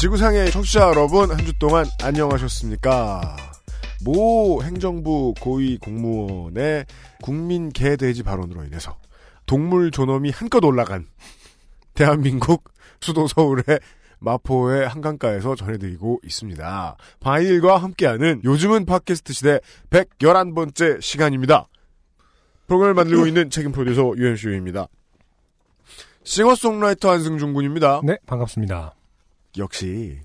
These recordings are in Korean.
지구상의 청취자 여러분 한 주 동안 안녕하셨습니까? 모 행정부 고위 공무원의 국민 개돼지 발언으로 인해서 동물 존엄이 한껏 올라간 대한민국 수도 서울의 마포의 한강가에서 전해드리고 있습니다. 바일과 함께하는 요즘은 팟캐스트 시대 111번째 시간입니다. 프로그램을 만들고 있는 책임 프로듀서 유현수입니다. 싱어송라이터 한승준 군입니다. 네, 반갑습니다. 역시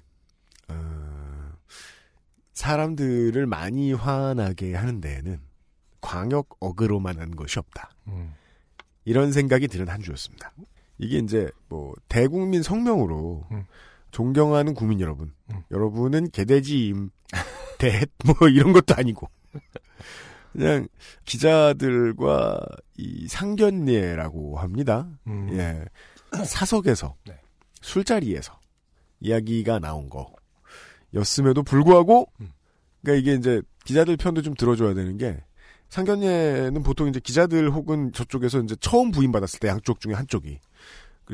어, 사람들을 많이 화나게 하는 데에는 광역 어그로만 한 것이 없다. 음, 이런 생각이 드는 한 주였습니다. 이게 이제 뭐 대국민 성명으로 음. 존경하는 국민 여러분, 음. 여러분은 개돼지임, 대뭐 이런 것도 아니고 그냥 기자들과 이 상견례라고 합니다. 음, 예. 사석에서, 네. 술자리에서 이야기가 나온 거였음에도 불구하고, 음. 그러니까 이게 이제 기자들 편도 좀 들어줘야 되는 게, 상견례는 보통 이제 기자들 혹은 저쪽에서 이제 처음 부임받았을 때 양쪽 중에 한쪽이,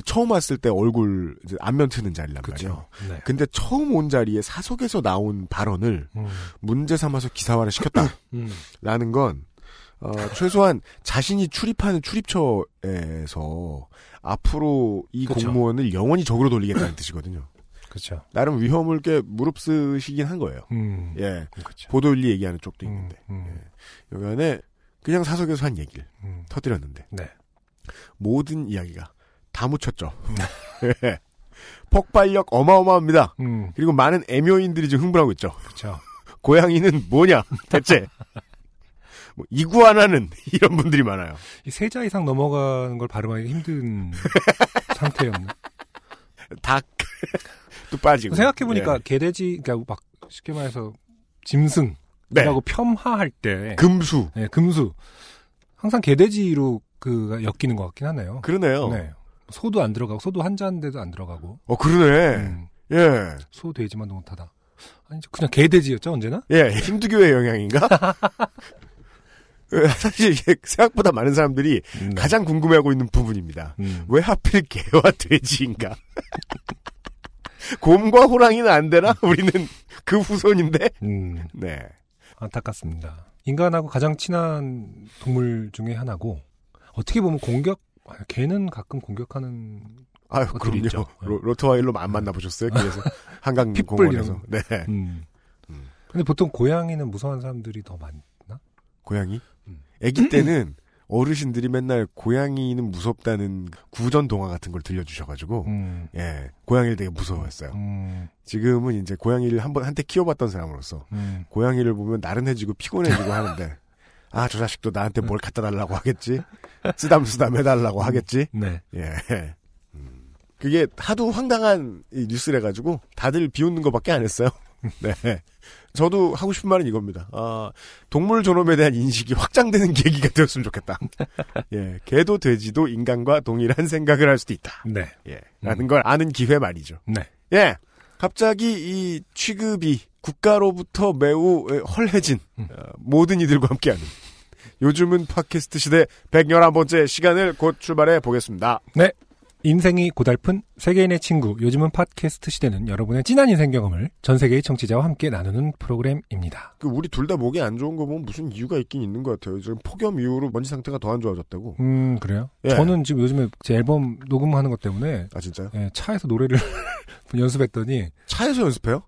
처음 왔을 때 얼굴 이제 안면 트는 자리란 말이에요. 그렇죠. 네. 근데 처음 온 자리에 사석에서 나온 발언을 음, 문제 삼아서 기사화를 시켰다라는 음, 건 어, 최소한 자신이 출입하는 출입처에서 앞으로 이 그쵸. 공무원을 영원히 적으로 돌리겠다는 뜻이거든요. 그렇죠. 나름 위험을 꽤 무릅쓰시긴 한 거예요. 음, 예. 그렇죠. 보도일리 얘기하는 쪽도 음, 있는데. 음, 여기 안에 그냥 사석에서 한 얘기를 음, 터뜨렸는데 네. 모든 이야기가 다 묻혔죠. 예. 폭발력 어마어마합니다. 음, 그리고 많은 애묘인들이 지금 흥분하고 있죠. 그렇죠. 고양이는 뭐냐 대체. 뭐 이구아나는 이런 분들이 많아요. 이 세자 이상 넘어가는 걸 발음하기 힘든 상태였네. 닭 도 빠지고. 생각해보니까 예. 개돼지, 그러니까 막 쉽게 말해서 짐승이라고 네. 폄하할 때 금수. 네, 금수 항상 개돼지로 그 엮이는 것 같긴 하네요. 그러네요. 네. 소도 안 들어가고 소도 한자인데도 안 들어가고 어 그러네. 음, 예. 소 돼지만도 못하다. 아니 그냥 개돼지였죠 언제나? 예. 힌두교의 영향인가? 예, 사실 이게 생각보다 많은 사람들이 음, 네. 가장 궁금해하고 있는 부분입니다. 음. 왜 하필 개와 돼지인가? 곰과 호랑이는 안 되나? 우리는 그 후손인데. 음, 네. 안타깝습니다. 인간하고 가장 친한 동물 중에 하나고 어떻게 보면 공격 아, 개는 가끔 공격하는 아유, 것들이 그럼요. 있죠. 로, 로트와일로 안 만나보셨어요? 그래서 한강 공원에서. 네. 음. 음. 근데 보통 고양이는 무서운 사람들이 더 많나? 고양이? 음. 아기 때는 어르신들이 맨날 고양이는 무섭다는 구전 동화 같은 걸 들려주셔가지고, 음. 예, 고양이를 되게 무서워했어요. 음. 지금은 이제 고양이를 한번 한때 키워봤던 사람으로서 음. 고양이를 보면 나른해지고 피곤해지고 하는데 아 저 자식도 나한테 뭘 갖다 달라고 하겠지 쓰담쓰담 해달라고 하겠지 네. 예 음. 그게 하도 황당한 이 뉴스래 가지고 다들 비웃는 것밖에 안 했어요 네 저도 하고 싶은 말은 이겁니다 아 동물 존엄에 대한 인식이 확장되는 계기가 되었으면 좋겠다 예 개도 돼지도 인간과 동일한 생각을 할 수도 있다 네. 예 라는 걸 아는 기회 말이죠 네. 예. 갑자기 이 취급이 국가로부터 매우 에, 헐해진 음. 어, 모든 이들과 함께하는 요즘은 팟캐스트 시대 111번째 시간을 곧 출발해 보겠습니다. 인생이 고달픈 세계인의 친구, 요즘은 팟캐스트 시대는 여러분의 진한 인생 경험을 전 세계의 청취자와 함께 나누는 프로그램입니다. 그 우리 둘 다 목이 안 좋은 거 보면 무슨 이유가 있긴 있는 것 같아요. 지금 폭염 이후로 먼지 상태가 더 안 좋아졌다고. 음, 그래요? 예. 저는 지금 요즘에 제 앨범 녹음하는 것 때문에 아 진짜요? 예, 차에서 노래를 연습했더니 차에서 연습해요?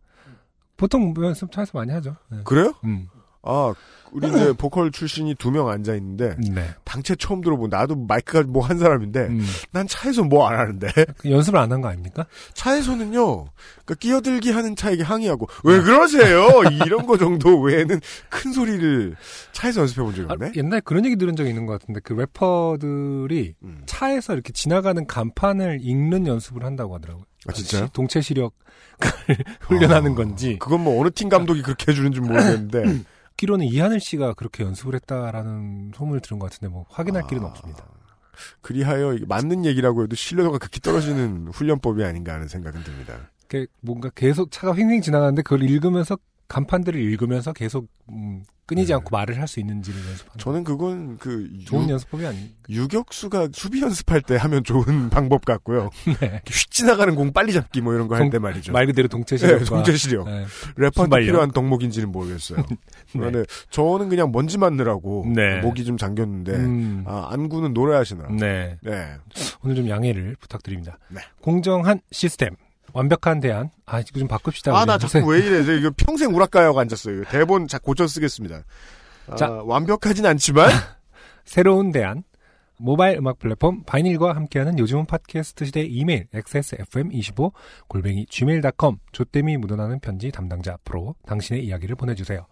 보통 연습 차에서 많이 하죠. 예. 그래요? 음. 아, 우리 이제 보컬 출신이 두 명 앉아 있는데 네. 당최 처음 들어본 나도 마이크가 뭐 한 사람인데 음. 난 차에서 뭐 안 하는데 그 연습을 안 한 거 아닙니까? 차에서는요 그러니까 끼어들기 하는 차에게 항의하고 왜 그러세요 이런 거 정도 외에는 큰 소리를 차에서 연습해 본 적이 아, 없네 옛날에 그런 얘기 들은 적이 있는 것 같은데 그 래퍼들이 음. 차에서 이렇게 지나가는 간판을 읽는 연습을 한다고 하더라고요. 아, 진짜요? 시- 동체 시력을 훈련하는 아, 건지. 그건 뭐 어느 팀 감독이 그렇게 해주는지 모르겠는데 듣기로는 이하늘 씨가 그렇게 연습을 했다라는 소문을 들은 것 같은데 뭐 확인할 길은 아, 없습니다. 그리하여 이게 맞는 얘기라고 해도 신뢰도가 극히 떨어지는 훈련법이 아닌가 하는 생각은 듭니다. 그 뭔가 계속 차가 휙휙 지나가는데 그걸 읽으면서 간판들을 읽으면서 계속 음, 끊이지 네. 않고 말을 할 수 있는지를 연습하는 저는 그건 그 좋은 유, 연습법이 아니. 유격수가 수비 연습할 때 하면 좋은 방법 같고요. 네. 휙 지나가는 공 빨리 잡기 뭐 이런 거 할 때 말이죠. 말 그대로 동체 네, 시력과 동체 시력. 네. 래퍼한테. 필요한 덕목인지는 모르겠어요. 네. 네. 저는 그냥 먼지 맞느라고 네. 목이 좀 잠겼는데 음, 아, 안구는 노래하시느라. 네. 네. 오늘 좀 양해를 부탁드립니다. 네. 공정한 시스템, 완벽한 대안. 아, 이거 좀 바꿉시다. 아, 나. 자꾸 왜 이래. 저 이거 평생 우락가야고 앉았어요. 대본 자 고쳐 쓰겠습니다. 아, 자. 완벽하진 않지만 새로운 대안. 모바일 음악 플랫폼 바이닐과 함께하는 요즘은 팟캐스트 시대 이메일 xsfm25 골뱅이 gmail.com 조땜이 묻어나는 편지 담당자 앞으로 당신의 이야기를 보내주세요.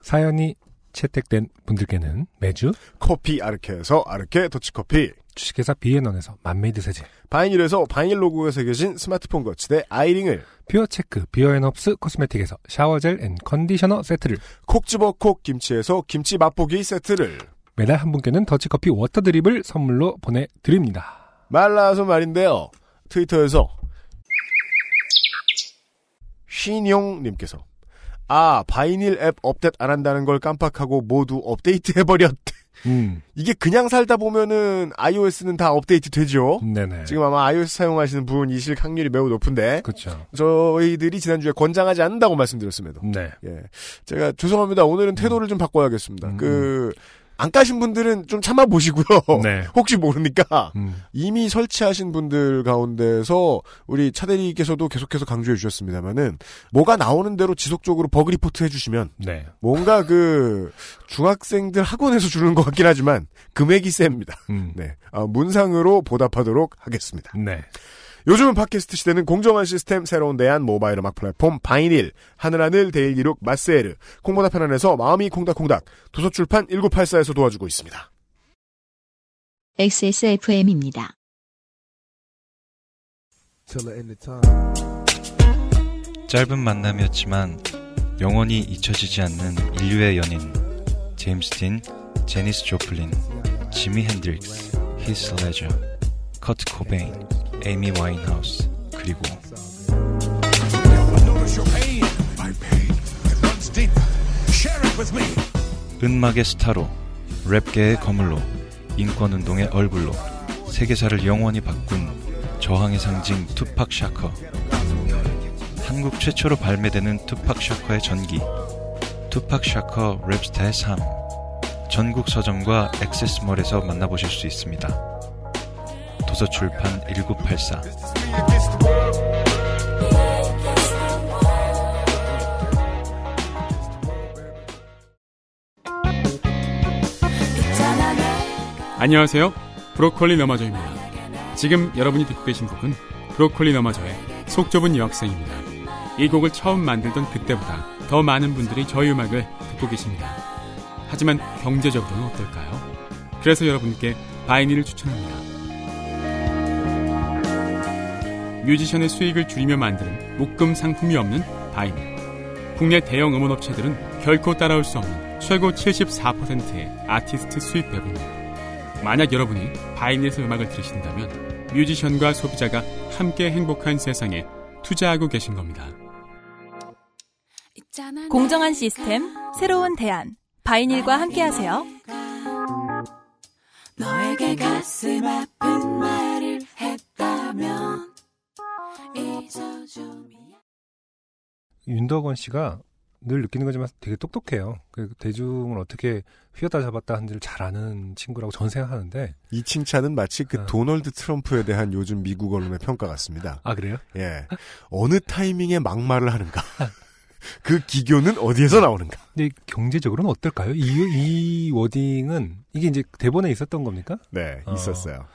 사연이 채택된 분들께는 매주 커피 아르케에서 아르케 더치커피 주식회사 비앤원에서 맘메이드 세제 바이닐에서 바이닐 로고가 새겨진 스마트폰 거치대 아이링을 퓨어체크 비어앤업스 코스메틱에서 샤워젤 and 컨디셔너 세트를 콕 집어 콕 김치에서 김치 맛보기 세트를 매달 한 분께는 더치커피 워터 드립을 선물로 보내드립니다. 말라서 말인데요. 트위터에서 신용님께서 아 바이닐 앱 업데이트 안 한다는 걸 깜빡하고 모두 업데이트 해버렸. 음, 이게 그냥 살다 보면은 iOS는 다 업데이트 되죠. 네네. 지금 아마 iOS 사용하시는 분이실 확률이 매우 높은데 그렇죠. 저희들이 지난주에 권장하지 않는다고 말씀드렸음에도 네. 예 제가 죄송합니다 오늘은 태도를 좀 바꿔야겠습니다. 음. 그 안 까신 분들은 좀 참아 보시고요. 네. 혹시 모르니까 음, 이미 설치하신 분들 가운데서 우리 차대리께서도 계속해서 강조해 주셨습니다만은 뭐가 나오는 대로 지속적으로 버그 리포트 해주시면 네. 뭔가 그 중학생들 학원에서 주는 것 같긴 하지만 금액이 셉니다. 음, 네 아, 문상으로 보답하도록 하겠습니다. 네. 요즘은 팟캐스트 시대는 공정한 시스템 새로운 대안 모바일 음악 플랫폼 바이닐 하늘하늘 daily look 마스에르 콩보다 편안해서 마음이 콩닥콩닥 도서출판 1984에서 도와주고 있습니다. XSFM입니다. 짧은 만남이었지만 영원히 잊혀지지 않는 인류의 연인 제임스 딘, 제니스 조플린, 지미 핸드릭스, 히스 레저, 커트 코베인, 에이미 와인하우스 그리고 은막의 스타로 랩계의 거물로 인권운동의 얼굴로 세계사를 영원히 바꾼 저항의 상징 투팍 샤커 한국 최초로 발매되는 투팍 샤커의 전기 투팍 샤커 랩스타의 삶 전국 서점과 XS몰에서 만나보실 수 있습니다. 도서출판 1984 안녕하세요. 브로콜리 너마저입니다. 지금 여러분이 듣고 계신 곡은 브로콜리 너마저의 속 좁은 여학생입니다. 이 곡을 처음 만들던 그때보다 더 많은 분들이 저희 음악을 듣고 계십니다. 하지만 경제적으로는 어떨까요? 그래서 여러분께 바이닐을 추천합니다. 뮤지션의 수익을 줄이며 만드는 묶음 상품이 없는 바이닐. 국내 대형 음원업체들은 결코 따라올 수 없는 최고 74%의 아티스트 수입 배분율. 만약 여러분이 바이닐에서 음악을 들으신다면 뮤지션과 소비자가 함께 행복한 세상에 투자하고 계신 겁니다. 공정한 시스템, 새로운 대안. 바이닐과 함께하세요. 너에게 가슴 아픈 말을 했다면 윤덕원 씨가 늘 느끼는 거지만 되게 똑똑해요. 그 대중을 어떻게 휘었다 잡았다 하는지를 잘 아는 친구라고 전 생각하는데. 이 칭찬은 마치 그 어. 도널드 트럼프에 대한 요즘 미국 언론의 평가 같습니다. 아, 그래요? 예. 어느 타이밍에 막말을 하는가. 그 기교는 어디에서 나오는가? 근데 경제적으로는 어떨까요? 이, 이 워딩은 이게 이제 대본에 있었던 겁니까? 네, 어. 있었어요.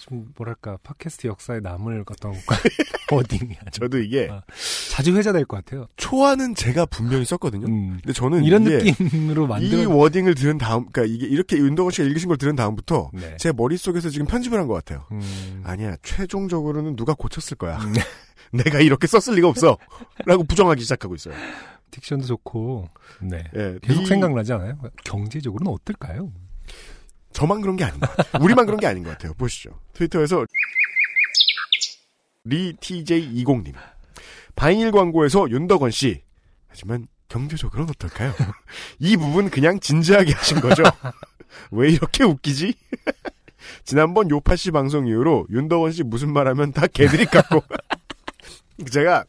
좀 뭐랄까 팟캐스트 역사에 남을 어떤 워딩이 아주 저도 이게 아, 자주 회자될 것 같아요. 초안은 제가 분명히 썼거든요. 음. 근데 저는 이런 느낌으로 이 만들어. 워딩을 들은 다음, 그러니까 이게 이렇게 윤덕원 씨가 읽으신 걸 들은 다음부터 네. 제 머릿속에서 지금 편집을 한 것 같아요. 음. 아니야, 최종적으로는 누가 고쳤을 거야. 음. 내가 이렇게 썼을 리가 없어. 라고 부정하기 시작하고 있어요. 딕션도 좋고. 네. 예, 계속 리- 생각나지 않아요? 경제적으로는 어떨까요? 저만 그런 게 아닌 것 같아요. 우리만 그런 게 아닌 것 같아요. 보시죠. 트위터에서 리TJ20님. 바이닐 광고에서 윤덕원 씨. 하지만 경제적으로는 어떨까요? 이 부분 그냥 진지하게 하신 거죠. 왜 이렇게 웃기지? 지난번 요파 씨 방송 이후로 윤덕원 씨 무슨 말 하면 다 개들이 같고 제가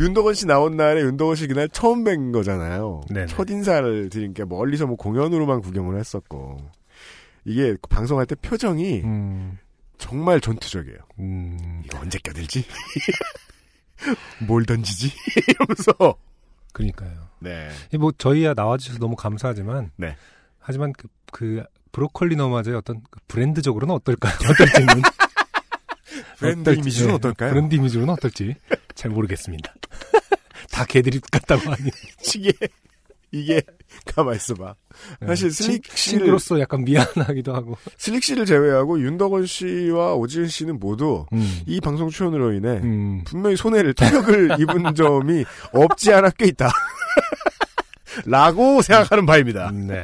윤덕원 씨 나온 날에 윤덕원 씨 그날 처음 뵌 거잖아요. 네네. 첫 인사를 드리니까 멀리서 뭐 공연으로만 구경을 했었고 이게 방송할 때 표정이 음. 정말 전투적이에요. 음. 이거 언제 껴들지? 뭘 던지지? 이러면서 그러니까요. 네. 뭐 저희야 나와주셔서 너무 감사하지만 네. 하지만 그, 그 브로콜리 너마저의 어떤 그 브랜드적으로는 어떨까요? 어떨지는 브랜드 어떨지, 이미지는 네, 어떨까요? 브랜드 이미지로는 어떨지 잘 모르겠습니다. 다 개들이 같다고 하니 이게 이게 가만 있어봐. 사실 슬릭 씨를 친구로서 약간 미안하기도 하고. 슬릭 씨를 제외하고 윤덕원 씨와 오지은 씨는 모두 음. 이 방송 출연으로 인해 음. 분명히 손해를 타격을 입은 점이 없지 않아 꽤 있다. 라고 생각하는 바입니다. 네.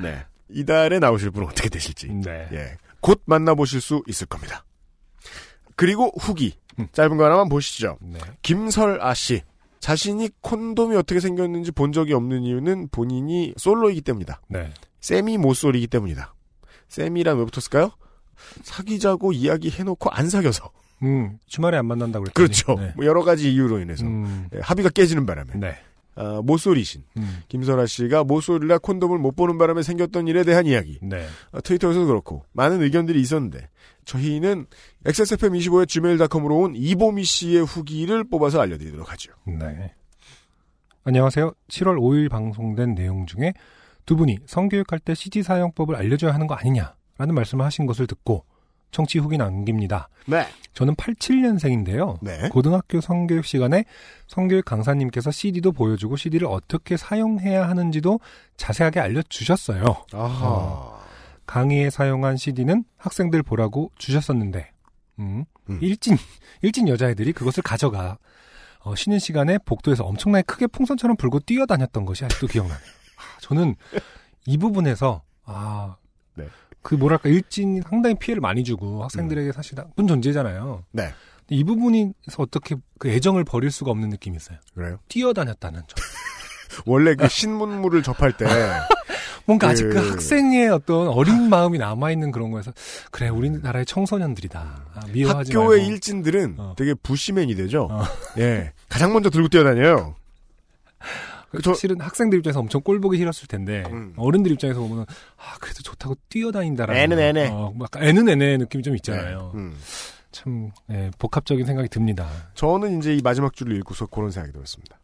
네. 이달에 나오실 분은 어떻게 되실지. 네. 예. 곧 만나보실 수 있을 겁니다. 그리고 후기. 음. 짧은 거 하나만 보시죠. 네. 김설아 씨. 자신이 콘돔이 어떻게 생겼는지 본 적이 없는 이유는 본인이 솔로이기 때문이다. 네. 세미 모쏠이기 때문이다. 세미란 왜 붙었을까요? 사귀자고 이야기해놓고 안 사귀어서. 음. 주말에 안 만난다고 그랬더니. 그렇죠. 네. 뭐 여러 가지 이유로 인해서. 음. 예, 합의가 깨지는 바람에. 네. 아, 모쏠이신. 음. 김설아 씨가 모쏠이라 콘돔을 못 보는 바람에 생겼던 일에 대한 이야기. 네. 아, 트위터에서도 그렇고 많은 의견들이 있었는데 저희는 XSFM25의 gmail.com으로 온 이보미 씨의 후기를 뽑아서 알려드리도록 하죠. 네. 안녕하세요. 7월 5일 방송된 내용 중에 두 분이 성교육할 때 CD 사용법을 알려줘야 하는 거 아니냐라는 말씀을 하신 것을 듣고 청취 후기 남깁니다. 네. 저는 87년생인데요. 네. 고등학교 성교육 시간에 성교육 강사님께서 CD도 보여주고 CD를 어떻게 사용해야 하는지도 자세하게 알려주셨어요. 아하. 어. 강의에 사용한 CD는 학생들 보라고 주셨었는데, 음, 음. 일진, 일진 여자애들이 그것을 가져가, 어, 쉬는 시간에 복도에서 엄청나게 크게 풍선처럼 불고 뛰어다녔던 것이 아직도 기억나네요. 아, 저는 이 부분에서, 아, 네. 그 뭐랄까, 일진이 상당히 피해를 많이 주고 학생들에게 사실 나쁜 존재잖아요. 네. 이 부분에서 어떻게 그 애정을 버릴 수가 없는 느낌이 있어요. 그래요? 뛰어다녔다는 점. 원래 그 신문물을 접할 때 뭔가 아직 그- 그 학생의 어떤 어린 마음이 남아있는 그런 거에서 그래 우리나라의 청소년들이다 아, 미워하지 학교의 말고 일진들은 어. 되게 부시맨이 되죠. 어. 예. 가장 먼저 들고 뛰어다녀요. 저- 실은 학생들 입장에서 엄청 꼴 보기 싫었을 텐데 음. 어른들 입장에서 보면 아 그래도 좋다고 뛰어다닌다라는 애는 애네. 어, 뭐 약간 애는 애네 느낌이 좀 있잖아요 네. 음. 참 예, 복합적인 생각이 듭니다 저는 이제 이 마지막 줄을 읽고서 그런 생각이 들었습니다.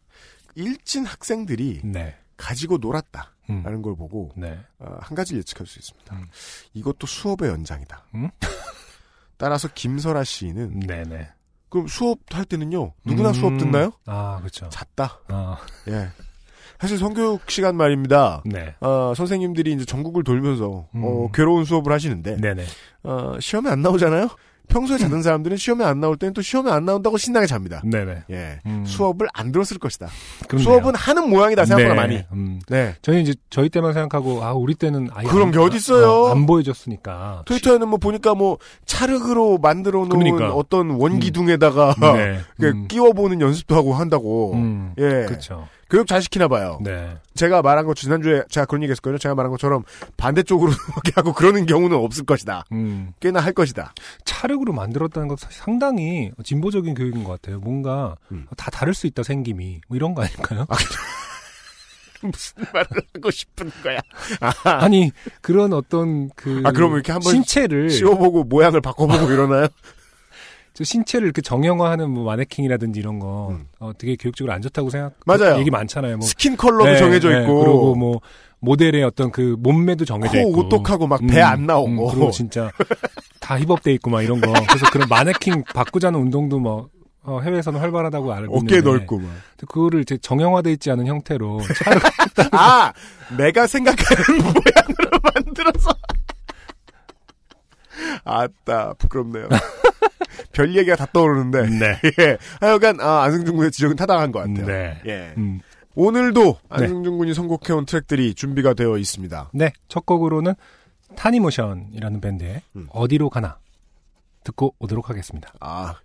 일진 학생들이 네, 가지고 놀았다 라는 음. 걸 보고 네. 어, 한 가지를 예측할 수 있습니다. 음. 이것도 수업의 연장이다. 음? 따라서 김설아 씨는 네네 그럼 수업 할 때는요 누구나 음. 수업 듣나요? 아 그렇죠 잤다. 아, 예. 사실 성교육 시간 말입니다. 네 어, 선생님들이 이제 전국을 돌면서 음. 어, 괴로운 수업을 하시는데 네네 어, 시험에 안 나오잖아요. 평소에 자는 사람들은 시험에 안 나올 때는 또 시험에 안 나온다고 신나게 잡니다. 네네 예. 음. 수업을 안 들었을 것이다. 그렇네요. 수업은 하는 모양이다 생각보다 네. 많이. 음. 네. 저희 이제 저희 때만 생각하고 아 우리 때는 아예 그런 안- 게 어딨어요? 어, 안 보여줬으니까. 트위터에는 뭐 보니까 뭐 찰흙으로 만들어 놓은 그러니까. 어떤 원기둥에다가 네. 그 음. 끼워 보는 연습도 하고 한다고. 음. 예. 그렇죠. 교육 잘 시키나 봐요. 네. 제가 말한 것 지난주에 제가 그런 얘기 했었거든요. 제가 말한 것처럼 반대쪽으로 이렇게 하고 그러는 경우는 없을 것이다. 음. 꽤나 할 것이다. 찰흙으로 만들었다는 것 사실 상당히 진보적인 교육인 것 같아요. 뭔가 음. 다 다를 수 있다 생김이 뭐 이런 거 아닐까요? 무슨 말을 하고 싶은 거야. 아 니 그런 어떤 그 아, 그럼 이렇게 한번 신체를 씌워보고 모양을 바꿔보고 이러나요? 저 신체를 이렇게 정형화하는 뭐 마네킹이라든지 이런 거 음. 어, 되게 교육적으로 안 좋다고 생각 맞아요. 얘기 많잖아요. 뭐 스킨 컬러도 네, 정해져 네, 있고 그리고 뭐 모델의 어떤 그 몸매도 정해져 코 있고 오똑하고 막 음, 배안 나오고 음, 그리고 진짜 다 힙업돼 있고 막 이런 거 그래서 그런 마네킹 바꾸자는 운동도 뭐 어, 해외에서는 활발하다고 알고 어깨 넓고 막. 그거를 이제 정형화돼 있지 않은 형태로 아 내가 생각하는 모양으로 만들어서 아따 부끄럽네요. 별 얘기가 다 떠오르는데 네. 예. 하여간 아, 안승준 군의 지적은 타당한 것 같아요. 네. 예. 음. 오늘도 안승준 군이 선곡해온 트랙들이 준비가 되어 있습니다. 네, 첫 곡으로는 타니모션이라는 밴드의 음. 어디로 가나 듣고 오도록 하겠습니다. 아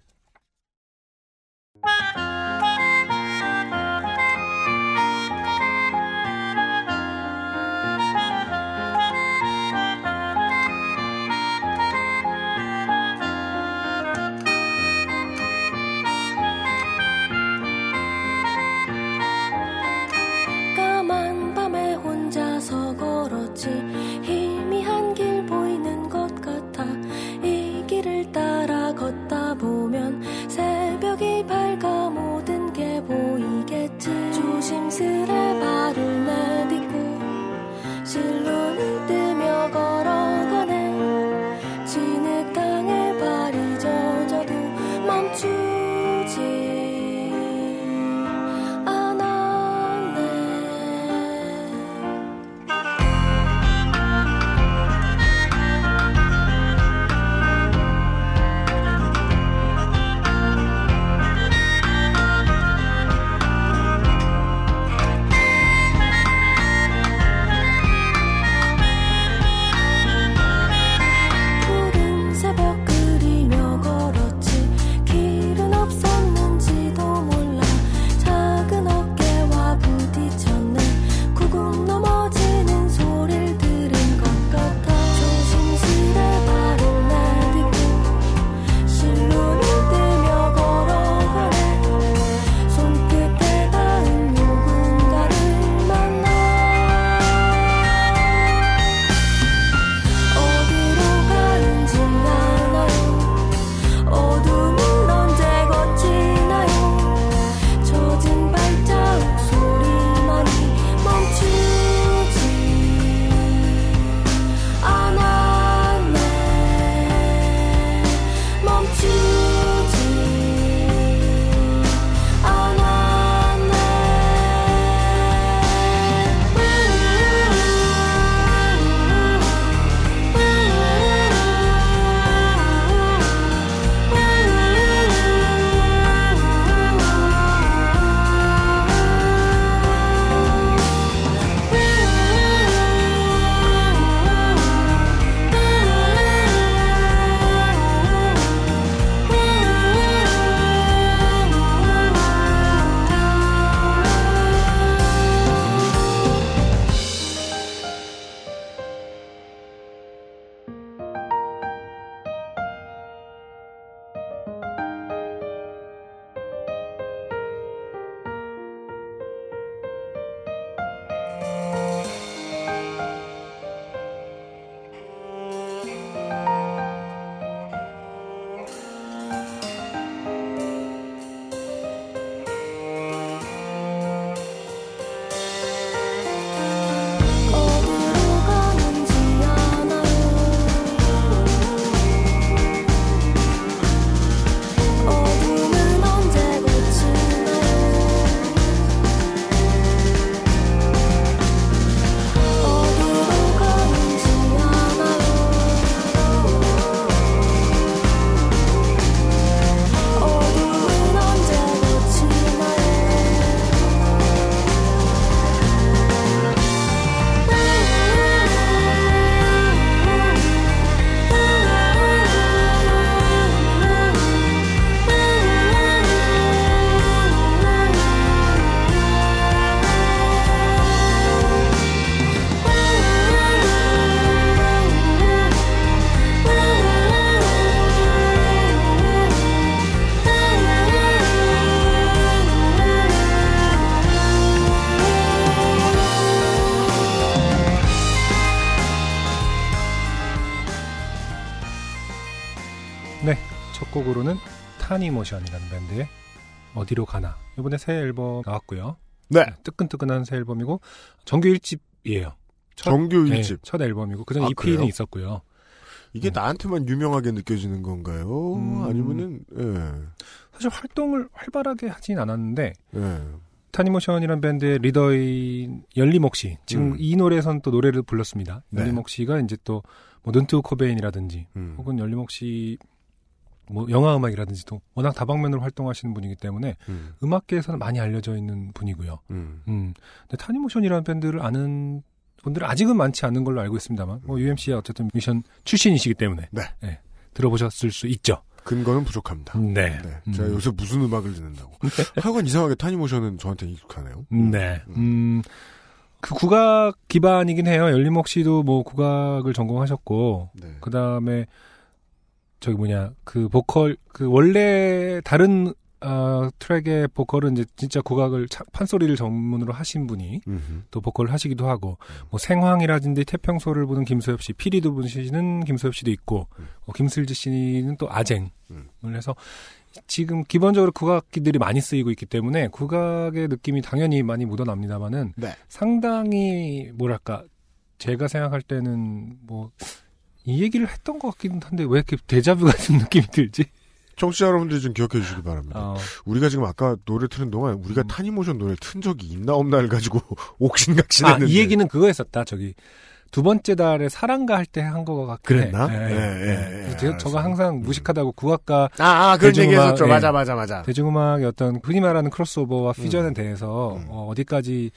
네, 타니모션이라는 밴드의 어디로 가나 이번에 새 앨범 나왔고요. 네. 뜨끈뜨끈한 새 앨범이고 정규 1집이에요. 첫, 정규 네, 일집. 첫 앨범이고 그전 아, EP는 그래요? 있었고요. 이게 네. 나한테만 유명하게 느껴지는 건가요? 음. 아니면은 예. 사실 활동을 활발하게 하진 않았는데 예. 타니모션이라는 밴드의 리더인 연리목 씨 지금 음. 이 노래에선 또 노래를 불렀습니다. 네. 연리목 씨가 이제 또 뭐 눈뜨고코베인이라든지 음. 혹은 연리목 씨 뭐 영화 음악이라든지 또 워낙 다방면으로 활동하시는 분이기 때문에 음. 음악계에서는 많이 알려져 있는 분이고요. 음. 음. 근데 타니모션이라는 밴드를 아는 분들은 아직은 많지 않은 걸로 알고 있습니다만, 뭐 UMC의 어쨌든 미션 출신이시기 때문에 네. 들어보셨을 수 있죠. 근거는 부족합니다. 네. 네. 음. 제가 요새 무슨 음악을 듣는다고. 하여간 이상하게 타니모션은 저한테 익숙하네요. 네. 음, 그 국악 기반이긴 해요. 열리목 씨도 뭐 국악을 전공하셨고, 네. 그 다음에 저기 뭐냐 그 보컬 그 원래 다른 어, 트랙의 보컬은 이제 진짜 국악을 차- 판소리를 전문으로 하신 분이 음흠. 또 보컬을 하시기도 하고 뭐 생황이라든지 태평소를 부는 김소엽 씨, 피리도 부시는 김소엽 씨도 있고 음. 어, 김슬지 씨는 또 아쟁을 음. 해서 지금 기본적으로 국악기들이 많이 쓰이고 있기 때문에 국악의 느낌이 당연히 많이 묻어납니다만은 네. 상당히 뭐랄까 제가 생각할 때는 뭐 이 얘기를 했던 것 같기는 한데 왜 이렇게 데자뷰 같은 느낌이 들지? 청취자 여러분들이 좀 기억해 주시기 바랍니다. 어, 우리가 지금 아까 노래 트는 동안 우리가 음. 타니모션 노래를 튼 적이 있나 없나를 가지고 아, 옥신각신했는데 이 얘기는 그거였었다. 저기 두 번째 달에 사랑가 할 때 한거 같긴 해. 그랬나? 예, 예, 예, 예, 예. 예, 저가 알았어요. 항상 음. 무식하다고 국악과 아, 아 그런 대중음악, 얘기 했었죠. 예. 맞아, 맞아, 맞아. 대중음악의 어떤 흔히 말하는 크로스오버와 퓨전에 음. 대해서 음. 어, 어디까지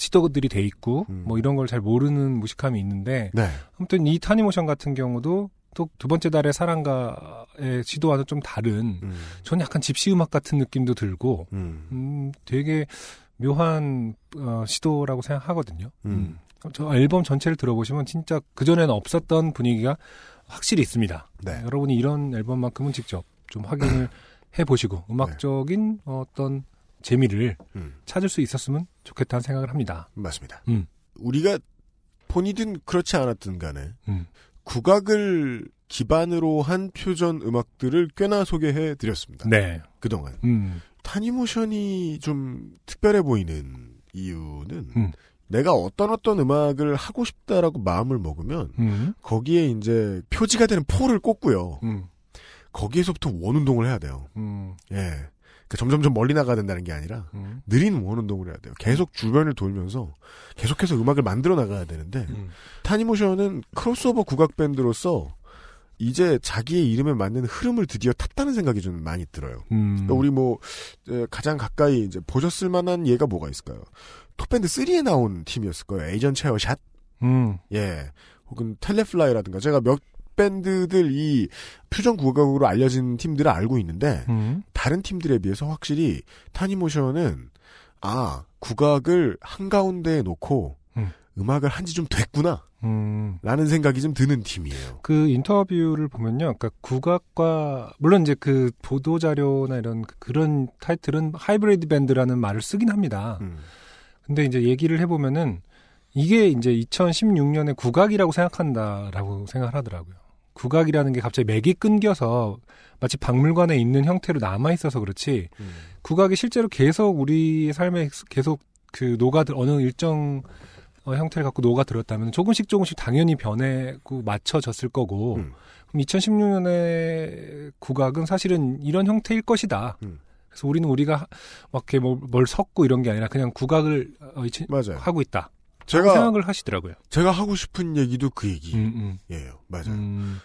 시도들이 돼 있고 음. 뭐 이런 걸 잘 모르는 무식함이 있는데 네. 아무튼 이 타니모션 같은 경우도 또 두 번째 달의 사랑가의 시도와는 좀 다른 음. 저는 약간 집시 음악 같은 느낌도 들고 음. 음, 되게 묘한 어, 시도라고 생각하거든요. 음. 저 앨범 전체를 들어보시면 진짜 그전에는 없었던 분위기가 확실히 있습니다. 네. 여러분이 이런 앨범만큼은 직접 좀 확인을 해보시고 음악적인 어떤 재미를 음. 찾을 수 있었으면 좋겠다는 생각을 합니다. 맞습니다. 음. 우리가 본이든 그렇지 않았든 간에 음. 국악을 기반으로 한 표전 음악들을 꽤나 소개해 드렸습니다. 네. 그동안. 음. 타니모션이 좀 특별해 보이는 이유는 음. 내가 어떤 어떤 음악을 하고 싶다라고 마음을 먹으면 음. 거기에 이제 표지가 되는 포를 꽂고요. 음. 거기에서부터 원 운동을 해야 돼요. 음. 예. 그 점점점 멀리 나가야 된다는 게 아니라 음. 느린 원 운동을 해야 돼요. 계속 주변을 돌면서 계속해서 음악을 만들어 나가야 되는데 음. 타니모션은 크로스오버 국악 밴드로서 이제 자기의 이름에 맞는 흐름을 드디어 탔다는 생각이 좀 많이 들어요. 음. 그러니까 우리 뭐 에, 가장 가까이 이제 보셨을 만한 예가 뭐가 있을까요? 톱밴드 3에 나온 팀이었을 거예요. 아시안 체어샷, 음. 예, 혹은 텔레플라이라든가 제가 몇 밴드들 이 퓨전 국악으로 알려진 팀들을 알고 있는데 음. 다른 팀들에 비해서 확실히 타니모션은 아 국악을 한 가운데에 놓고 음. 음악을 한 지 좀 됐구나 음. 라는 생각이 좀 드는 팀이에요. 그 인터뷰를 보면요. 그러니까 국악과 물론 이제 그 보도 자료나 이런 그- 그런 타이틀은 하이브리드 밴드라는 말을 쓰긴 합니다. 음. 근데 이제 얘기를 해 보면은 이게 이제 2016년에 국악이라고 생각한다라고 생각을 하더라고요. 국악이라는 게 갑자기 맥이 끊겨서 마치 박물관에 있는 형태로 남아 있어서 그렇지 음. 국악이 실제로 계속 우리의 삶에 계속 그 녹아들 어느 일정 어, 형태를 갖고 녹아들었다면 조금씩 조금씩 당연히 변해고 맞춰졌을 거고 음. 그럼 2016년의 국악은 사실은 이런 형태일 것이다. 음. 그래서 우리는 우리가 막 이렇게 뭐, 뭘 섞고 이런 게 아니라 그냥 국악을 어, 이- 맞아요. 하고 있다. 제가 생각을 하시더라고요. 제가 하고 싶은 얘기도 그 얘기예요. 음, 음, 맞아요. 음,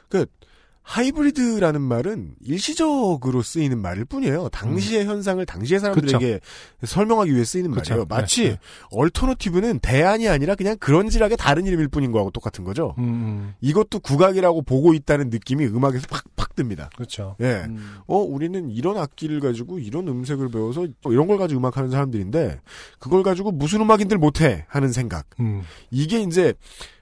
하이브리드라는 말은 일시적으로 쓰이는 말일 뿐이에요. 당시의 현상을 당시의 사람들에게 설명하기 위해 쓰이는 그쵸. 말이에요. 마치 네, 네. 얼터너티브는 대안이 아니라 그냥 그런질하게 다른 이름일 뿐인 거하고 똑같은 거죠. 음, 음, 이것도 국악이라고 보고 있다는 느낌이 음악에서 팍팍 듭니다. 그렇죠. 예. 음, 어, 우리는 이런 악기를 가지고 이런 음색을 배워서 또 이런 걸 가지고 음악하는 사람들인데 그걸 가지고 무슨 음악인들 못해 하는 생각. 음, 이게 이제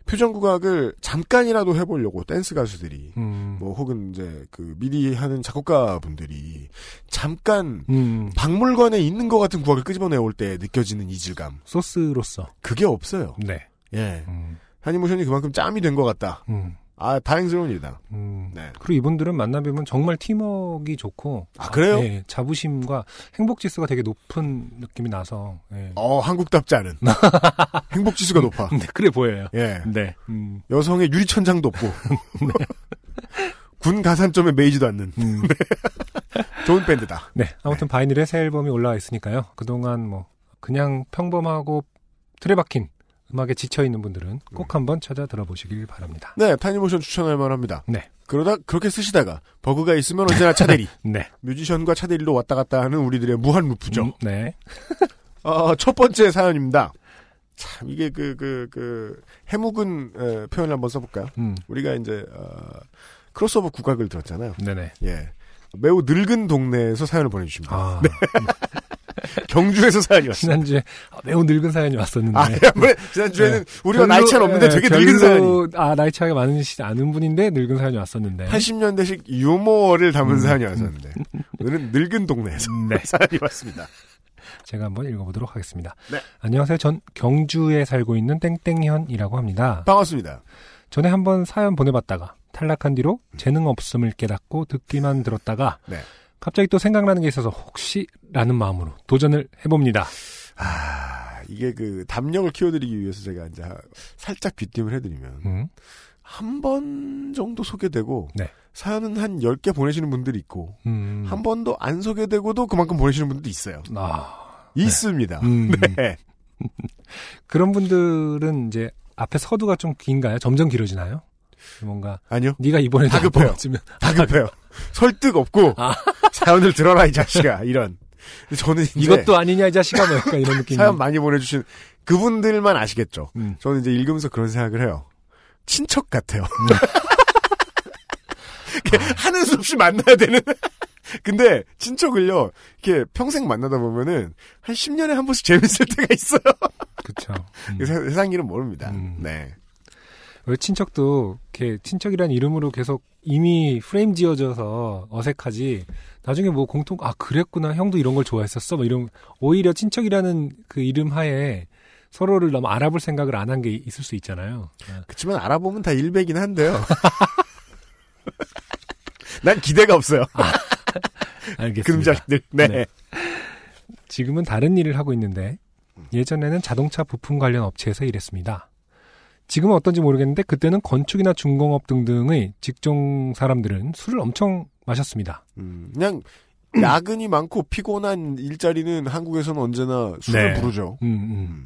표정 국악을 잠깐이라도 해보려고 댄스 가수들이 음, 뭐 혹은 이제 그 미디 하는 작곡가 분들이 잠깐 음, 박물관에 있는 것 같은 국악을 끄집어내올 때 느껴지는 이질감 소스로서. 그게 없어요. 네. 예, 음, 하니모션이 그만큼 짬이 된 것 같다. 음, 아, 다행스러운 일이다. 음, 네. 그리고 이분들은 만나뵈면 정말 팀워크가 좋고 아, 그래요? 예, 자부심과 행복 지수가 되게 높은 느낌이 나서 예. 어, 한국답지 않은. 행복지수가 높아. 네, 그래 보여요. 예. 네. 음, 여성의 유리천장도 없고. 군 가산점에 매이지도 않는. 음. 좋은 밴드다. 네. 아무튼 바이닐의 새 앨범이 올라와 있으니까요. 그동안 뭐 그냥 평범하고 틀에 박힌 음악에 지쳐 있는 분들은 꼭 한번 찾아 들어보시길 바랍니다. 네, 타니모션 추천할 만합니다. 네. 그러다 그렇게 쓰시다가 버그가 있으면 언제나 차대리. 네. 뮤지션과 차대리로 왔다 갔다 하는 우리들의 무한 루프죠. 음, 네. 어, 첫 번째 사연입니다. 참 이게 그 그그 해묵은 에, 표현을 한번 써볼까요? 음, 우리가 이제 어, 크로스오버 국악을 들었잖아요. 네네. 예. 매우 늙은 동네에서 사연을 보내주십니다. 아, 경주에서 사연이 왔습니다. 지난주에 매우 늙은 사연이 왔었는데. 아, 네. 지난주에는 우리가 별로, 나이 차는 없는데 예, 되게 별로, 늙은 사연이. 아, 나이 차이가 많으시지 않은 분인데 늙은 사연이 왔었는데. 80년대식 유머를 담은 음. 사연이 왔었는데. 오늘은 늙은 동네에서 네. 사연이 왔습니다. 제가 한번 읽어보도록 하겠습니다. 네. 안녕하세요. 전 경주에 살고 있는 땡땡현이라고 합니다. 반갑습니다. 전에 한번 사연 보내봤다가 탈락한 뒤로 재능 없음을 깨닫고 듣기만 들었다가 네. 갑자기 또 생각나는 게 있어서 혹시라는 마음으로 도전을 해봅니다. 아, 이게 그 담력을 키워드리기 위해서 제가 이제 살짝 귀띔을 해드리면 음, 한번 정도 소개되고 네. 사연은 한 10개 보내시는 분들이 있고 음, 한 번도 안 소개되고도 그만큼 보내시는 분들도 있어요. 아, 있습니다. 음, 네. 그런 분들은 이제 앞에 서두가 좀 긴가요? 점점 길어지나요? 뭔가 아니요. 네가 이번에 다급해요. 다급해요. 설득 없고 아. 사연을 들어라 이 자식아 이런. 저는 이제 이것도 아니냐 이 자식아 뭐 약간 이런 느낌. 사연 많이 보내주신 그분들만 아시겠죠. 음. 저는 이제 읽으면서 그런 생각을 해요. 친척 같아요. 이렇게 하는 수 없이 만나야 되는. 근데 친척을요, 이렇게 평생 만나다 보면은 한 10년에 한 번씩 재밌을 때가 있어요. 그렇죠. 세- 세상 일은 모릅니다. 음. 네. 왜 친척도 이렇게 친척이란 이름으로 계속 이미 프레임 지어져서 어색하지. 나중에 뭐 공통 아 그랬구나 형도 이런 걸 좋아했었어. 뭐 이런 오히려 친척이라는 그 이름 하에 서로를 너무 알아볼 생각을 안 한 게 있을 수 있잖아요. 아, 그렇지만 알아보면 다 일배긴 한데요. 난 기대가 없어요. 알겠습니다. 그놈 자식들. 네. 네. 지금은 다른 일을 하고 있는데 예전에는 자동차 부품 관련 업체에서 일했습니다. 지금은 어떤지 모르겠는데 그때는 건축이나 중공업 등등의 직종 사람들은 술을 엄청 마셨습니다. 음, 그냥 야근이 많고 피곤한 일자리는 한국에서는 언제나 술을 네. 부르죠. 음, 음.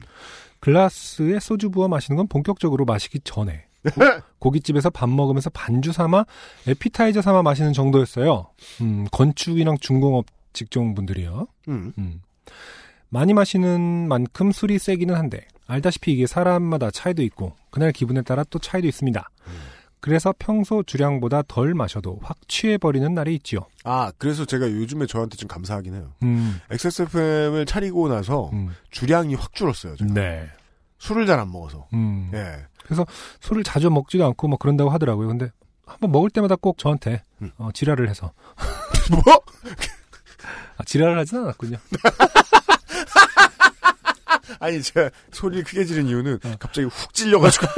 글라스에 소주 부어 마시는 건 본격적으로 마시기 전에 고,깃집에서 밥 먹으면서 반주 삼아 에피타이저 삼아 마시는 정도였어요. 음, 건축이랑 중공업 직종 분들이요. 음. 음. 많이 마시는 만큼 술이 세기는 한데 알다시피 이게 사람마다 차이도 있고 그날 기분에 따라 또 차이도 있습니다. 그래서 평소 주량보다 덜 마셔도 확 취해버리는 날이 있지요. 아, 그래서 제가 요즘에 저한테 좀 감사하긴 해요. 음, XSFM을 차리고 나서 음. 주량이 확 줄었어요. 제가. 네. 술을 잘 안 먹어서. 음. 예. 술을 자주 먹지도 않고 뭐 그런다고 하더라고요. 근데 한번 먹을 때마다 꼭 저한테 음. 어, 지랄을 해서 뭐? 아, 지랄을 하진 않았군요. 아니, 제가 소리를 크게 지른 이유는 어. 갑자기 훅 찔려가지고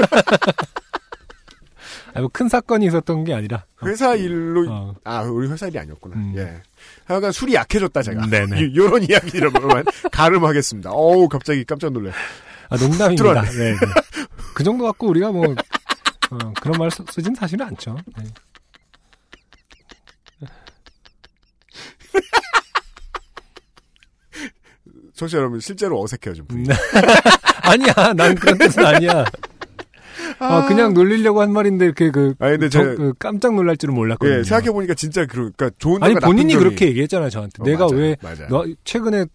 아, 뭐큰 사건이 있었던 게 아니라 회사 일로 어, 아, 우리 회사 일이 아니었구나. 음. 예. 하여간 술이 약해졌다, 제가. 네네. 이- 요런 이야기들만 가름하겠습니다. 어우, 갑자기 깜짝 놀래. 아, 농담입니다. 네, 네. 그 정도 갖고 우리가 뭐 어, 그런 말 쓰- 쓰진 사실은 않죠. 네. 청취자 여러분, 실제로 어색해요, 지금. 분위기. 네. 아니야, 난 그런 뜻은 아니야. 아, 그냥 놀리려고 한 말인데 이렇게 그, 아니, 근데 저- 제가- 그 깜짝 놀랄 줄은 몰랐거든요. 예, 생각해 보니까 진짜, 그, 그니까 좋은 아니 본인이 점이- 그렇게 얘기했잖아요 저한테. 어, 내가 맞아요, 왜 맞아요. 너 최근에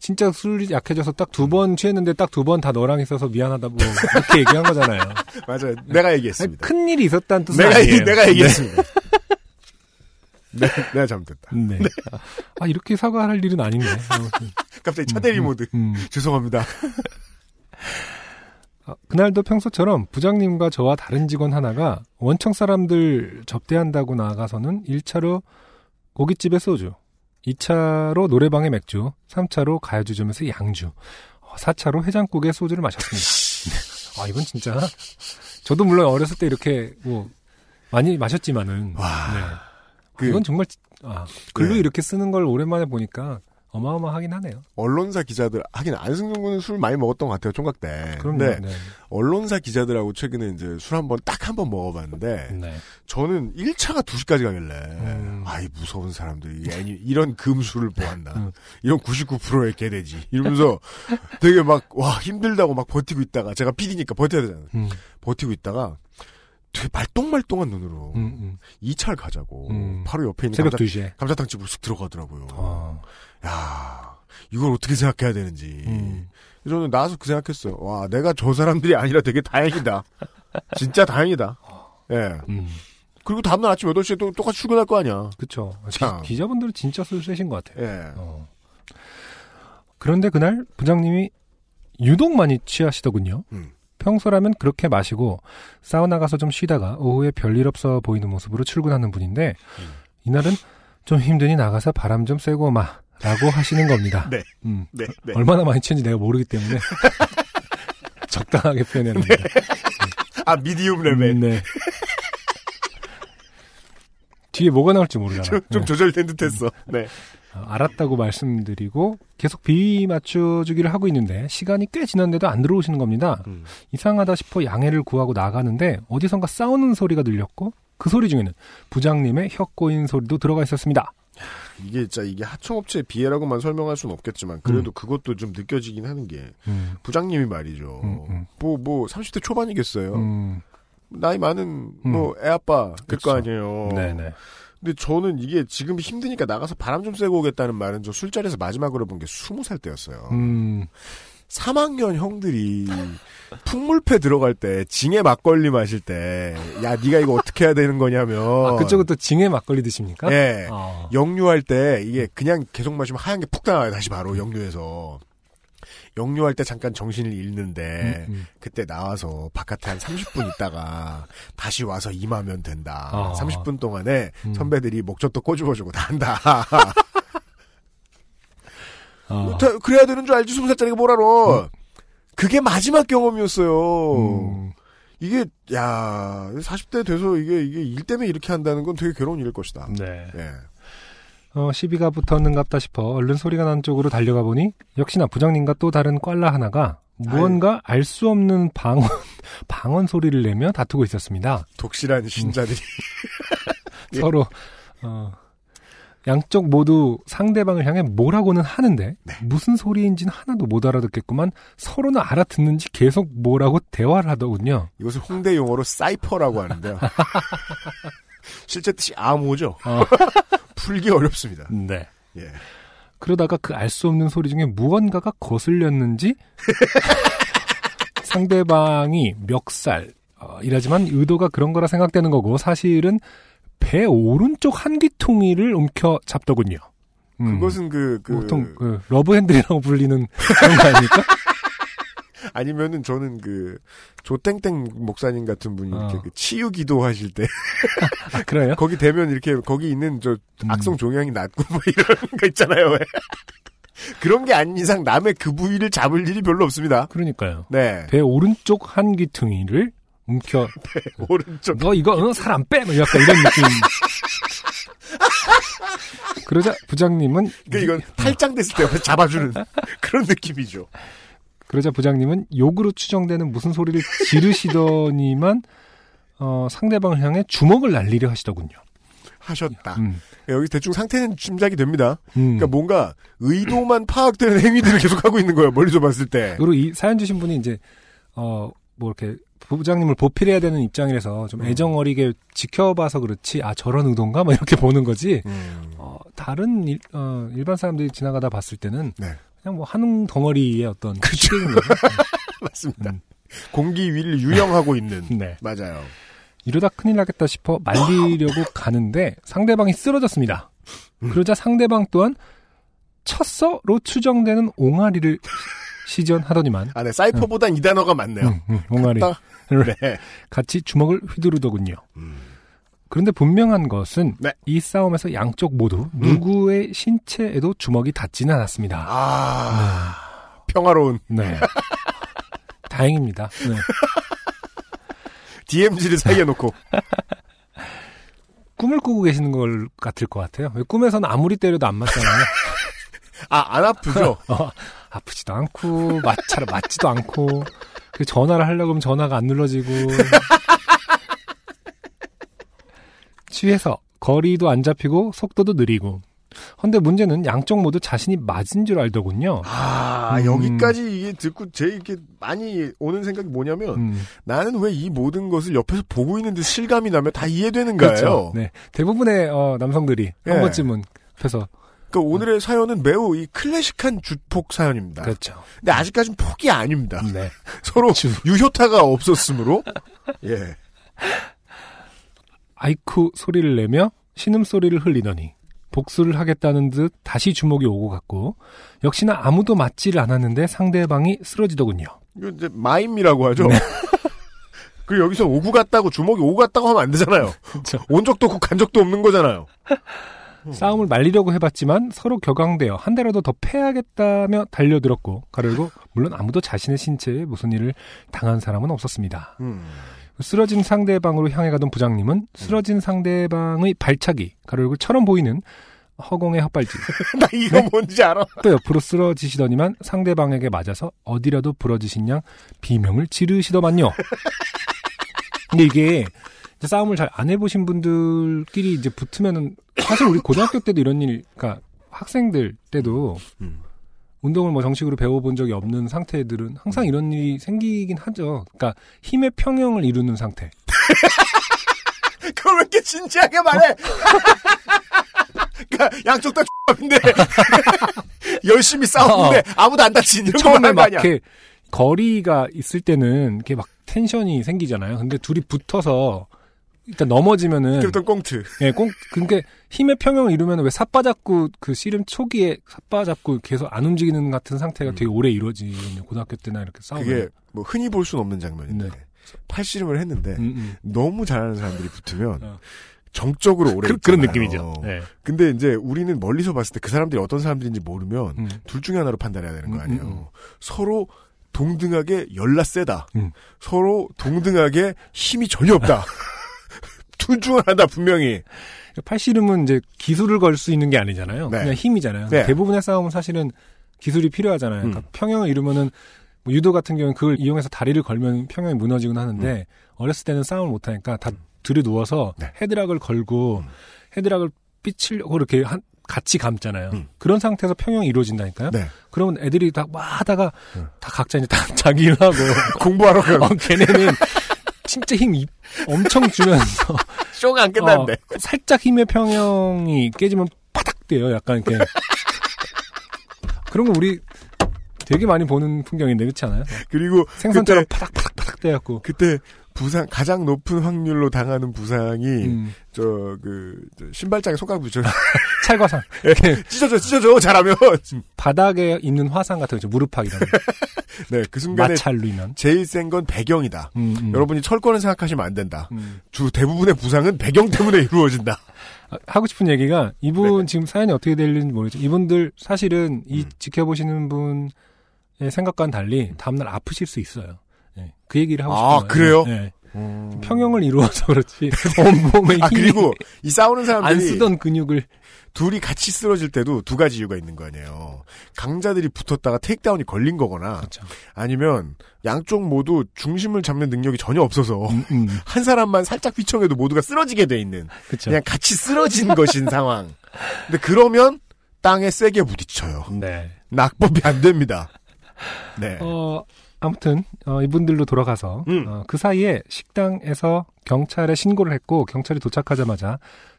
진짜 술이 약해져서 딱 두 번 취했는데 딱 두 번 다 너랑 있어서 미안하다 뭐 이렇게 얘기한 거잖아요. 맞아요. 내가 얘기했습니다. 큰 일이 있었다는 뜻은 내가, 아니에요. 내가 얘기했습니다. 네, 내가 잘못했다. 네. 아 이렇게 사과할 일은 아닌데. 갑자기 차대리 모드. 음. 죄송합니다. 아, 그날도 평소처럼 부장님과 저와 다른 직원 하나가 원청 사람들 접대한다고 나가서는 1차로 고깃집에 소주, 2차로 노래방에 맥주, 3차로 가야주점에서 양주, 4차로 해장국에 소주를 마셨습니다. 아, 이건 진짜. 저도 물론 어렸을 때 이렇게 뭐 많이 마셨지만은 와. 네. 그 이건 정말 아, 글로 네. 이렇게 쓰는 걸 오랜만에 보니까 어마어마하긴 하네요. 언론사 기자들 하긴 안승준 군은 술 많이 먹었던 것 같아요 총각 때. 그럼요. 근데 네. 언론사 기자들하고 최근에 이제 술 한번 딱 한 번 먹어봤는데 네. 저는 1차가 2시까지 가길래 음. 아이 무서운 사람들이 애니 이런 금술을 보았나 음. 이런 99%의 개돼지 이러면서 되게 막 와 힘들다고 막 버티고 있다가 제가 PD니까 버텨야 되잖아요 음, 버티고 있다가 되게 말똥말똥한 눈으로 음, 음. 2차를 가자고 음. 바로 옆에 있는 새벽 감자, 2시에. 감자탕 집으로 쓱 들어가더라고요 어, 야 이걸 어떻게 생각해야 되는지 음. 저는 나와서 그 생각했어요 와 내가 저 사람들이 아니라 되게 다행이다 진짜 다행이다 예 음. 그리고 다음날 아침 8시에 또 똑같이 출근할 거 아니야. 그쵸. 참. 기, 자분들은 진짜 술 세신 것 같아요. 예. 어. 그런데 그날 부장님이 유독 많이 취하시더군요. 음. 평소라면 그렇게 마시고 사우나 가서 좀 쉬다가 오후에 별일 없어 보이는 모습으로 출근하는 분인데 음. 이날은 좀 힘드니 나가서 바람 좀 쐬고 마 라고 하시는 겁니다. 네. 음. 네, 네. 얼마나 많이 취한지 내가 모르기 때문에 적당하게 표현해야 합니다. 아, medium level. 음, 네. 뒤에 뭐가 나올지 모르잖아. 좀, 좀 네. 조절된 듯 했어. 네. 어, 알았다고 말씀드리고 계속 비위 맞춰주기를 하고 있는데 시간이 꽤 지났는데도 안 들어오시는 겁니다. 음. 이상하다 싶어 양해를 구하고 나가는데 어디선가 싸우는 소리가 들렸고 그 소리 중에는 부장님의 혀 꼬인 소리도 들어가 있었습니다. 이게 진짜 이게 하청업체 비애라고만 설명할 수는 없겠지만 그래도 그것도 좀 느껴지긴 하는 게 음, 부장님이 말이죠. 음, 음. 뭐, 뭐, 30대 초반이겠어요. 음, 나이 많은, 뭐, 애아빠, 될 그쵸. 거 아니에요. 네네. 근데 저는 이게 지금 힘드니까 나가서 바람 좀 쐬고 오겠다는 말은 저 술자리에서 마지막으로 본게 20살 때였어요. 음, 3학년 형들이 풍물패 들어갈 때 징에 막걸리 마실 때 야 네가 이거 어떻게 해야 되는 거냐면 아, 그쪽은 또 징에 막걸리 드십니까? 예 어. 역류할 때 이게 그냥 계속 마시면 하얀 게 푹 나와요 다시 바로 역류해서 역류할 때 잠깐 정신을 잃는데 음, 음. 그때 나와서 바깥에 한 30분 있다가 다시 와서 임하면 된다. 아. 30분 동안에 음. 선배들이 목젖도 꼬집어주고 다 한다. 어. 다- 그래야 되는 줄 알지 20살짜리가 뭘 알아. 그게 마지막 경험이었어요. 음, 이게 야 40대 돼서 이게 이게 일 때문에 이렇게 한다는 건 되게 괴로운 일일 것이다. 네. 예. 어, 시비가 붙었는갑다 싶어 얼른 소리가 난 쪽으로 달려가 보니 역시나 부장님과 또 다른 꽐라 하나가 무언가 알 수 없는 방언 방언 소리를 내며 다투고 있었습니다. 독실한 신자들이 예. 서로 어, 양쪽 모두 상대방을 향해 뭐라고는 하는데 네. 무슨 소리인지는 하나도 못 알아듣겠구만 서로는 알아듣는지 계속 뭐라고 대화를 하더군요. 이것을 홍대 용어로 사이퍼라고 하는데요. 실제 뜻이 암호죠. 어, 풀기 어렵습니다. 네. 예. 그러다가 그 알 수 없는 소리 중에 무언가가 거슬렸는지 상대방이 멱살 어, 이라지만 의도가 그런 거라 생각되는 거고 사실은 배 오른쪽 한 귀퉁이를 움켜 잡더군요. 음, 그것은 그, 그, 보통 그 love handle이라고 불리는 그런 거 아닙니까? 아니면은 저는 그, 조땡땡 목사님 같은 분이 이렇게 어. 그 치유 기도 하실 때, 아, 그래요? 거기 되면 이렇게, 거기 있는 저 음. 악성 종양이 낫고 뭐 이런 거 있잖아요, 왜. 그런 게 아닌 이상 남의 그 부위를 잡을 일이 별로 없습니다. 그러니까요. 네. 배 오른쪽 한 귀퉁이를 움켜 오른쪽. 너 이거 어, 살안 빼! 뭐 약간 이런 느낌. 그러자 부장님은 그러니까 이건 탈장됐을 때 잡아주는 그런 느낌이죠. 그러자 부장님은 욕으로 추정되는 무슨 소리를 지르시더니만 어, 상대방을 향해 주먹을 날리려 하시더군요. 하셨다. 음, 여기 대충 상태는 짐작이 됩니다. 음. 그러니까 뭔가 의도만 파악되는 행위들을 계속 하고 있는 거예요. 멀리서 봤을 때. 그리고 이 사연 주신 분이 이제 어 뭐 이렇게 부장님을 보필해야 되는 입장이라서 좀 음. 애정 어리게 지켜봐서 그렇지 아 저런 의도인가 뭐 이렇게 보는 거지 음. 어, 다른 일, 어, 일반 사람들이 지나가다 봤을 때는 네. 그냥 뭐 한웅 덩어리의 어떤 거죠. 맞습니다. 음. 공기 위를 유영하고 있는. 네. 맞아요. 이러다 큰일 나겠다 싶어 말리려고 가는데 상대방이 쓰러졌습니다. 음. 그러자 상대방 또한 쳤어로 추정되는 옹알이를 시전하더니만 아, 네. 사이퍼보단 이 단어가 맞네요. 음, 음, 옹알이 딱. 네. 같이 주먹을 휘두르더군요. 음. 그런데 분명한 것은 네. 이 싸움에서 양쪽 모두 누구의 신체에도 주먹이 닿지는 않았습니다. 아, 평화로운 네. 다행입니다. 네. DMZ를 사이에 놓고. 꿈을 꾸고 계시는 걸 같을 것 같아요. 왜 꿈에서는 아무리 때려도 안 맞잖아요. 아, 안 아프죠? 어, 아프지도 않고 맞잘 맞지도 않고 그 전화를 하려고 하면 전화가 안 눌러지고 취해서 거리도 안 잡히고 속도도 느리고 근데 문제는 양쪽 모두 자신이 맞은 줄 알더군요. 아, 음. 여기까지 이게 듣고 제 이렇게 많이 오는 생각이 뭐냐면 음, 나는 왜 이 모든 것을 옆에서 보고 있는 데 실감이 나면 다 이해되는가요? 그렇죠. 네. 대부분의 어, 남성들이 예. 한 번쯤은 옆에서 그러니까 오늘의 사연은 매우 이 클래식한 주폭 사연입니다. 그렇죠. 근데 아직까지는 폭이 아닙니다. 네. 서로 유효타가 없었으므로 예. 아이쿠 소리를 내며 신음소리를 흘리더니 복수를 하겠다는 듯 다시 주먹이 오고 갔고 역시나 아무도 맞지를 않았는데 상대방이 쓰러지더군요. 이거 이제 마임이라고 하죠. 네. 그리고 여기서 오구 같다고 주먹이 오구 같다고 하면 안 되잖아요. 온 적도 없고 간 적도 없는 거잖아요. 싸움을 말리려고 해봤지만 서로 격앙되어 한 대라도 더 패야겠다며 달려들었고 가르고 물론 아무도 자신의 신체에 무슨 일을 당한 사람은 없었습니다. 음. 쓰러진 상대방으로 향해 가던 부장님은 쓰러진 상대방의 발차기 가르고 처럼 보이는 허공의 헛발질 나 이거 네? 뭔지 알아. 또 옆으로 쓰러지시더니만 상대방에게 맞아서 어디라도 부러지신 양 비명을 지르시더만요. 근데 이게 싸움을 잘 안 해보신 분들끼리 이제 붙으면은 사실 우리 고등학교 때도 이런 일, 그러니까 학생들 때도 음. 운동을 뭐 정식으로 배워본 적이 없는 상태들은 항상 이런 일이 생기긴 하죠. 그러니까 힘의 평형을 이루는 상태. 그걸 왜 이렇게 진지하게 말해? 그러니까 양쪽 다 X인데 열심히 싸우는데 아무도 안 다친 이런 거 처음에 막 아니야? 이렇게 거리가 있을 때는 이렇게 막 텐션이 생기잖아요. 근데 둘이 붙어서 일단 넘어지면은 그랬던 꽁트. 예, 꼭 그게 힘의 평형을 이루면 왜 삿바 잡고 그 씨름 초기에 삿바 잡고 계속 안 움직이는 같은 상태가 되게 오래 이루어지거든요. 고등학교 때나 이렇게 싸우면. 음. 그게 뭐 흔히 볼 수는 없는 장면인데 네. 팔씨름을 했는데 음, 음. 너무 잘하는 사람들이 붙으면 어. 정적으로 오래 그, 그런 있잖아요. 느낌이죠. 네. 근데 이제 우리는 멀리서 봤을 때 그 사람들이 어떤 사람들인지 모르면 음. 둘 중에 하나로 판단해야 되는 거 음, 아니에요. 음, 음. 서로 동등하게 열나 세다. 음. 서로 동등하게 힘이 전혀 없다. 둘 중 하나다 분명히. 팔씨름은 이제 기술을 걸 수 있는 게 아니잖아요. 네. 그냥 힘이잖아요. 네. 대부분의 싸움은 사실은 기술이 필요하잖아요. 그러니까 음. 평형을 이루면은 뭐 유도 같은 경우는 그걸 이용해서 다리를 걸면 평형이 무너지곤 하는데 어렸을 때는 싸움을 못 하니까 다 들여 누워서 음. 네. 헤드락을 걸고 음. 헤드락을 삐치려고 이렇게 한 같이 감잖아요. 음. 그런 상태에서 평형이 이루어진다니까요. 네. 그러면 애들이 다 막 하다가 음. 다 각자 이제 다 자기 일 하고 공부하러 가고 어, 걔네는 진짜 힘 이- 엄청 주면서 쇼가 안 끝났는데. 어, 살짝 힘의 평형이 깨지면 바닥 돼요. 약간 이렇게. 그런 거 우리 되게 많이 보는 풍경인데 그렇지 않아요? 그리고 생선처럼 그때, 파닥 파닥 파닥 돼갖고. 그때 부상 가장 높은 확률로 당하는 부상이 음, 저그 신발장에 손가락 붙여 찰과상. 이렇게 찢어져 찢어져 잘하면 바닥에 있는 화상 같은 거 있죠. 무릎팍이라는. 네 그 순간에 마찰루이면. 제일 센 건 배경이다. 음, 음. 여러분이 철권을 생각하시면 안 된다. 음. 주 대부분의 부상은 배경 때문에 이루어진다. 아, 하고 싶은 얘기가 이분 네. 지금 사연이 어떻게 될는지 모르겠죠. 이분들 사실은 이 음. 지켜보시는 분의 생각과는 달리 다음날 아프실 수 있어요. 네, 그 얘기를 하고 아, 싶은 그래요? 네. 평형을 이루어서 그렇지 온몸에 아 그리고 이 싸우는 안 사람들이 쓰던 근육을 둘이 같이 쓰러질 때도 두 가지 이유가 있는 거 아니에요. 강자들이 붙었다가 테이크다운이 걸린 거거나 그렇죠. 아니면 양쪽 모두 중심을 잡는 능력이 전혀 없어서 음, 음, 한 사람만 살짝 휘청해도 모두가 쓰러지게 돼 있는 그렇죠. 그냥 같이 쓰러진 것인 상황. 근데 그러면 땅에 세게 부딪혀요. 네. 낙법이 안 됩니다. 네. 어 아무튼 어, 이분들로 돌아가서 음. 어, 그 사이에 식당에서 경찰에 신고를 했고 경찰이 도착하자마자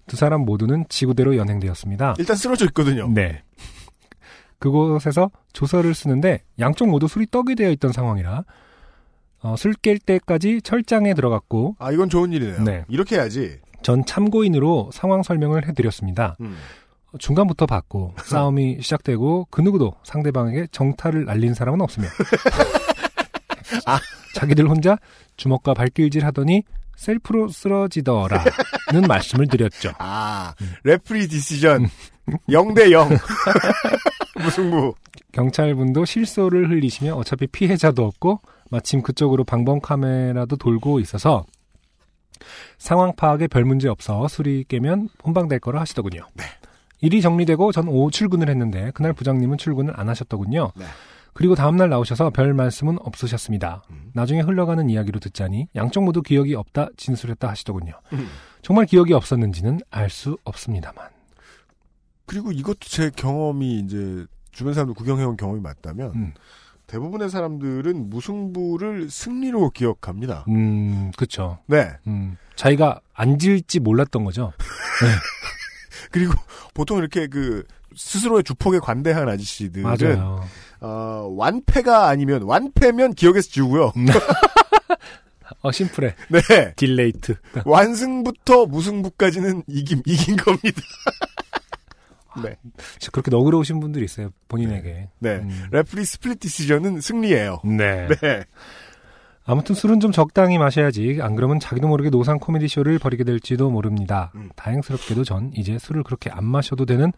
두 사람 모두는 지구대로 연행되었습니다. 일단 쓰러져 있거든요. 네. 그곳에서 조서를 쓰는데 양쪽 모두 술이 떡이 되어 있던 상황이라 어, 술 깰 때까지 철장에 들어갔고 아 이건 좋은 일이네요. 네. 이렇게 해야지. 전 참고인으로 상황 설명을 해드렸습니다. 음. 중간부터 봤고 싸움이 시작되고 그 누구도 상대방에게 정타를 날린 사람은 없으며 아. 자기들 혼자 주먹과 발길질 하더니 셀프로 쓰러지더라는 말씀을 드렸죠. 아 음. referee decision 0대 0 무승부. 경찰분도 실소를 흘리시며 어차피 피해자도 없고 마침 그쪽으로 방범 카메라도 돌고 있어서 상황 파악에 별 문제 없어 술이 깨면 훈방될 거라 하시더군요. 네. 일이 정리되고 전 오후 출근을 했는데 그날 부장님은 출근을 안 하셨더군요. 네. 그리고 다음날 나오셔서 별 말씀은 없으셨습니다. 음. 나중에 흘러가는 이야기로 듣자니 양쪽 모두 기억이 없다 진술했다 하시더군요. 음. 정말 기억이 없었는지는 알 수 없습니다만. 그리고 이것도 제 경험이 이제 주변 사람들 구경해온 경험이 맞다면 음, 대부분의 사람들은 무승부를 승리로 기억합니다. 음 그쵸. 네. 음, 자기가 앉을지 몰랐던 거죠. 그리고 보통 이렇게 그 스스로의 주폭에 관대한 아저씨들은 맞아요. 어, 완패가 아니면 완패면 기억에서 지우고요. 어, 심플해. 네. delete. 완승부터 무승부까지는 이김 이긴 겁니다. 네. 진짜 그렇게 너그러우신 분들이 있어요. 본인에게. 네. 음. referee split decision은 승리예요. 네. 네. 아무튼 술은 좀 적당히 마셔야지 안 그러면 자기도 모르게 노상 코미디 쇼를 벌이게 될지도 모릅니다. 음. 다행스럽게도 전 이제 술을 그렇게 안 마셔도 되는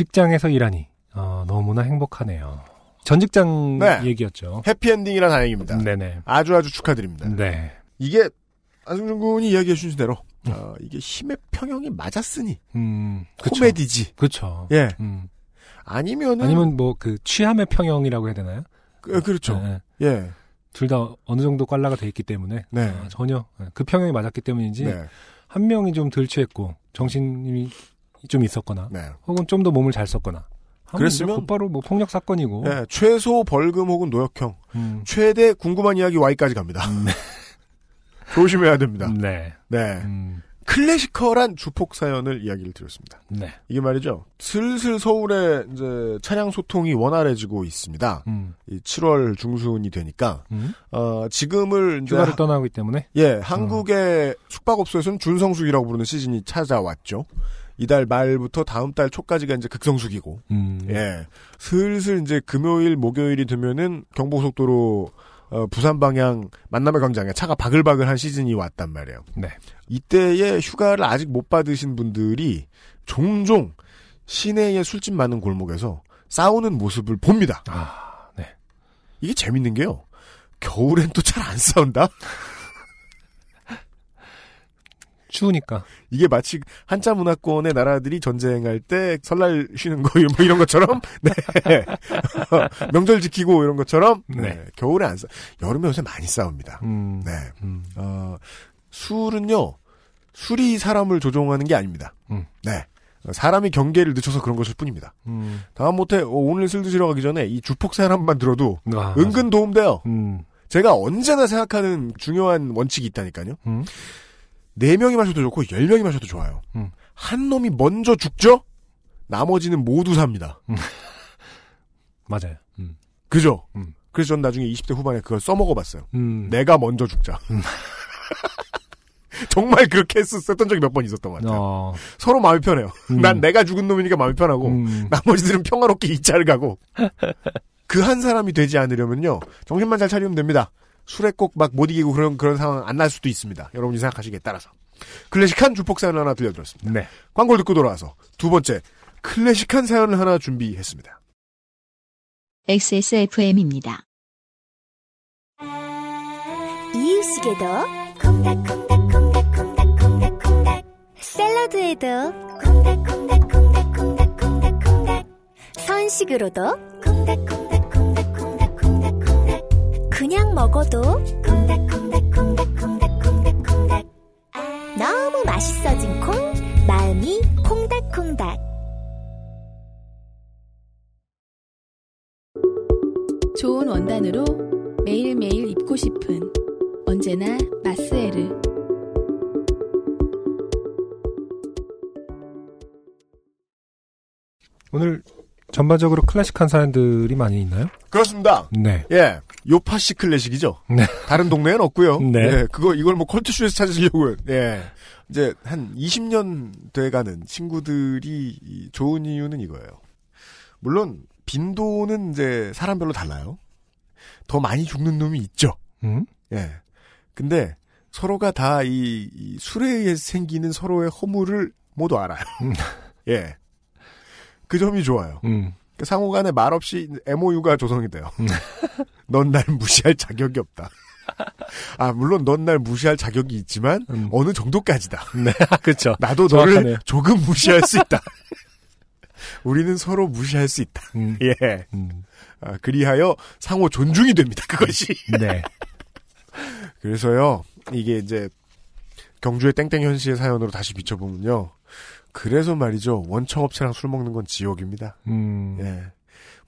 직장에서 일하니 어, 너무나 행복하네요. 전 직장 네. 얘기였죠. 해피엔딩이라 다행입니다. 네네. 아주 아주 축하드립니다. 네. 이게 안승준 군이 이야기해 주신 대로 어, 이게 힘의 평형이 맞았으니 음. 코미디지. 그쵸. 예. 음. 아니면은 아니면 뭐 그 취함의 평형이라고 해야 되나요? 그, 그렇죠. 네. 예. 둘 다 어느 정도 꽐라가 돼 있기 때문에 네. 아, 전혀 그 평형이 맞았기 때문인지 네. 한 명이 좀 덜 취했고 정신이 좀 있었거나 네. 혹은 좀 더 몸을 잘 썼거나 그랬으면- 곧바로 뭐 폭력 사건이고 예, 최소 벌금 혹은 노역형, 음, 최대 궁금한 이야기 Y까지 갑니다. 음, 조심해야 됩니다. 네, 네. 음, 클래시컬한 주폭 사연을 이야기를 드렸습니다. 네, 이게 말이죠. 슬슬 서울에 이제 차량 소통이 원활해지고 있습니다. 음, 이 7월 중순이 되니까 음. 어, 지금을 휴가를 하- 떠나기 때문에 예, 한국의 숙박업소에서는 준성수기라고 부르는 시즌이 찾아왔죠. 이달 말부터 다음 달 초까지가 이제 극성수기고, 음, 예, 슬슬 이제 금요일, 목요일이 되면은 경부고속도로 어, 부산 방향 만남의 광장에 차가 바글바글한 시즌이 왔단 말이에요. 네, 이때에 휴가를 아직 못 받으신 분들이 종종 시내의 술집 많은 골목에서 싸우는 모습을 봅니다. 아, 네, 이게 재밌는 게요. 겨울엔 또 잘 안 싸운다? 추우니까 이게 마치 한자 문화권의 나라들이 전쟁할 때 설날 쉬는 거, 뭐 이런 것처럼, 네. 명절 지키고 이런 것처럼, 네. 네. 겨울에 안 싸, 여름에 요새 많이 싸웁니다. 음, 네. 음, 어, 술은요, 술이 사람을 조종하는 게 아닙니다. 음. 네. 사람이 경계를 늦춰서 그런 것일 뿐입니다. 음, 다음 못해 어, 오늘 술 드시러 가기 전에 이 주폭 사람만 들어도 아, 은근 도움돼요. 음, 제가 언제나 생각하는 중요한 원칙이 있다니까요. 음, 네 명이 마셔도 좋고 열 명이 마셔도 좋아요. 음. 한 놈이 먼저 죽죠? 나머지는 모두 삽니다. 맞아요. 음, 그죠? 음. 그래서 전 나중에 20대 후반에 그걸 써먹어봤어요. 음, 내가 먼저 죽자. 정말 그렇게 했, 썼던 적이 몇 번 있었던 것 같아요. 어, 서로 마음이 편해요. 음. 난 내가 죽은 놈이니까 마음이 편하고 음, 나머지들은 평화롭게 이 차를 가고 그 한 사람이 되지 않으려면요 정신만 잘 차리면 됩니다. 술에 꼭 막 못 이기고 그런 그런 상황 안 날 수도 있습니다. 여러분이 생각하시기에 따라서 클래식한 주폭 사연을 하나 들려드렸습니다. 네, 광고를 듣고 돌아와서 두 번째 클래식한 사연을 하나 준비했습니다. XSFM입니다. 이유식에도 콩닥콩닥콩닥콩닥콩닥콩닥 샐러드에도 콩닥콩닥콩닥콩닥콩닥콩닥 선식으로도 콩닥콩닥콩닥콩닥콩닥콩닥 그냥 먹어도 콩닥콩닥콩닥콩닥콩닥 너무 맛있어진 콩 마음이 콩닥콩닥. 좋은 원단으로 매일매일 입고 싶은 언제나 마스에르. 오늘 전반적으로 클래식한 사연들이 많이 있나요? 그렇습니다. 네, 예, 요파시 클래식이죠. 네. 다른 동네엔 없고요. 네. 예, 그거 이걸 뭐 컬투쇼에서 찾으시려고요. 예, 이제 한 20년 돼가는 친구들이 이 좋은 이유는 이거예요. 물론 빈도는 이제 사람별로 달라요. 더 많이 죽는 놈이 있죠. 음, 예. 근데 서로가 다이 술에 의해 생기는 서로의 허물을 모두 알아요. 음. 예. 그 점이 좋아요. 음, 그 상호 간에 말 없이 MOU가 조성이 돼요. 음. 넌날 무시할 자격이 없다. 아, 물론 넌 날 무시할 자격이 있지만 음. 어느 정도까지다. 네, 그렇죠. 나도 정확하네요. 너를 조금 무시할 수 있다. 우리는 서로 무시할 수 있다. 음, 예. 음, 아, 그리하여 상호 존중이 됩니다. 그것이. 네. 그래서요, 이게 이제 경주의 땡땡현 씨의 사연으로 다시 비춰보면요. 그래서 말이죠. 원청업체랑 술 먹는 건 지옥입니다. 음, 예.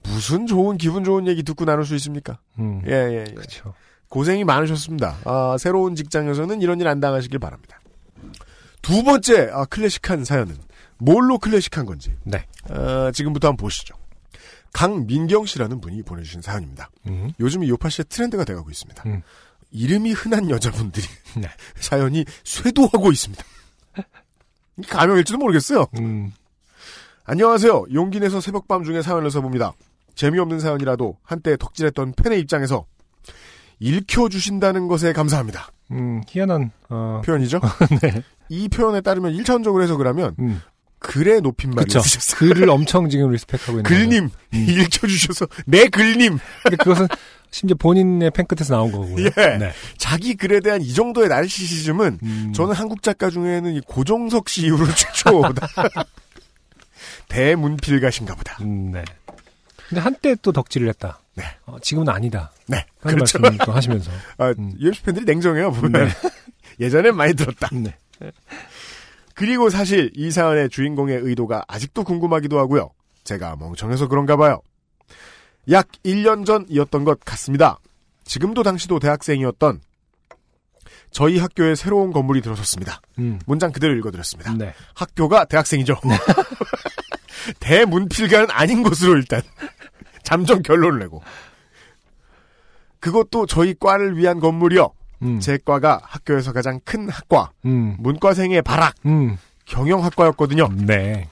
무슨 좋은 기분 좋은 얘기 듣고 나눌 수 있습니까? 음, 예, 예, 예. 그렇죠. 고생이 많으셨습니다. 아, 새로운 직장에서는 이런 일 안 당하시길 바랍니다. 두 번째 아, 클래식한 사연은 뭘로 클래식한 건지 네. 아, 지금부터 한번 보시죠. 강민경 씨라는 분이 보내주신 사연입니다. 음, 요즘 이 요파 씨의 트렌드가 돼가고 있습니다. 음. 이름이 흔한 여자분들이 네. 사연이 쇄도하고 있습니다. 가명일지도 모르겠어요. 음, 안녕하세요. 용기 내서 새벽밤 중에 사연을 써봅니다. 재미없는 사연이라도 한때 덕질했던 팬의 입장에서 읽혀주신다는 것에 감사합니다. 음, 희한한, 어, 표현이죠? 네. 이 표현에 따르면 1차원적으로 해석을 하면 음, 글의 높임말이 그쵸. 있으셨어요. 글을 엄청 지금 리스펙하고 있는. 글님 음. 읽혀주셔서 내 글님 근데 그것은 심지어 본인의 팬 끝에서 나온 거고요. 예. 네. 자기 글에 대한 이 정도의 나르시시즘은 음, 저는 한국 작가 중에는 이 고종석 씨 이후로 최초다. 대문필가신가 보다. 음, 네. 근데 한때 또 덕질을 했다. 네. 어, 지금은 아니다. 네, 그렇죠. 말씀 또 하시면서. 아, 음. UMC 팬들이 냉정해요 보면 네. 예전엔 많이 들었다. 네. 그리고 사실 이 사연의 주인공의 의도가 아직도 궁금하기도 하고요. 제가 멍청해서 그런가 봐요. 약 1년 전이었던 것 같습니다. 지금도 당시도 대학생이었던 저희 학교에 새로운 건물이 들어섰습니다. 음, 문장 그대로 읽어드렸습니다. 네. 학교가 대학생이죠. 대문필가는 아닌 것으로 일단 잠정 결론을 내고 그것도 저희 과를 위한 건물이요. 음, 제 과가 학교에서 가장 큰 학과 음, 문과생의 바락 음, 경영학과였거든요. 네.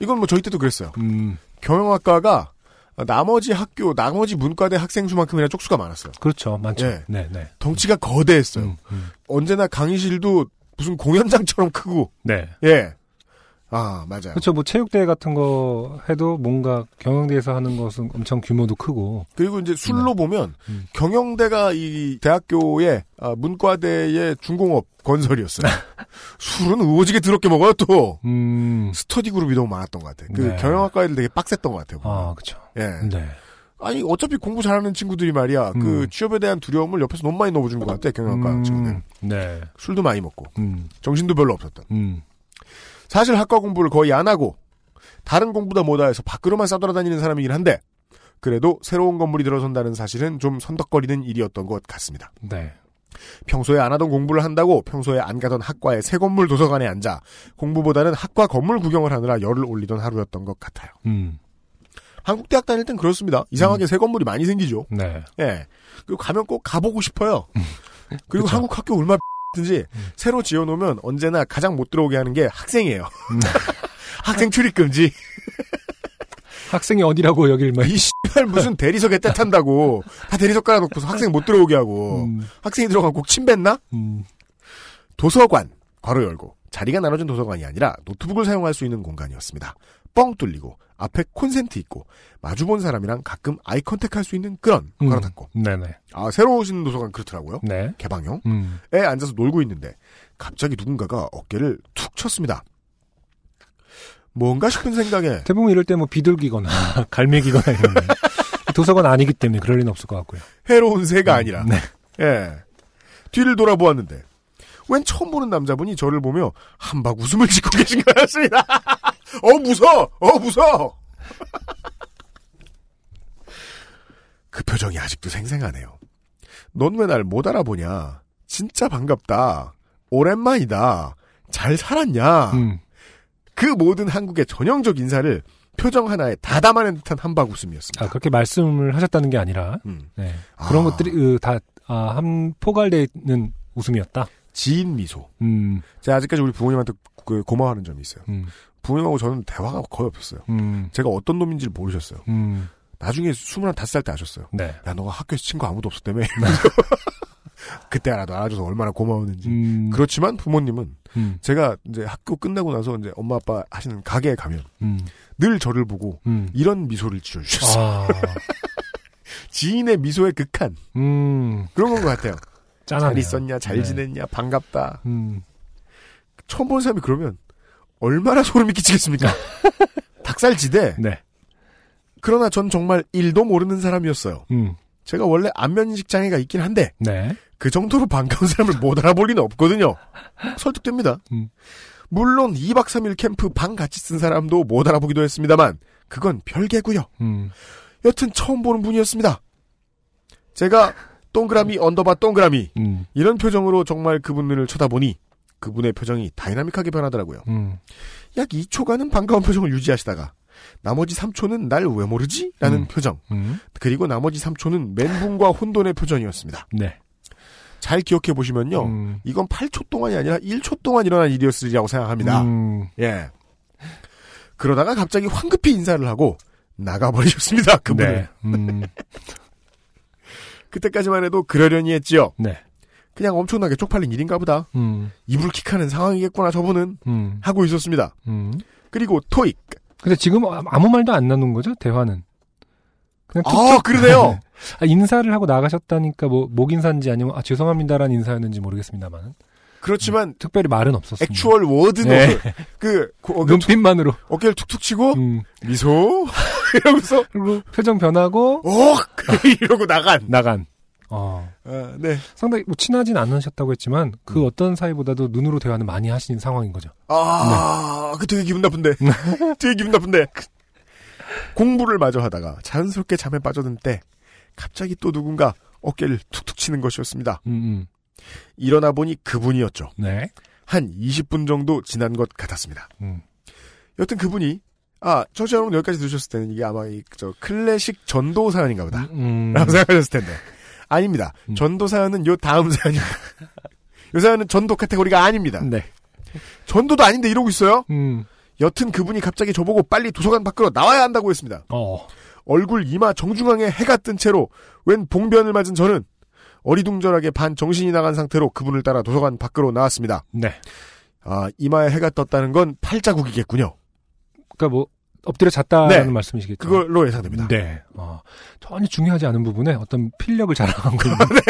이건 뭐 저희 때도 그랬어요. 음, 경영학과가 나머지 학교, 나머지 문과대 학생 수만큼이나 쪽수가 많았어요. 그렇죠. 많죠. 예. 네, 네. 덩치가 거대했어요. 음, 음. 언제나 강의실도 무슨 공연장처럼 크고, 네. 예. 아, 맞아요. 그렇죠. 뭐 체육대회 같은 거 해도 뭔가 경영대에서 하는 것은 엄청 규모도 크고. 그리고 이제 술로 보면 음. 경영대가 이 대학교의 아, 문과대의 중공업 건설이었어요. 술은 우호지게 더럽게 먹어요 또. 음. 스터디 그룹이 너무 많았던 것 같아요. 그 네. 경영학과 애들 되게 빡셌던 것 같아요. 보면. 아, 그렇죠. 예. 네. 아니 어차피 공부 잘하는 친구들이 말이야. 그 음. 취업에 대한 두려움을 옆에서 너무 많이 넣어주는 것 같아. 경영학과 친구들. 음, 네. 술도 많이 먹고 음, 정신도 별로 없었던. 음. 사실 학과 공부를 거의 안 하고 다른 공부다 뭐다 해서 밖으로만 싸돌아다니는 사람이긴 한데 그래도 새로운 건물이 들어선다는 사실은 좀 선덕거리는 일이었던 것 같습니다. 네. 평소에 안 하던 공부를 한다고 평소에 안 가던 학과의 새 건물 도서관에 앉아 공부보다는 학과 건물 구경을 하느라 열을 올리던 하루였던 것 같아요. 음, 한국 대학 다닐 땐 그렇습니다. 이상하게 새 건물이 많이 생기죠. 네. 예. 그리고 가면 꼭 가보고 싶어요. 그리고 그쵸. 한국 학교 얼마 든지 음. 새로 지어놓으면 언제나 가장 못 들어오게 하는 게 학생이에요. 음. 학생 출입 금지. 학생이 어디라고 여길 막. 이 씨발 무슨 대리석에 때 탄다고 다 대리석 깔아놓고서 학생 못 들어오게 하고 음, 학생이 들어가면 꼭침 뱉나? 음, 도서관 괄호 열고 자리가 나눠진 도서관이 아니라 노트북을 사용할 수 있는 공간이었습니다. 뻥 뚫리고 앞에 콘센트 있고 마주본 사람이랑 가끔 eye contact 할 수 있는 그런 음. 닫고 네네. 아 새로 오신 도서관 그렇더라고요. 네. 개방형 음, 에 앉아서 놀고 있는데 갑자기 누군가가 어깨를 툭 쳤습니다. 뭔가 싶은 생각에 대부분 이럴 때 뭐 비둘기거나 갈매기거나 이런. 거. 도서관 아니기 때문에 그럴 리는 없을 것 같고요. 해로운 새가 아니라 네. 예 뒤를 돌아보았는데 웬 처음 보는 남자분이 저를 보며 한박 웃음을 짓고 계신 거였습니다. 어 무서, 어 무서. 그 표정이 아직도 생생하네요. 넌 왜 날 못 알아보냐? 진짜 반갑다. 오랜만이다. 잘 살았냐? 음, 그 모든 한국의 전형적 인사를 표정 하나에 다 담아낸 듯한 한박 웃음이었습니다. 아, 그렇게 말씀을 하셨다는 게 아니라, 음. 네. 그런 아. 것들이, 으, 다, 아, 한, 포괄되어 있는 웃음이었다. 지인 미소. 음, 제가 아직까지 우리 부모님한테 그 고마워하는 점이 있어요. 음, 부모님하고 저는 대화가 거의 없었어요. 음, 제가 어떤 놈인지 를 모르셨어요. 음, 나중에 25살 때 아셨어요. 네. 야, 너가 학교에서 친구 아무도 없었다며. 그때 알아도 알아줘서 얼마나 고마웠는지. 음, 그렇지만 부모님은 음, 제가 이제 학교 끝나고 나서 이제 엄마 아빠 하시는 가게에 가면 음, 늘 저를 보고 음. 이런 미소를 지어주셨어요. 아, 지인의 미소의 극한 음, 그런 건 것 같아요. 짠하네요. 잘 있었냐, 잘 네. 지냈냐, 반갑다. 음, 처음 본 사람이 그러면 얼마나 소름이 끼치겠습니까? 닭살지대. 네. 그러나 전 정말 일도 모르는 사람이었어요. 음, 제가 원래 안면인식 장애가 있긴 한데 네. 그 정도로 반가운 사람을 못 알아볼 리는 없거든요. 설득됩니다. 음. 물론 2박 3일 캠프 방 같이 쓴 사람도 못 알아보기도 했습니다만 그건 별개고요. 음, 여튼 처음 보는 분이었습니다. 제가 동그라미 underbar 동그라미 음, 이런 표정으로 정말 그분을 쳐다보니 그분의 표정이 다이나믹하게 변하더라고요. 음, 약 2초간은 반가운 표정을 유지하시다가 나머지 3초는 날 왜 모르지? 라는 음. 표정 음, 그리고 나머지 3초는 멘붕과 혼돈의 표정이었습니다. 네. 잘 기억해 보시면요. 음, 이건 8초 동안이 아니라 1초 동안 일어난 일이었으리라고 생각합니다. 음, 예. 그러다가 갑자기 황급히 인사를 하고 나가버리셨습니다. 그분을. 네. 음, 그때까지만 해도 그러려니 했지요. 네. 그냥 엄청나게 쪽팔린 일인가 보다. 음, 이불 킥하는 상황이겠구나 저분은 음, 하고 있었습니다. 음. 그리고 토익. 근데 지금 아- 아무 말도 안 나눈 거죠? 대화는. 그냥 아 툭툭. 그러네요. 아, 인사를 하고 나가셨다니까 뭐 목인사인지 아니면 아 죄송합니다라는 인사였는지 모르겠습니다만 그렇지만 특별히 말은 없었습니다. 액추얼 워드는 네. 그 고- 어깨, 눈빛만으로 어깨를 툭툭 치고 음. 미소 이러면서 그리고 표정 변하고 어 이러고 나간. 나간. 어. 아, 네. 상당히 뭐 친하진 않으셨다고 했지만 그 음. 어떤 사이보다도 눈으로 대화는 많이 하신 상황인 거죠. 아, 그 되게 기분 나쁜데. 되게 기분 나쁜데. 공부를 마저 하다가 자연스럽게 잠에 빠져든 때 갑자기 또 누군가 어깨를 툭툭 치는 것이었습니다. 음, 음. 일어나 보니 그분이었죠. 네. 한 20분 정도 지난 것 같았습니다. 음. 여튼 그분이 아, 청취자 여러분 여기까지 들으셨을 때는 이게 아마 이, 저, 클래식 전도 사연인가 보다. 음. 라고 생각하셨을 텐데. 아닙니다. 음. 전도 사연은 요 다음 사연입니다. 요 사연은 전도 카테고리가 아닙니다. 네. 전도도 아닌데 이러고 있어요? 음. 여튼 그분이 갑자기 저보고 빨리 도서관 밖으로 나와야 한다고 했습니다. 어. 얼굴 이마 정중앙에 해가 뜬 채로 웬 봉변을 맞은 저는 어리둥절하게 반 정신이 나간 상태로 그분을 따라 도서관 밖으로 나왔습니다. 네. 아, 이마에 해가 떴다는 건 팔자국이겠군요. 그러니까 뭐 엎드려 잤다는 네. 말씀이시겠죠. 그걸로 예상됩니다. 네. 어, 전혀 중요하지 않은 부분에 어떤 필력을 자랑하고 있는 네.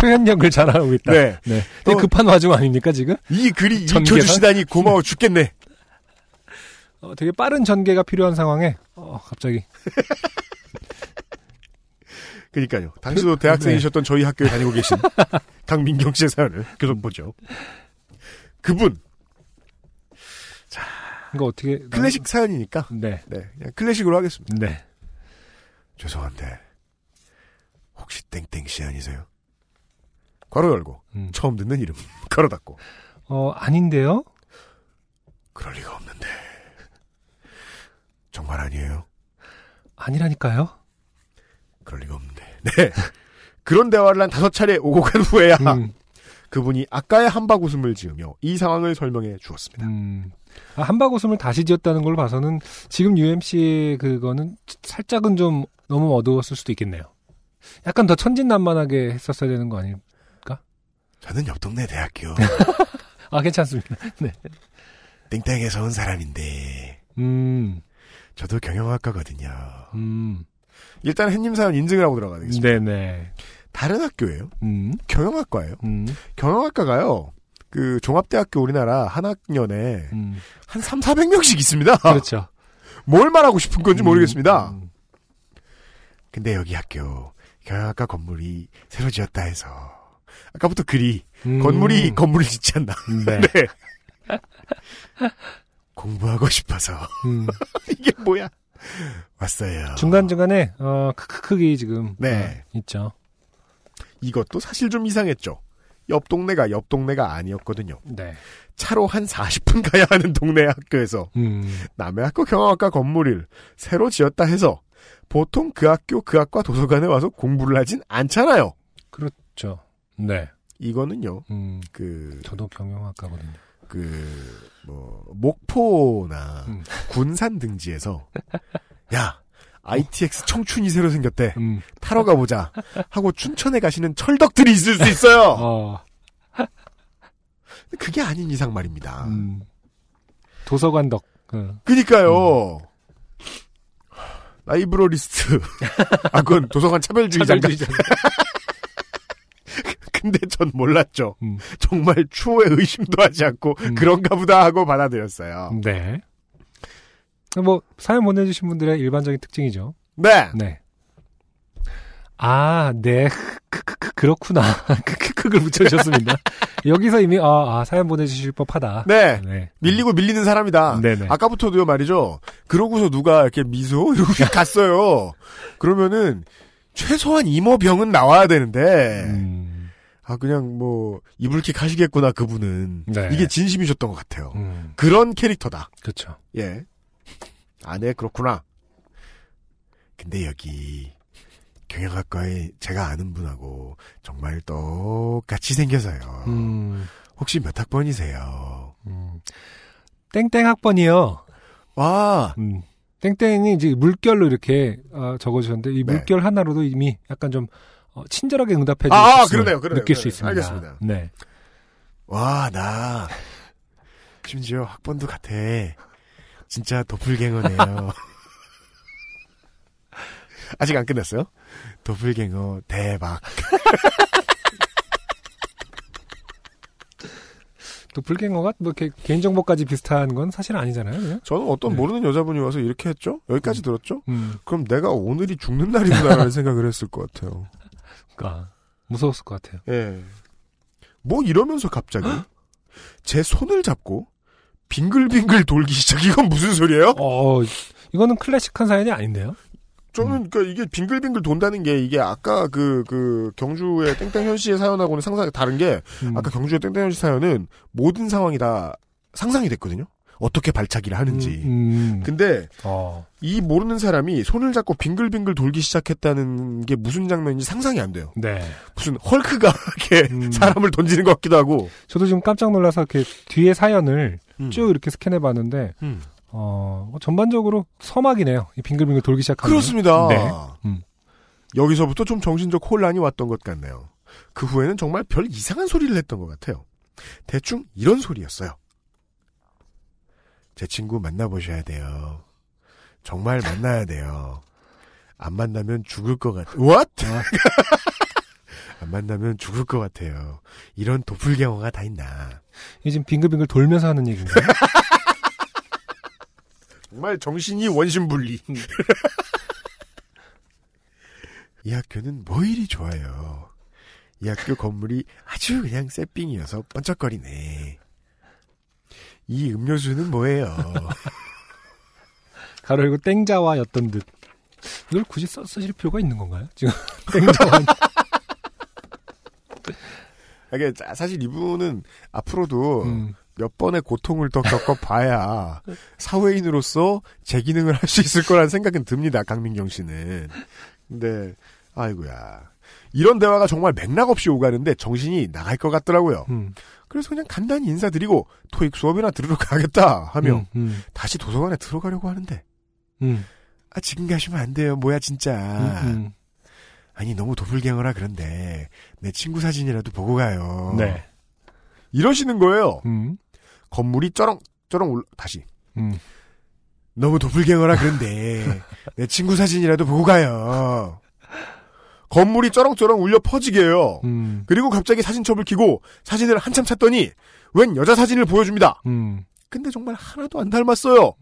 표현력을 자랑하고 있다. 네. 네. 어. 급한 와중 아닙니까 지금? 이 글이 전개가? 읽혀주시다니 고마워 죽겠네. 어, 되게 빠른 전개가 필요한 상황에 어, 갑자기 그러니까요. 당시도 대학생이셨던 저희 학교에 다니고 계신 강민경 씨의 사연을 계속 보죠. 그분 이거 어떻게 클래식 사연이니까 네. 네 그냥 클래식으로 하겠습니다. 네. 죄송한데 혹시 땡땡 씨 아니세요? 괄호 열고 음. 처음 듣는 이름 걸어 닫고 어 아닌데요? 그럴 리가 없는데 정말 아니에요. 아니라니까요. 그럴 리가 없는데 네 그런 대화를 한 다섯 차례 오고 간 후에야 음, 그분이 아까의 한박 웃음을 지으며 이 상황을 설명해 주었습니다. 음. 아, 한박 웃음을 다시 지었다는 걸 봐서는 지금 UMC의 그거는 살짝은 좀 너무 어두웠을 수도 있겠네요. 약간 더 천진난만하게 했었어야 되는 거 아니에요? 저는 옆 동네 대학교 아 괜찮습니다. 네. 땡땡에서 온 사람인데 음, 저도 경영학과거든요. 음, 일단 햇님 사연 인증을 하고 들어가야 되겠습니다. 네네. 다른 학교예요. 음, 경영학과예요. 음, 경영학과가요. 그 종합대학교 우리나라 한 학년에 음. 한 3, 400명씩 있습니다. 그렇죠. 뭘 말하고 싶은 건지 모르겠습니다. 음, 근데 여기 학교 경영학과 건물이 새로 지었다 해서 아까부터 글이 음. 건물이 건물을 짓지 않나. 네. 네. 공부하고 싶어서 음. 이게 뭐야? 왔어요. 중간 중간에 어 크크크기 지금 네. 어, 있죠. 이것도 사실 좀 이상했죠. 옆 동네가 옆 동네가 아니었거든요. 네. 차로 한 40분 가야 하는 동네 학교에서 음. 남의 학교 경영학과 건물을 새로 지었다 해서 보통 그 학교 그 학과 도서관에 와서 공부를 하진 않잖아요. 그렇죠. 네. 이거는요. 음. 그 저도 경영학과거든요. 그, 뭐, 목포나 음. 군산 등지에서, 야, ITX 청춘이 새로 생겼대. 음. 타러 가보자. 하고 춘천에 가시는 철덕들이 있을 수 있어요. 어. 그게 아닌 이상 말입니다. 음. 도서관 덕. 그. 그니까요. 라이브러리스트. 아, 그건 도서관 차별주의자인가? 차별주의자. 근데 전 몰랐죠. 음. 정말 추호에 의심도 하지 않고 음. 그런가 보다 하고 받아들였어요. 네. 뭐 사연 보내주신 분들의 일반적인 특징이죠. 네. 네. 아, 네. 그렇구나. 크크크를 붙여주셨습니다. 여기서 이미 아, 아, 사연 보내주실 법하다. 네. 네. 밀리고 밀리는 사람이다. 네네. 아까부터도요 말이죠. 그러고서 누가 이렇게 미소 이러고 갔어요. 그러면은 최소한 이모병은 나와야 되는데 음, 아 그냥 뭐 이불킥 하시겠구나 그분은 네. 이게 진심이셨던 것 같아요. 음, 그런 캐릭터다. 그렇죠. 예. 아, 네, 그렇구나. 근데 여기 경영학과에 제가 아는 분하고 정말 똑같이 생겨서요. 음, 혹시 몇 학번이세요? 음. 땡땡 학번이요. 와, 음. 땡땡이 이제 물결로 이렇게 어, 적어주셨는데 이 네. 물결 하나로도 이미 약간 좀 어, 친절하게 응답해 주실 아, 수 그러네요, 그러네요, 느낄 수 그러네요. 있습니다. 알겠습니다. 네. 와, 나 심지어 학번도 같아. 진짜 도플갱어네요. 아직 안 끝났어요? 도플갱어 대박. 또 불갱어가 뭐 이렇게 개인정보까지 비슷한 건 사실 아니잖아요. 그냥? 저는 어떤 네. 모르는 여자분이 와서 이렇게 했죠? 여기까지 들었죠? 음, 그럼 내가 오늘이 죽는 날이구나라는 생각을 했을 것 같아요. 그러니까 무서웠을 것 같아요. 예. 뭐 이러면서 갑자기 제 손을 잡고 빙글빙글 돌기 시작. 이건 무슨 소리예요? 어, 이거는 클래식한 사연이 아닌데요? 저는 그러니까 이게 빙글빙글 돈다는 게 이게 아까 그그 경주의 땡땡현 씨의 사연하고는 상상이 다른 게 음. 아까 경주의 땡땡현 씨 사연은 모든 상황이 다 상상이 됐거든요. 어떻게 발차기를 하는지. 음, 음. 근데 어, 이 모르는 사람이 손을 잡고 빙글빙글 돌기 시작했다는 게 무슨 장면인지 상상이 안 돼요. 네. 무슨 헐크가 이렇게 음. 사람을 던지는 것 같기도 하고. 저도 지금 깜짝 놀라서 이렇게 뒤에 사연을 음. 쭉 이렇게 스캔해 봤는데, 음. 어, 뭐 전반적으로 서막이네요. 이 빙글빙글 돌기 시작하면. 그렇습니다. 네. 음. 여기서부터 좀 정신적 혼란이 왔던 것 같네요. 그 후에는 정말 별 이상한 소리를 했던 것 같아요. 대충 이런 소리였어요. 제 친구 만나보셔야 돼요. 정말 만나야 돼요. 안 만나면 죽을 것 같, What? 안 만나면 죽을 것 같아요. 이런 도플갱어가 다 있나. 이게 지금 빙글빙글 돌면서 하는 얘기인가요? 정말 정신이 원심분리. 이 학교는 뭐 이리 좋아요. 이 학교 건물이 아주 그냥 새삥이어서 번쩍거리네. 이 음료수는 뭐예요? 가로 열고 땡자와였던 듯. 이걸 굳이 써, 쓰실 필요가 있는 건가요? 지금 땡자와. 이게 사실 이분은 앞으로도 음, 몇 번의 고통을 더 겪어봐야 사회인으로서 제 기능을 할 수 있을 거라는 생각은 듭니다. 강민경 씨는. 근데 아이고야. 이런 대화가 정말 맥락 없이 오가는데 정신이 나갈 것 같더라고요. 음, 그래서 그냥 간단히 인사드리고 토익 수업이나 들으러 가겠다 하며 음, 음, 다시 도서관에 들어가려고 하는데 음, 아 지금 가시면 안 돼요. 뭐야 진짜. 아니 너무 도플갱어라 그런데 내 친구 사진이라도 보고 가요. 네. 이러시는 거예요. 음, 건물이 쩌렁 쩌렁 올라 다시 음. 너무 도플갱어라 그런데 내 친구 사진이라도 보고 가요. 건물이 쩌렁쩌렁 울려 퍼지게 해요. 음, 그리고 갑자기 사진첩을 켜고 사진을 한참 찾더니 웬 여자 사진을 보여줍니다. 음, 근데 정말 하나도 안 닮았어요.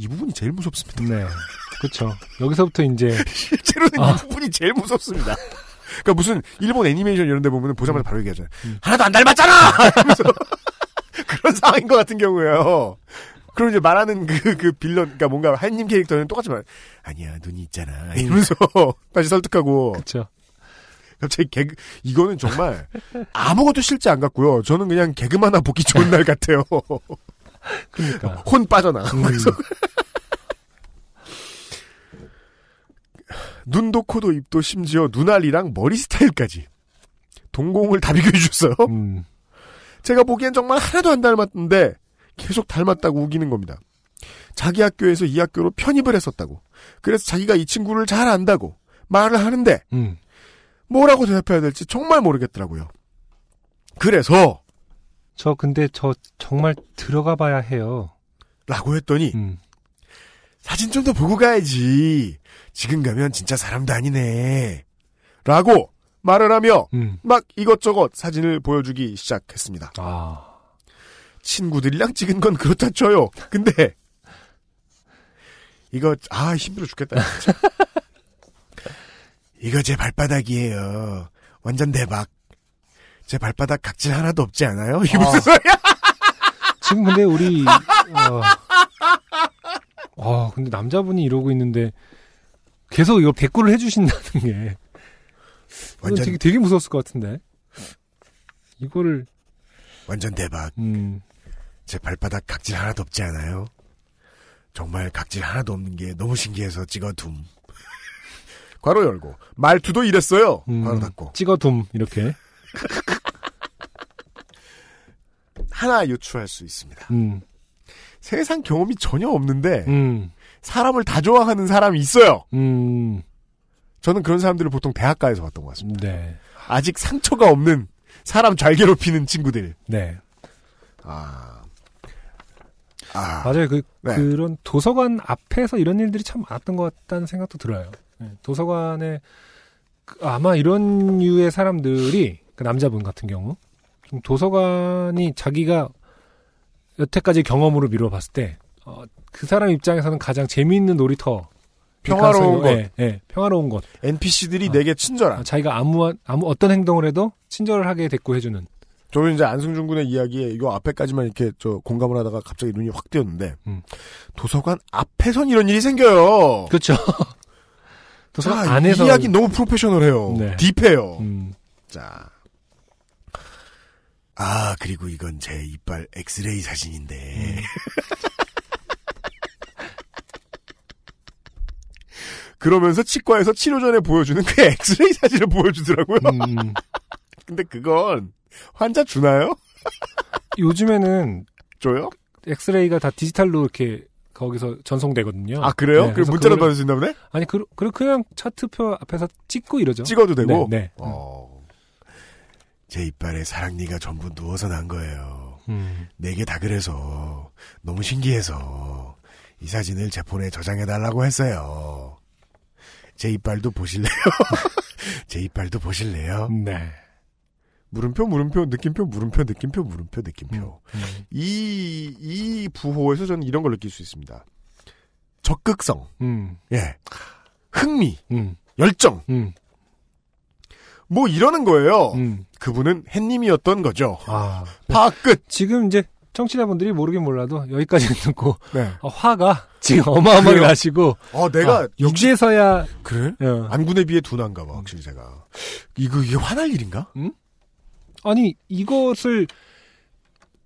이 부분이 제일 무섭습니다. 네. 그쵸. 여기서부터 이제, 실제로는 아. 이 부분이 제일 무섭습니다. 그러니까 무슨 일본 애니메이션 이런 데 보면 보자마자 바로 얘기하잖아요. 음. 하나도 안 닮았잖아! 그런 상황인 것 같은 경우예요. 그럼 이제 말하는 그, 그 빌런, 그러니까 뭔가 한님 캐릭터는 똑같이 말, 아니야, 눈이 있잖아. 이러면서 다시 설득하고. 그쵸. 갑자기 개그, 이거는 정말 아무것도 실제 안 같고요. 저는 그냥 개그 하나 보기 좋은 날 같아요. 그러니까. 혼 빠져나가. 음, 눈도 코도 입도 심지어 눈알이랑 머리 스타일까지 동공을 다 비교해 주셨어요. 음, 제가 보기엔 정말 하나도 안 닮았는데 계속 닮았다고 우기는 겁니다. 자기 학교에서 이 학교로 편입을 했었다고. 그래서 자기가 이 친구를 잘 안다고 말을 하는데 음. 뭐라고 대답해야 될지 정말 모르겠더라고요. 그래서 저 근데 저 정말 들어가 봐야 해요. 라고 했더니 음, 사진 좀 더 보고 가야지. 지금 가면 진짜 사람도 아니네. 라고 말을 하며 음. 막 이것저것 사진을 보여주기 시작했습니다. 아. 친구들이랑 찍은 건 그렇다 쳐요. 근데 이거 아 힘들어 죽겠다. 이거 제 발바닥이에요. 완전 대박. 제 발바닥 각질 하나도 없지 않아요? 이게 무슨 아. 소리야? 지금 근데 우리 어, 어, 근데 남자분이 이러고 있는데 계속 이거 댓글을 해주신다는 게 완전 되게 되게 무서웠을 것 같은데 이거를 완전 대박. 음, 제 발바닥 각질 하나도 없지 않아요? 정말 각질 하나도 없는 게 너무 신기해서 찍어둠. 괄호 열고 말투도 이랬어요. 음, 괄호 닫고 찍어둠 이렇게 하나 유추할 수 있습니다. 음, 세상 경험이 전혀 없는데 음, 사람을 다 좋아하는 사람이 있어요. 음, 저는 그런 사람들을 보통 대학가에서 봤던 것 같습니다. 네, 아직 상처가 없는 사람 잘 괴롭히는 친구들. 네 아, 아, 맞아요 그 네. 그런 도서관 앞에서 이런 일들이 참 많았던 것 같다는 생각도 들어요. 네, 도서관에 그- 아마 이런 유의 사람들이 그 남자분 같은 경우 좀 도서관이 자기가 여태까지 경험으로 미뤄 봤을 때 어, 그 사람 입장에서는 가장 재미있는 놀이터 평화로운 곳. 예, 예, 평화로운 곳. NPC들이 아. 내게 친절한. 아, 자기가 아무 아무 어떤 행동을 해도 친절을 하게 됐고 해주는. 저는 이제 안승준 군의 이야기에 요 앞에까지만 이렇게 저 공감을 하다가 갑자기 눈이 확 띄었는데 음. 도서관 앞에선 이런 일이 생겨요. 그렇죠. 도서관 자, 안에서 이 이야기 너무 프로페셔널해요. 네. 딥해요. 음, 자. 아, 그리고 이건 제 이빨 엑스레이 사진인데. 음. 그러면서 치과에서 치료 전에 보여주는 그 엑스레이 사진을 보여주더라고요. 음, 근데 그건 환자 주나요? 요즘에는 줘요? 엑스레이가 다 디지털로 이렇게 거기서 전송되거든요. 아, 그래요? 네, 그 그래서 문자로 받을 수 있나 보네? 아니 그, 그 그냥 차트표 앞에서 찍고 이러죠. 찍어도 되고? 네. 네. 어. 제 이빨에 사랑니가 전부 누워서 난 거예요. 음, 네개 다 그래서 너무 신기해서 이 사진을 제 폰에 저장해 달라고 했어요. 제 이빨도 보실래요? 제 이빨도 보실래요? 네. 물음표, 물음표, 느낌표, 물음표, 느낌표, 물음표, 느낌표. 음, 이, 이 부호에서 저는 이런 걸 느낄 수 있습니다. 적극성, 음, 예. 흥미, 음, 열정, 음, 뭐 이러는 거예요. 음. 그분은 햇님이었던 거죠. 아, 파악 끝. 지금 이제 청취자분들이 모르긴 몰라도 여기까지 듣고 네. 어, 화가 지금 어마어마하게 그래요. 나시고 어, 내가 아, 이제서야 그래? 어, 안군에 비해 둔한가 봐, 확실히 제가. 이거, 이게 화날 일인가? 아니 이것을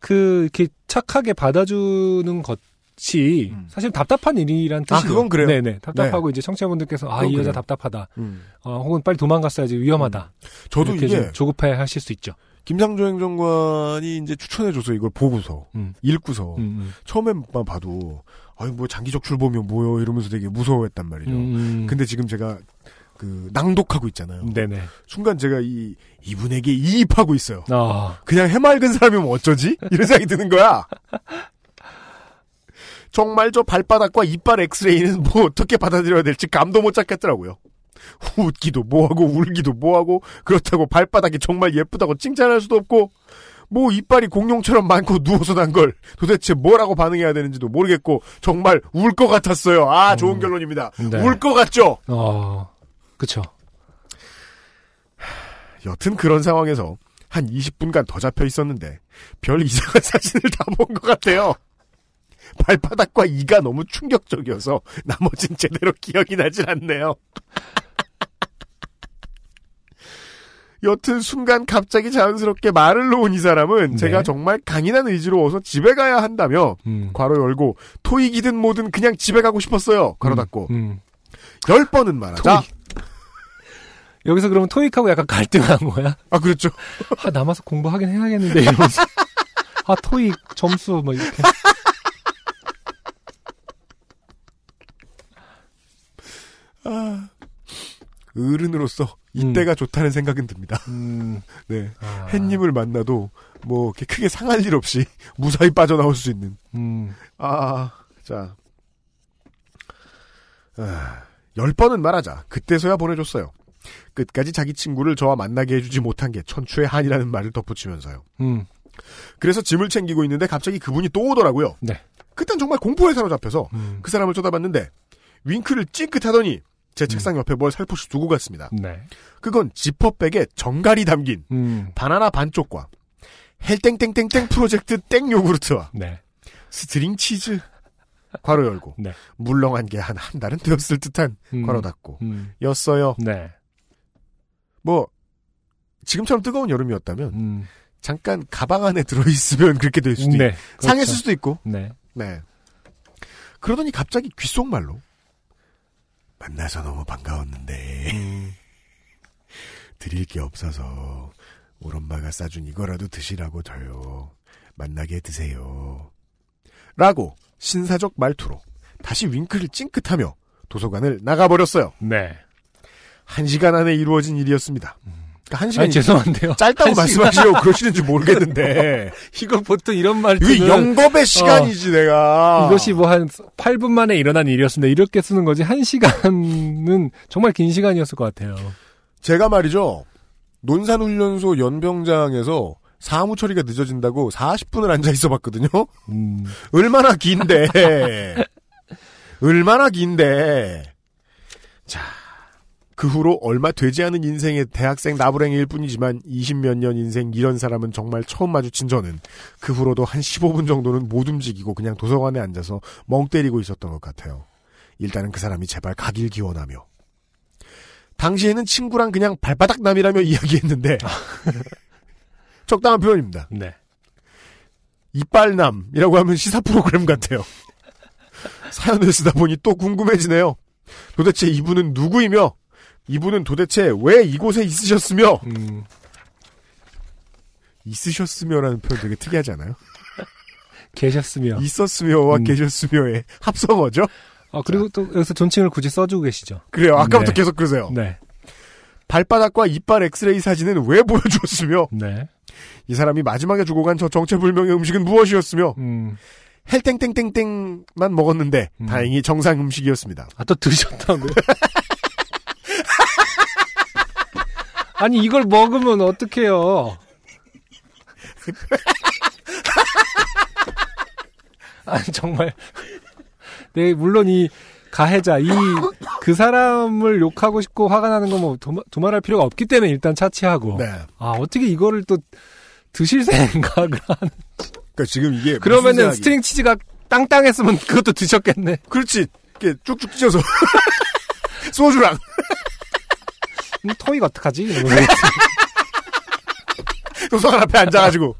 그 이렇게 착하게 받아주는 것 이 음. 사실 답답한 일이란 아, 뜻이에요. 그건 그래요. 네네 답답하고 이제 청취자분들께서 아 이 여자 그래요. 답답하다. 음. 어, 혹은 빨리 도망갔어야지 위험하다. 저도 이렇게 이게 좀 조급해 하실 수 있죠. 김상조 행정관이 이제 추천해줘서 이걸 보고서, 음. 읽고서, 음, 음. 처음에만 봐도, 아니, 뭐 장기적 출범이면 뭐요? 이러면서 되게 무서워했단 말이죠. 음, 근데 지금 제가 그 낭독하고 있잖아요. 네네. 순간 제가 이 이분에게 이입하고 있어요. 아, 그냥 해맑은 사람이면 어쩌지? 이런 생각이 드는 거야. 정말 저 발바닥과 이빨 엑스레이는 뭐 어떻게 받아들여야 될지 감도 못 잡겠더라고요. 웃기도 뭐하고 울기도 뭐하고 그렇다고 발바닥이 정말 예쁘다고 칭찬할 수도 없고 뭐 이빨이 공룡처럼 많고 누워서 난 걸 도대체 뭐라고 반응해야 되는지도 모르겠고 정말 울 것 같았어요. 아 좋은 음. 결론입니다. 네. 울것 같죠? 어, 그쵸. 여튼 그런 상황에서 한 20분간 더 잡혀 있었는데 별 이상한 사진을 다 본 것 같아요. 발바닥과 이가 너무 충격적이어서 나머진 제대로 기억이 나질 않네요. 여튼 순간 갑자기 자연스럽게 말을 놓은 이 사람은 네. 제가 정말 강인한 의지로 어서 집에 가야 한다며 음. 괄호 열고 토익이든 뭐든 그냥 집에 가고 싶었어요. 괄호 닫고 음. 열 번은 말하자. 토익. 여기서 그러면 토익하고 약간 갈등한 거야? 아 그렇죠. 아, 남아서 공부하긴 해야겠는데, 이러면서. 아, 토익 점수, 뭐, 이렇게. 아, 어른으로서 이때가 좋다는 생각은 듭니다. 음, 네. 아, 햇님을 만나도 뭐 이렇게 크게 상할 일 없이 무사히 빠져나올 수 있는. 음, 아, 자. 아, 열 번은 말하자 그때서야 보내줬어요. 끝까지 자기 친구를 저와 만나게 해주지 못한 게 천추의 한이라는 말을 덧붙이면서요. 음. 그래서 짐을 챙기고 있는데 갑자기 그분이 또 오더라고요. 네. 그땐 정말 공포에 사로잡혀서 음. 그 사람을 쳐다봤는데 윙크를 찡긋하더니 제 책상 옆에 뭘 살포시 두고 갔습니다. 네. 그건 지퍼백에 정갈히 담긴 음. 바나나 반쪽과 헬땡땡땡땡 프로젝트 땡 요구르트와 네. string 치즈 괄호 열고 네. 물렁한 게 한 한 달은 되었을 듯한 음. 괄호 닫고 음. 였어요. 네. 뭐 지금처럼 뜨거운 여름이었다면 음. 잠깐 가방 안에 들어있으면 그렇게 될 수도 네. 있고 상했을 그렇죠. 수도 있고 네. 네. 그러더니 갑자기 귓속말로 만나서 너무 반가웠는데 음. 드릴 게 없어서 우리 엄마가 싸준 이거라도 드시라고 줘요. 만나게 드세요. 라고 신사적 말투로 다시 윙크를 찡긋하며 도서관을 나가버렸어요. 네. 한 시간 안에 이루어진 일이었습니다. 그러니까 한 아니, 죄송한데요. 짧다고 한 시간. 말씀하시려고 그러시는지 모르겠는데 이거 보통 이런 말투는 이게 영겁의 시간이지 내가 이것이 뭐 한 8분 만에 일어난 일이었습니다. 이렇게 쓰는 거지. 한 시간은 정말 긴 시간이었을 것 같아요. 제가 말이죠. 논산훈련소 연병장에서 사무 처리가 늦어진다고 40분을 앉아 있어 봤거든요. 음. 얼마나 긴데. 얼마나 긴데. 자. 그 후로 얼마 되지 않은 인생의 대학생 나부랭이일 뿐이지만 20몇 년 인생 이런 사람은 정말 처음 마주친 저는 그 후로도 한 15분 정도는 못 움직이고 그냥 도서관에 앉아서 멍 때리고 있었던 것 같아요. 일단은 그 사람이 제발 가길 기원하며. 당시에는 친구랑 그냥 발바닥 남이라며 이야기했는데 적당한 표현입니다. 네. 이빨남이라고 하면 시사 프로그램 같아요. 사연을 쓰다 보니 또 궁금해지네요. 도대체 이분은 누구이며 이분은 도대체 왜 이곳에 있으셨으며 음. 있으셨으며라는 표현 되게 특이하지 않아요? 계셨으며. 있었으며와 음. 계셨으며의 합성어죠? 아, 그리고 또 여기서 존칭을 굳이 써주고 계시죠. 그래요. 아까부터 네. 계속 그러세요. 네. 발바닥과 이빨 엑스레이 사진은 왜 보여주었으며 네. 이 사람이 마지막에 주고 간 저 정체불명의 음식은 무엇이었으며 음. 헬땡땡땡땡만 먹었는데 음. 다행히 정상 음식이었습니다. 아, 또 드셨다고요? 아니, 이걸 먹으면 어떡해요? 아니, 정말. 네, 물론 이 가해자, 이, 그 사람을 욕하고 싶고 화가 나는 건뭐 두말할 필요가 없기 때문에 일단 차치하고. 네. 아, 어떻게 이거를 또 드실 생각을 하는. 그러니까 지금 이게 그러면은 string 치즈가 땅땅했으면 그것도 드셨겠네. 그렇지. 이렇게 쭉쭉 찢어서 소주랑 음, 토이가 어떡하지? 이러면서. 도서관 앞에 앉아가지고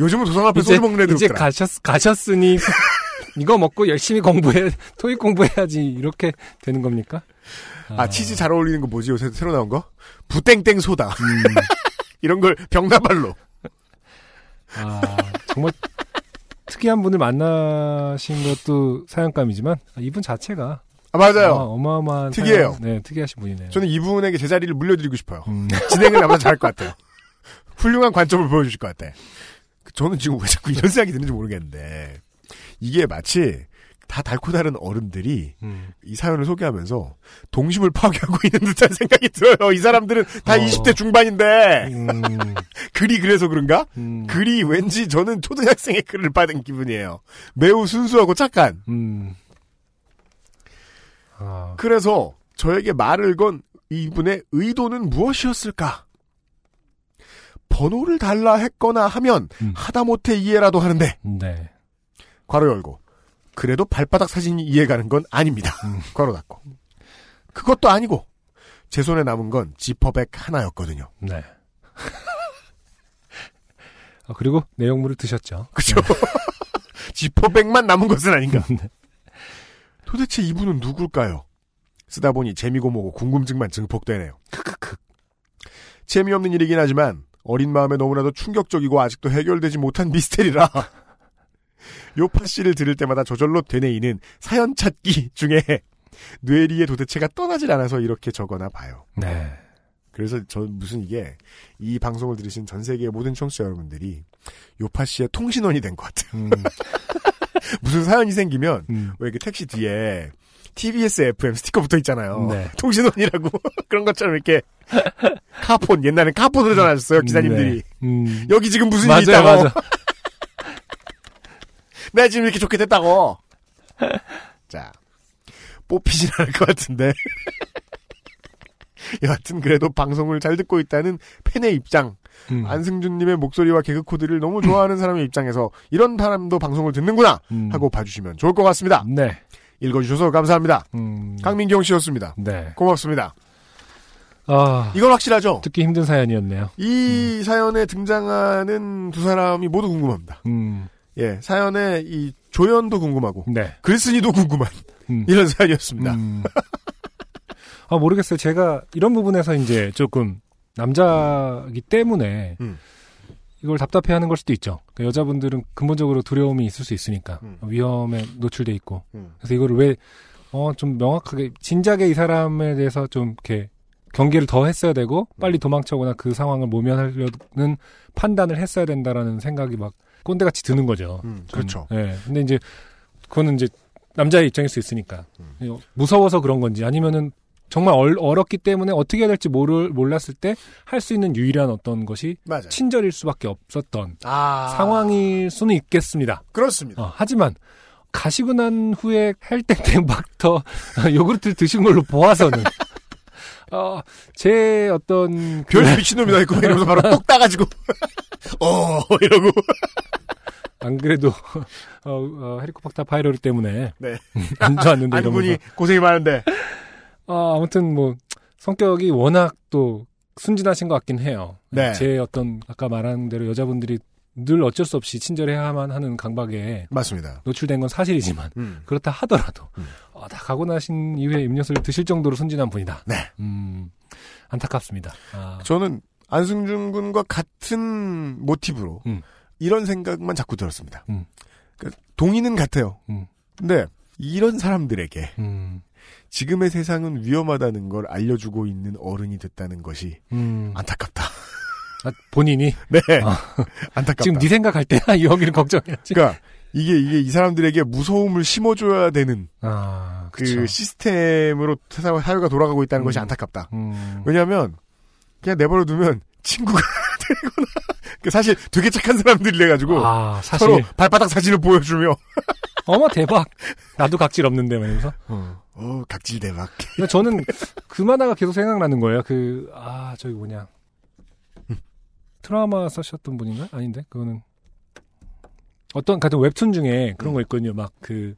요즘은 도서관 앞에 소주 먹는 애들 이제 없더라. 가셨, 가셨으니 이거 먹고 열심히 공부해, 토익 공부해야지 이렇게 되는 겁니까? 아, 치즈 잘 어울리는 거 뭐지 요새 새로 나온 거? 부땡땡 소다 음, 이런 걸 병나발로 아, 정말 특이한 분을 만나신 것도 사연감이지만 아, 이분 자체가 아, 맞아요. 아, 어마어마한 특이해요. 사연- 네, 특이하신 분이네요. 저는 이분에게 제 자리를 물려드리고 싶어요. 음, 진행을 아마 잘할 것 같아요. 훌륭한 관점을 보여주실 것 같아. 저는 지금 왜 자꾸 이런 생각이 드는지 모르겠는데 이게 마치 다 달고 다른 어른들이 음. 이 사연을 소개하면서 동심을 파괴하고 있는 듯한 생각이 들어요. 이 사람들은 다 어. 20대 중반인데 음, 글이 그래서 그런가? 음, 글이 왠지 저는 초등학생의 글을 받은 기분이에요. 매우 순수하고 착한. 음. 아, 그래서 저에게 말을 건 이분의 의도는 무엇이었을까? 번호를 달라 했거나 하면 음. 하다못해 이해라도 하는데 네. 괄호 열고 그래도 발바닥 사진이 이해가는 건 아닙니다. 음. 괄호 닫고 그것도 아니고 제 손에 남은 건 지퍼백 하나였거든요. 네. 아, 그리고 내용물을 드셨죠. 그죠? 지퍼백만 남은 것은 아닌가? 네. 도대체 이분은 누굴까요? 쓰다 보니 재미고 뭐고 궁금증만 증폭되네요. 크크크. 재미없는 일이긴 하지만 어린 마음에 너무나도 충격적이고 아직도 해결되지 못한 미스테리라. 요파 씨를 들을 때마다 저절로 되뇌이는 사연 찾기 중에 뇌리의 도대체가 떠나질 않아서 이렇게 적어나 봐요. 네. 그래서 저 무슨 이게 이 방송을 들으신 전 세계의 모든 청취자 여러분들이 요파 씨의 통신원이 된 것 같아요. 음, 무슨 사연이 생기면 음. 왜 이렇게 택시 뒤에 TBS FM 스티커 붙어 있잖아요. 네. 통신원이라고 그런 것처럼 이렇게 카폰 옛날엔 카폰으로 전화하셨어요 기사님들이. 네. 음. 여기 지금 무슨 맞아요, 일이 있다고. 맞아. 내가 지금 이렇게 좋게 됐다고. 자, 뽑히진 않을 것 같은데. 여하튼 그래도 방송을 잘 듣고 있다는 팬의 입장. 음. 안승준님의 목소리와 개그 코드를 너무 좋아하는 사람의 입장에서 이런 사람도 방송을 듣는구나 음. 하고 봐주시면 좋을 것 같습니다. 네. 읽어주셔서 감사합니다. 음. 강민경 씨였습니다. 네. 고맙습니다. 아, 이건 확실하죠? 듣기 힘든 사연이었네요. 이 사연에 등장하는 두 사람이 모두 궁금합니다. 음. 예, 사연의 이 조연도 궁금하고 네. 글쓴이도 궁금한 음. 이런 사연이었습니다. 음. 아, 모르겠어요. 제가 이런 부분에서 이제 조금 남자이기 때문에 음. 이걸 답답해 하는 걸 수도 있죠. 그러니까 여자분들은 근본적으로 두려움이 있을 수 있으니까. 음. 위험에 노출돼 있고. 음. 그래서 이거를 왜, 어, 좀 명확하게, 진작에 이 사람에 대해서 좀 이렇게 경계를 더 했어야 되고, 빨리 도망쳐거나 그 상황을 모면하려는 판단을 했어야 된다라는 생각이 막 꼰대같이 드는 거죠. 음, 좀, 그렇죠. 예. 근데 이제, 그거는 이제 남자의 입장일 수 있으니까. 음. 무서워서 그런 건지 아니면은 정말 얼, 얼었기 때문에 어떻게 해야 될지 모를, 몰랐을 때 할 수 있는 유일한 어떤 것이 맞아요. 친절일 수밖에 없었던 아, 상황일 수는 있겠습니다. 그렇습니다. 어, 하지만 가시고 난 후에 헬땡땡 막더 요구르트를 드신 걸로 보아서는 어, 제 어떤 그- 별 미친놈이다 이거 이러면서 바로 뚝 따가지고 어 이러고 안 그래도 어, 어, 헤리코박터 파이로리 때문에 네. 안 좋았는데 이러면서 분이 고생이 많은데 어, 아무튼 뭐 성격이 워낙 또 순진하신 것 같긴 해요. 네. 제 어떤 아까 말한 대로 여자분들이 늘 어쩔 수 없이 친절해야만 하는 강박에 맞습니다. 노출된 건 사실이지만 음. 그렇다 하더라도 음. 어, 다 가고 나신 이후에 음료수를 드실 정도로 순진한 분이다. 네. 음, 안타깝습니다. 아, 저는 안승준 군과 같은 모티브로 음. 이런 생각만 자꾸 들었습니다. 음. 그 동의는 같아요. 음. 근데 이런 사람들에게 음, 지금의 세상은 위험하다는 걸 알려주고 있는 어른이 됐다는 것이 음. 안타깝다. 아, 본인이 네, 아, 안타깝다. 지금 네 생각할 때야 여기는 걱정이었지. 그러니까 이게 이게 이 사람들에게 무서움을 심어줘야 되는 아, 그. 시스템으로 사- 사회가 돌아가고 있다는 음. 것이 안타깝다. 음, 왜냐하면 그냥 내버려 두면 친구가 되거나 그 사실 되게 착한 사람들이래 가지고 아, 사실 서로 발바닥 사진을 보여주며 어머 대박. 나도 각질 없는데 말면서. 어 각질 대박. 근데 저는 그 만화가 계속 생각나는 거예요. 그, 아, 저기 뭐냐. 트라우마 쓰셨던 분인가? 아닌데? 그거는. 어떤, 같은 웹툰 중에 그런 거 있거든요. 막 그,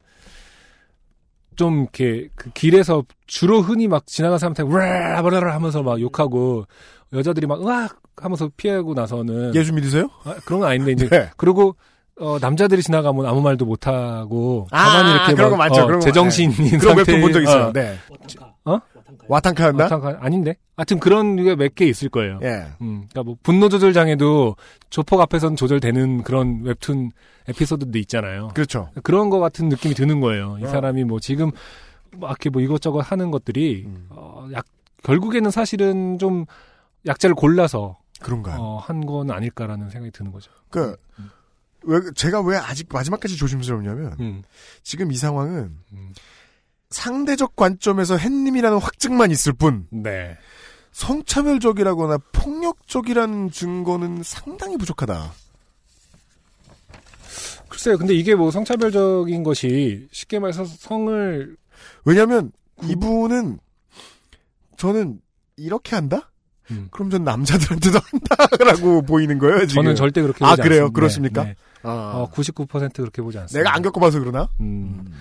좀 이렇게 그 길에서 주로 흔히 막 지나가는 사람한테 와라라라 하면서 막 욕하고 여자들이 막 으악 하면서 피하고 나서는 예수 믿으세요? 아, 그런 건 아닌데 이제 네. 그리고 어, 남자들이 지나가면 아무 말도 못 하고 아, 가만히 이렇게 그런 막, 거 많죠. 어, 그런 거. 제정신인 그런 상태 웹툰 본 적 있어요. 어, 네. 어? 와탕카였나? 잠깐 아닌데. 하여튼 그런 류가 몇개 있을 거예요. 예. 음, 그러니까 뭐 분노 조절 장애도 조폭 앞에선 조절되는 그런 웹툰 에피소드도 있잖아요. 그렇죠. 그런 거 같은 느낌이 드는 거예요. 이 어. 사람이 뭐 지금 막 이렇게 뭐 이것저것 하는 것들이 음. 어, 약 결국에는 사실은 좀 약자를 골라서 그런가요? 어, 한 건 아닐까라는 생각이 드는 거죠. 그, 왜, 제가 왜 아직 마지막까지 조심스럽냐면, 음, 지금 이 상황은 음. 상대적 관점에서 햇님이라는 확증만 있을 뿐, 네. 성차별적이라거나 폭력적이라는 증거는 상당히 부족하다. 글쎄요. 근데 이게 뭐 성차별적인 것이 쉽게 말해서 성을 왜냐면, 이분은, 저는, 이렇게 한다? 음. 그럼 전 남자들한테도 한다라고 보이는 거예요, 지금. 저는 절대 그렇게 아, 그래요? 않습니다. 그렇습니까? 네. 아, 어, 99% 그렇게 보지 않습니다. 내가 안 겪어봐서 그러나? 음.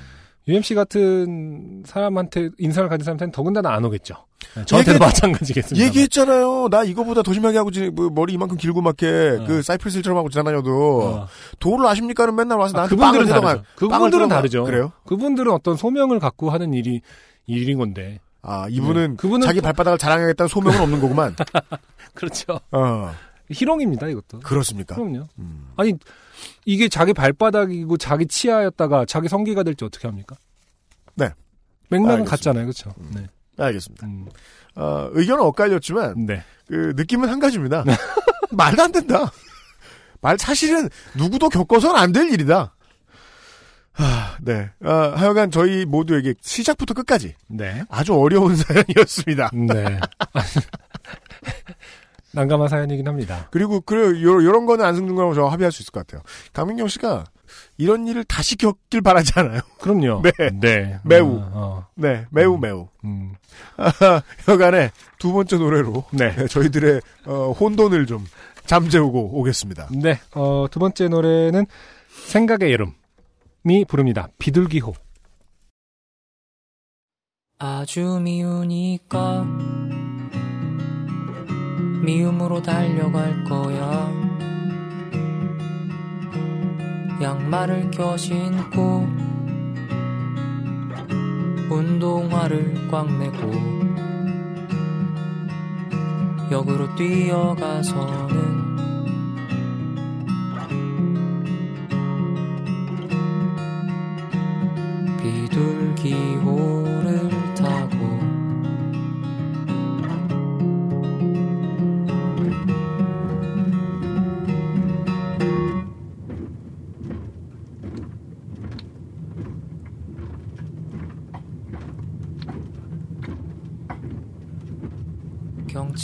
UMC 같은 사람한테 인상을 가진 사람한테는 더군다나 안 오겠죠. 네, 저한테도 얘기- 마찬가지겠습니다. 얘기했잖아요. 나 이거보다 더 심하게 하고, 지, 뭐, 머리 이만큼 길고 막게, 어. 그, 사이프리스처럼 하고 지나다녀도, 어. 도를 아십니까는 맨날 와서 아, 나한테 그분들은 빵을 다르죠. 그분들은 다르죠. 그래요? 그분들은 어떤 소명을 갖고 하는 일이 일인 건데. 아, 이분은, 네. 그분은 자기 또- 발바닥을 자랑하겠다는 소명은 없는 거구만. 그렇죠. 어, 희롱입니다, 이것도. 그렇습니까? 그럼요. 음. 아니 이게 자기 발바닥이고 자기 치아였다가 자기 성기가 될지 어떻게 합니까? 네. 맥락은 알겠습니다. 같잖아요, 그렇죠? 네. 알겠습니다. 음, 어, 의견은 엇갈렸지만, 네. 그, 느낌은 한 가지입니다. 말도 안 된다. 말, 사실은, 누구도 겪어서는 안 될 일이다. 아, 네. 아, 하여간 저희 모두에게 시작부터 끝까지 네. 아주 어려운 사연이었습니다. 네. 난감한 사연이긴 합니다. 그리고 그래 요, 요런 거는 안승준 군하고 저 합의할 수 있을 것 같아요. 강민경 씨가 이런 일을 다시 겪길 바라지 않아요. 그럼요. 네. 네. 매우. 어, 어. 네, 매우 음. 매우. 음. 아, 여간에 두 번째 노래로 네. 네, 저희들의 어, 혼돈을 좀 잠재우고 오겠습니다. 네. 어, 두 번째 노래는 생각의 여름이 부릅니다. 비둘기호. 아주 미우니까 미움으로 달려갈 거야. 양말을 껴 신고 운동화를 꽉 매고 역으로 뛰어가서는 비둘기호를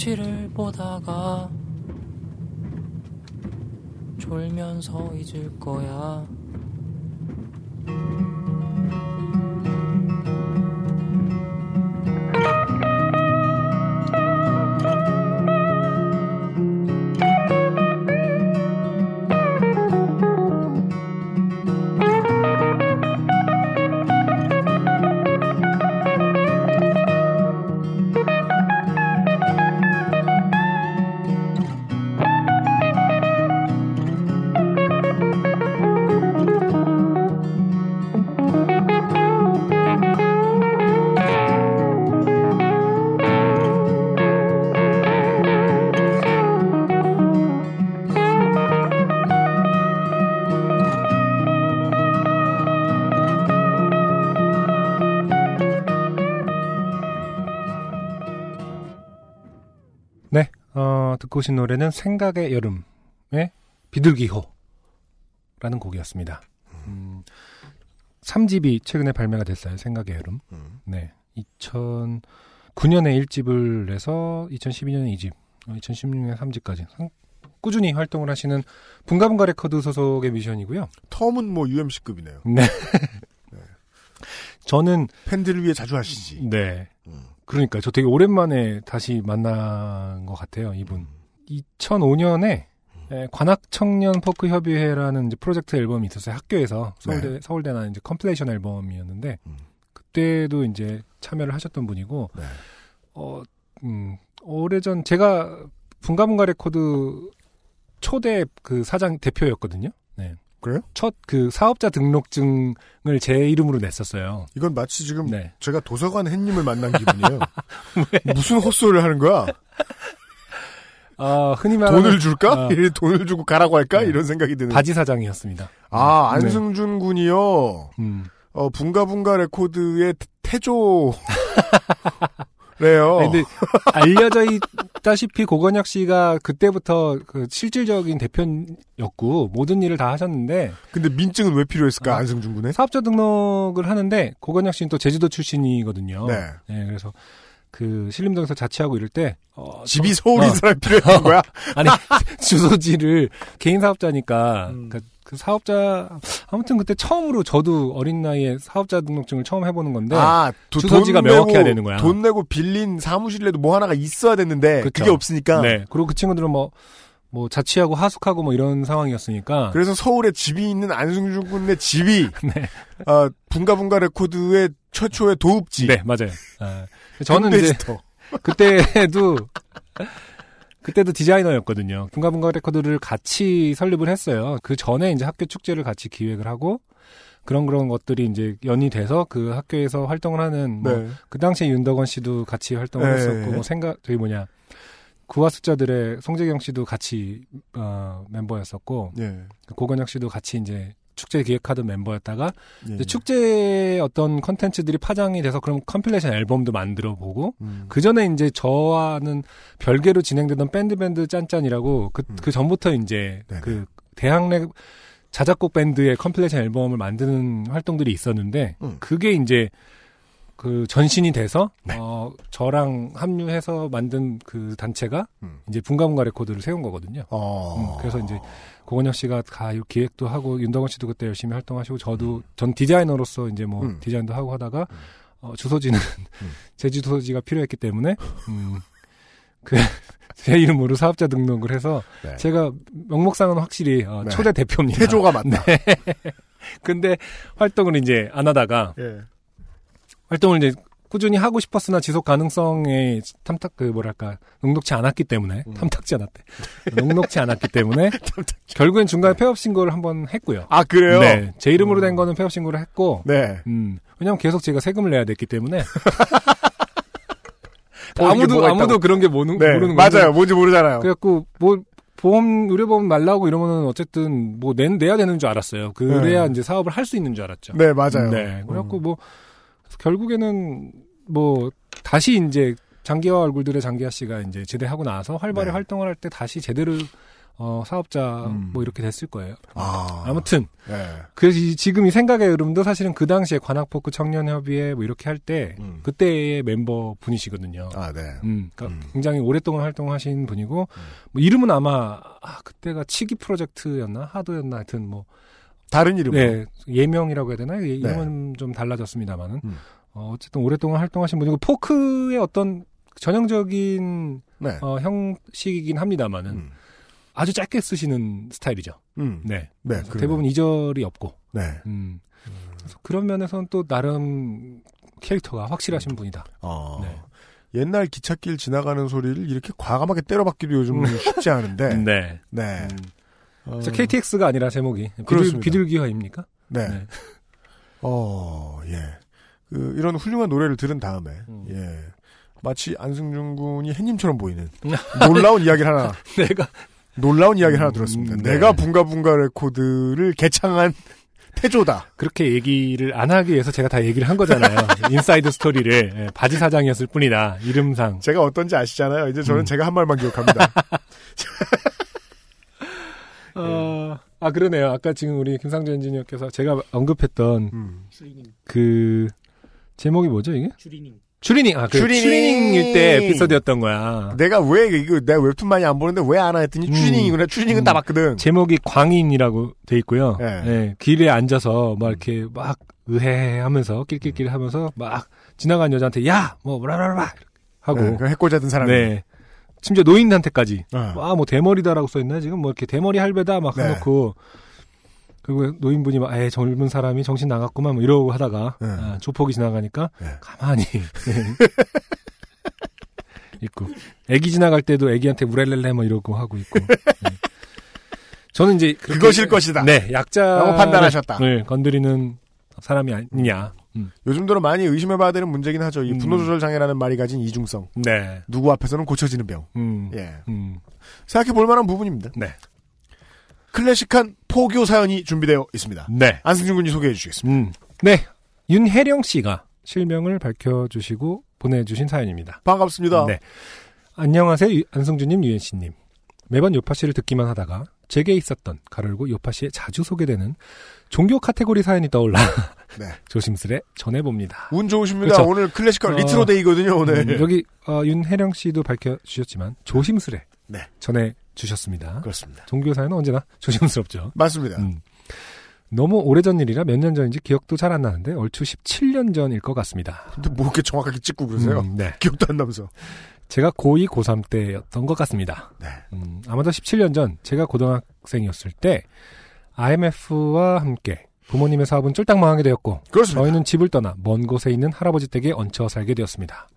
경치를 보다가 졸면서 잊을 거야. 어, 듣고 오신 노래는 생각의 여름의 비둘기호라는 곡이었습니다. 음, 3집이 최근에 발매가 됐어요. 생각의 여름. 음. 네. 2009년에 1집을 내서 2012년에 2집, 2016년에 3집까지 꾸준히 활동을 하시는 붕가붕가 레코드 소속의 뮤지션이고요. term은 뭐 UMC급이네요. 네. 저는 팬들을 위해 자주 하시지. 네. 음. 그러니까 저 되게 오랜만에 다시 만난 것 같아요. 이분. 2005년에 관악 청년 포크 협의회라는 프로젝트 앨범이 있었어요. 학교에서 서울대 네. 서울대 나 이제 compilation 앨범이었는데 음. 그때도 이제 참여를 하셨던 분이고 네. 어, 음, 오래전 제가 붕가붕가 레코드 초대 그 사장 대표였거든요. 네. 그래요? 첫 그 사업자 등록증을 제 이름으로 냈었어요. 이건 마치 지금 네. 제가 도서관 햇님을 만난 기분이에요. 무슨 헛소리를 하는 거야? 아, 흔히 말하는 돈을 줄까? 아. 이 돈을 주고 가라고 할까? 네. 이런 생각이 드는. 바지 사장이었습니다. 아, 네. 안승준 군이요. 음. 어, 붕가붕가 레코드의 태조. 래요. 아니, 근데 알려져 있다시피 고건혁 씨가 그때부터 그 실질적인 대표였고 모든 일을 다 하셨는데 근데 민증은 왜 필요했을까? 아. 안승준 군에? 사업자 등록을 하는데 고건혁 씨는 또 제주도 출신이거든요. 네. 그래서 그 신림동에서 자취하고 이럴 때 어, 집이 저- 서울인 어, 사람이 필요했던 거야? 아니 주소지를 개인 사업자니까 음. 그러니까 그 사업자 아무튼 그때 처음으로 저도 어린 나이에 사업자 등록증을 처음 해보는 건데 아, 도- 주소지가 돈 명확해야 내고- 되는 거야. 돈 내고 빌린 사무실에도 뭐 하나가 있어야 됐는데 그 그쵸. 게 없으니까. 네. 그리고 그 친구들은 뭐, 뭐, 자취하고 하숙하고 뭐 이런 상황이었으니까. 그래서 서울에 집이 있는 안승준 군의 집이 네. 아, 붕가붕가 레코드의 최초의 도읍지. 네, 맞아요. 아, 저는 이제. 그때도, 그때도 디자이너였거든요. 붕가붕가 레코드를 같이 설립을 했어요. 그 전에 이제 학교 축제를 같이 기획을 하고, 그런 그런 것들이 이제 연이 돼서 그 학교에서 활동을 하는 뭐 네. 그 당시에 윤덕원 씨도 같이 활동을 네. 했었고 뭐 생각 저기 뭐냐 9와 숫자들의 송재경 씨도 같이 어, 멤버였었고 예. 고건혁 씨도 같이 이제 축제 기획하던 멤버였다가 예. 이제 축제의 어떤 컨텐츠들이 파생이 돼서 그럼 compilation 앨범도 만들어 보고 음. 그 전에 이제 저와는 별개로 진행되던 뺀드뺀드짠짠이라고 그, 음. 그 전부터 이제 네네. 그 대학 내 자작곡 밴드의 compilation 앨범을 만드는 활동들이 있었는데 음. 그게 이제 그 전신이 돼서 네. 어 저랑 합류해서 만든 그 단체가 음. 이제 붕가붕가 레코드를 세운 거거든요. 어. 음, 그래서 이제 고건혁 씨가 다이 기획도 하고 윤덕원 씨도 그때 열심히 활동하시고 저도 전 디자이너로서 이제 뭐 음. 디자인도 하고 하다가 어, 주소지는 음. 제주 주소지가 필요했기 때문에 음, 그 제 이름으로 사업자 등록을 해서 네. 제가 명목상은 확실히 어, 네. 초대 대표입니다. 태조가 맞다. 네. 근데 활동을 이제 안 하다가 예. 활동을 이제 꾸준히 하고 싶었으나 지속 가능성에 탐탁 그 뭐랄까 녹록치 않았기 때문에 음. 탐탁지 않았대 녹록치 않았기 때문에 결국엔 중간에 폐업 신고를 한번 했고요. 아 그래요? 네, 제 이름으로 음. 된 거는 폐업 신고를 했고, 네. 음, 왜냐면 계속 제가 세금을 내야 됐기 때문에 뭐 아무도 아무도. 그런 게 모르는 네. 모르는 맞아요. 뭔지 모르잖아요. 그래갖고 뭐 보험 의료보험 말라고 이러면은 어쨌든 뭐 내, 내야 되는 줄 알았어요. 그래야 네. 이제 사업을 할 수 있는 줄 알았죠. 네, 맞아요. 네. 그래갖고 음. 뭐 결국에는 뭐 다시 이제 장기화 얼굴들의 장기화 씨가 이제 제대하고 나서 활발히 네. 활동을 할 때 다시 제대로 어 사업자 음. 뭐 이렇게 됐을 거예요. 아. 아무튼 네. 그래서 이- 지금 이 생각의 흐름도 사실은 그 당시에 관악포크 청년협의회 뭐 이렇게 할때 음. 그때의 멤버 분이시거든요. 아, 네. 음, 그러니까 음. 굉장히 오랫동안 활동하신 분이고 뭐 이름은 아마 아, 그때가 치기 프로젝트였나 하도였나 하여튼 뭐 다른 이름. 네, 예명이라고 해야 되나요? 예, 이름은 좀 달라졌습니다만은 음. 어, 어쨌든 오랫동안 활동하신 분이고 포크의 어떤 전형적인 네. 어, 형식이긴 합니다만은 음. 아주 짧게 쓰시는 스타일이죠. 음. 네, 네. 대부분 이절이 없고 네. 음. 그래서 그런 면에서는 또 나름 캐릭터가 확실하신 분이다. 어. 네. 옛날 기찻길 지나가는 소리를 이렇게 과감하게 때려박기도 요즘 쉽지 않은데. 네. 네. 음. 어, 그래서 KTX가 아니라 제목이 비둘. 비둘기화입니까? 네. 네. 어, 예. 그, 이런 훌륭한 노래를 들은 다음에, 음. 예. 마치 안승준 군이 햇님처럼 보이는 놀라운 이야기를 하나, 내가 놀라운 이야기를 하나 음, 들었습니다. 네. 내가 붕가붕가 레코드를 개창한 태조다. 그렇게 얘기를 안 하기 위해서 제가 다 얘기를 한 거잖아요. inside story를 예, 바지 사장이었을 뿐이다. 이름상. 제가 어떤지 아시잖아요. 이제 저는 음. 제가 한 말만 기억합니다. 어, 아 그러네요. 아까 지금 우리 김상조 엔지니어께서 제가 언급했던 음. 그 제목이 뭐죠 이게? 주리닝. 추리닝. 아, 그 추리닝. 추리닝일 때 에피소드였던 거야. 내가 왜, 이거, 내가 웹툰 많이 안 보는데 왜안하 했더니 음. 추리닝이구나. 추리닝은 음. 다 봤거든. 제목이 광인이라고 돼 있고요. 예. 예, 길에 앉아서 막 이렇게 막 의해 하면서 낄낄낄 하면서 막 지나간 여자한테 야! 뭐 뭐라라라 하고 네, 그 해코자든 사람이. 네. 심지어 노인한테까지 어. 와뭐 대머리다라고 써 있나 지금 뭐 이렇게 대머리 할배다 막 네. 해놓고 그리고 노인분이 막 에 젊은 사람이 정신 나갔구만 뭐 이러고 하다가 네. 아, 조폭이 지나가니까 네. 가만히 있고 애기 지나갈 때도 애기한테 우렐렐레 뭐 이러고 하고 있고 네. 저는 이제 그것일 것이다. 네 약자 라고 판단하셨다. 네, 건드리는 사람이 아니냐 음. 요즘 들어 많이 의심해봐야 되는 문제긴 하죠. 이 음. 분노 조절 장애라는 말이 가진 이중성. 네 누구 앞에서는 고쳐지는 병. 음. 예. 음. 생각해 볼 만한 부분입니다. 네. 클래식한 포교 사연이 준비되어 있습니다. 네. 안승준 군이 소개해 주시겠습니다. 음. 네. 윤혜령 씨가 실명을 밝혀주시고 보내주신 사연입니다. 반갑습니다. 네. 안녕하세요. 유- 안승준님, 유엔 씨님. 매번 요파씨를 듣기만 하다가 제게 있었던 가르고 요파씨에 자주 소개되는 종교 카테고리 사연이 떠올라 네. 조심스레 전해봅니다. 운 좋으십니다. 그렇죠. 오늘 클래식한 어, retro day거든요, 오늘. 음, 여기 어, 윤혜령 씨도 밝혀주셨지만 조심스레 네. 전해주셨습니다. 그렇습니다. 종교 사연은 언제나 조심스럽죠. 맞습니다. 음. 너무 오래전 일이라 몇 년 전인지 기억도 잘 안 나는데 얼추 17년 전일 것 같습니다. 근데 뭐 이렇게 정확하게 찍고 그러세요? 음, 네. 기억도 안 나면서. 제가 고2, 고3 때였던 것 같습니다. 네. 음, 아마도 17년 전 제가 고등학생이었을 때 IMF와 함께 부모님의 사업은 쫄딱 망하게 되었고 그렇습니다. 저희는 집을 떠나 먼 곳에 있는 할아버지 댁에 얹혀 살게 되었습니다.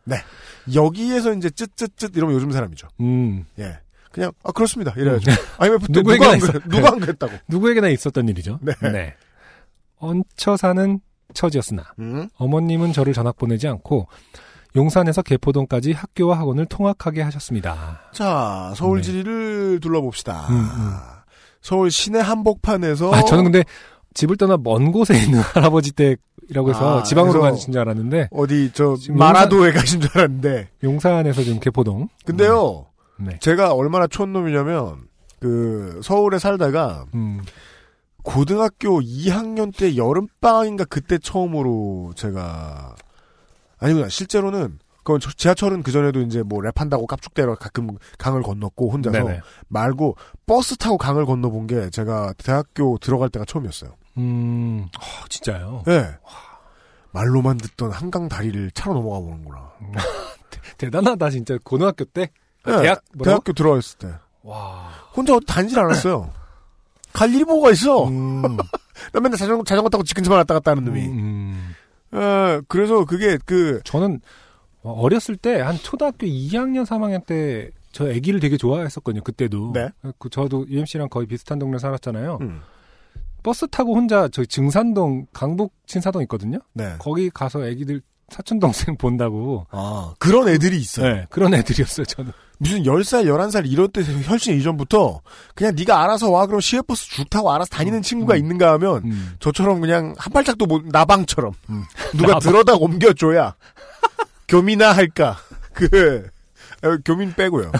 여기에서 이제 쯧쯧쯧 이러면 요즘 사람이죠. 음, 예. 그냥, 아, 그렇습니다. 이래야죠. IMF 때 누가 안, 누가 안 그랬다고. 누구에게나 있었던 일이죠. 네. 얹혀 사는 처지였으나 음? 어머님은 저를 전학 보내지 않고 용산에서 개포동까지 학교와 학원을 통학하게 하셨습니다. 자, 서울 지리를 둘러봅시다. 네. 음, 음. 서울 시내 한복판에서. 아, 저는 근데 집을 떠나 먼 곳에 있는 할아버지 댁이라고 해서 아, 지방으로 가신 줄 알았는데 어디, 저, 마라도에 가신 줄 알았는데. 용산에서 지금 개포동. 근데요, 네. 제가 얼마나 촌놈이냐면, 그, 서울에 살다가, 음. 고등학교 2학년 때 여름방학인가 그때 처음으로 제가 아니구나 실제로는 그건 저- 지하철은 그 전에도 이제 뭐 랩한다고 깝죽대러 가끔 강을 건넜고 혼자서 네네. 말고 버스 타고 강을 건너본 게 제가 대학교 들어갈 때가 처음이었어요. 음, 아, 진짜요? 예. 말로만 듣던 한강 다리를 차로 넘어가 보는구나. 대단하다, 진짜. 고등학교 때? 아, 예, 대학, 뭐라고? 대학교 들어갔을 때. 와. 혼자 다니질 않았어요. 갈 일이 뭐가 있어. 음, 나 맨날 자전거, 자전거 타고 집 근처만 왔다 갔다 하는 놈이. 음. 예, 그래서 그게 그, 저는 어, 어렸을 때 한 초등학교 2학년 3학년 때 저 아기를 되게 좋아했었거든요. 그때도. 네. 그 저도 UMC랑 거의 비슷한 동네 살았잖아요. 음, 버스 타고 혼자 저희 증산동 강북 신사동 있거든요. 네. 거기 가서 아기들 사촌 동생 본다고. 아, 그런 애들이 있어요. 네, 그런 애들이었어요. 저는. 무슨 10살, 11살 이럴 때 훨씬 이전부터 그냥 네가 알아서 와 그럼 시외버스 쭉 타고 알아서 다니는 친구가 있는가 하면 음. 저처럼 그냥 한 발짝도 못 나방처럼 음. 누가 나방. 들어다 옮겨줘야 교민아 할까 그 어, 교민 빼고요.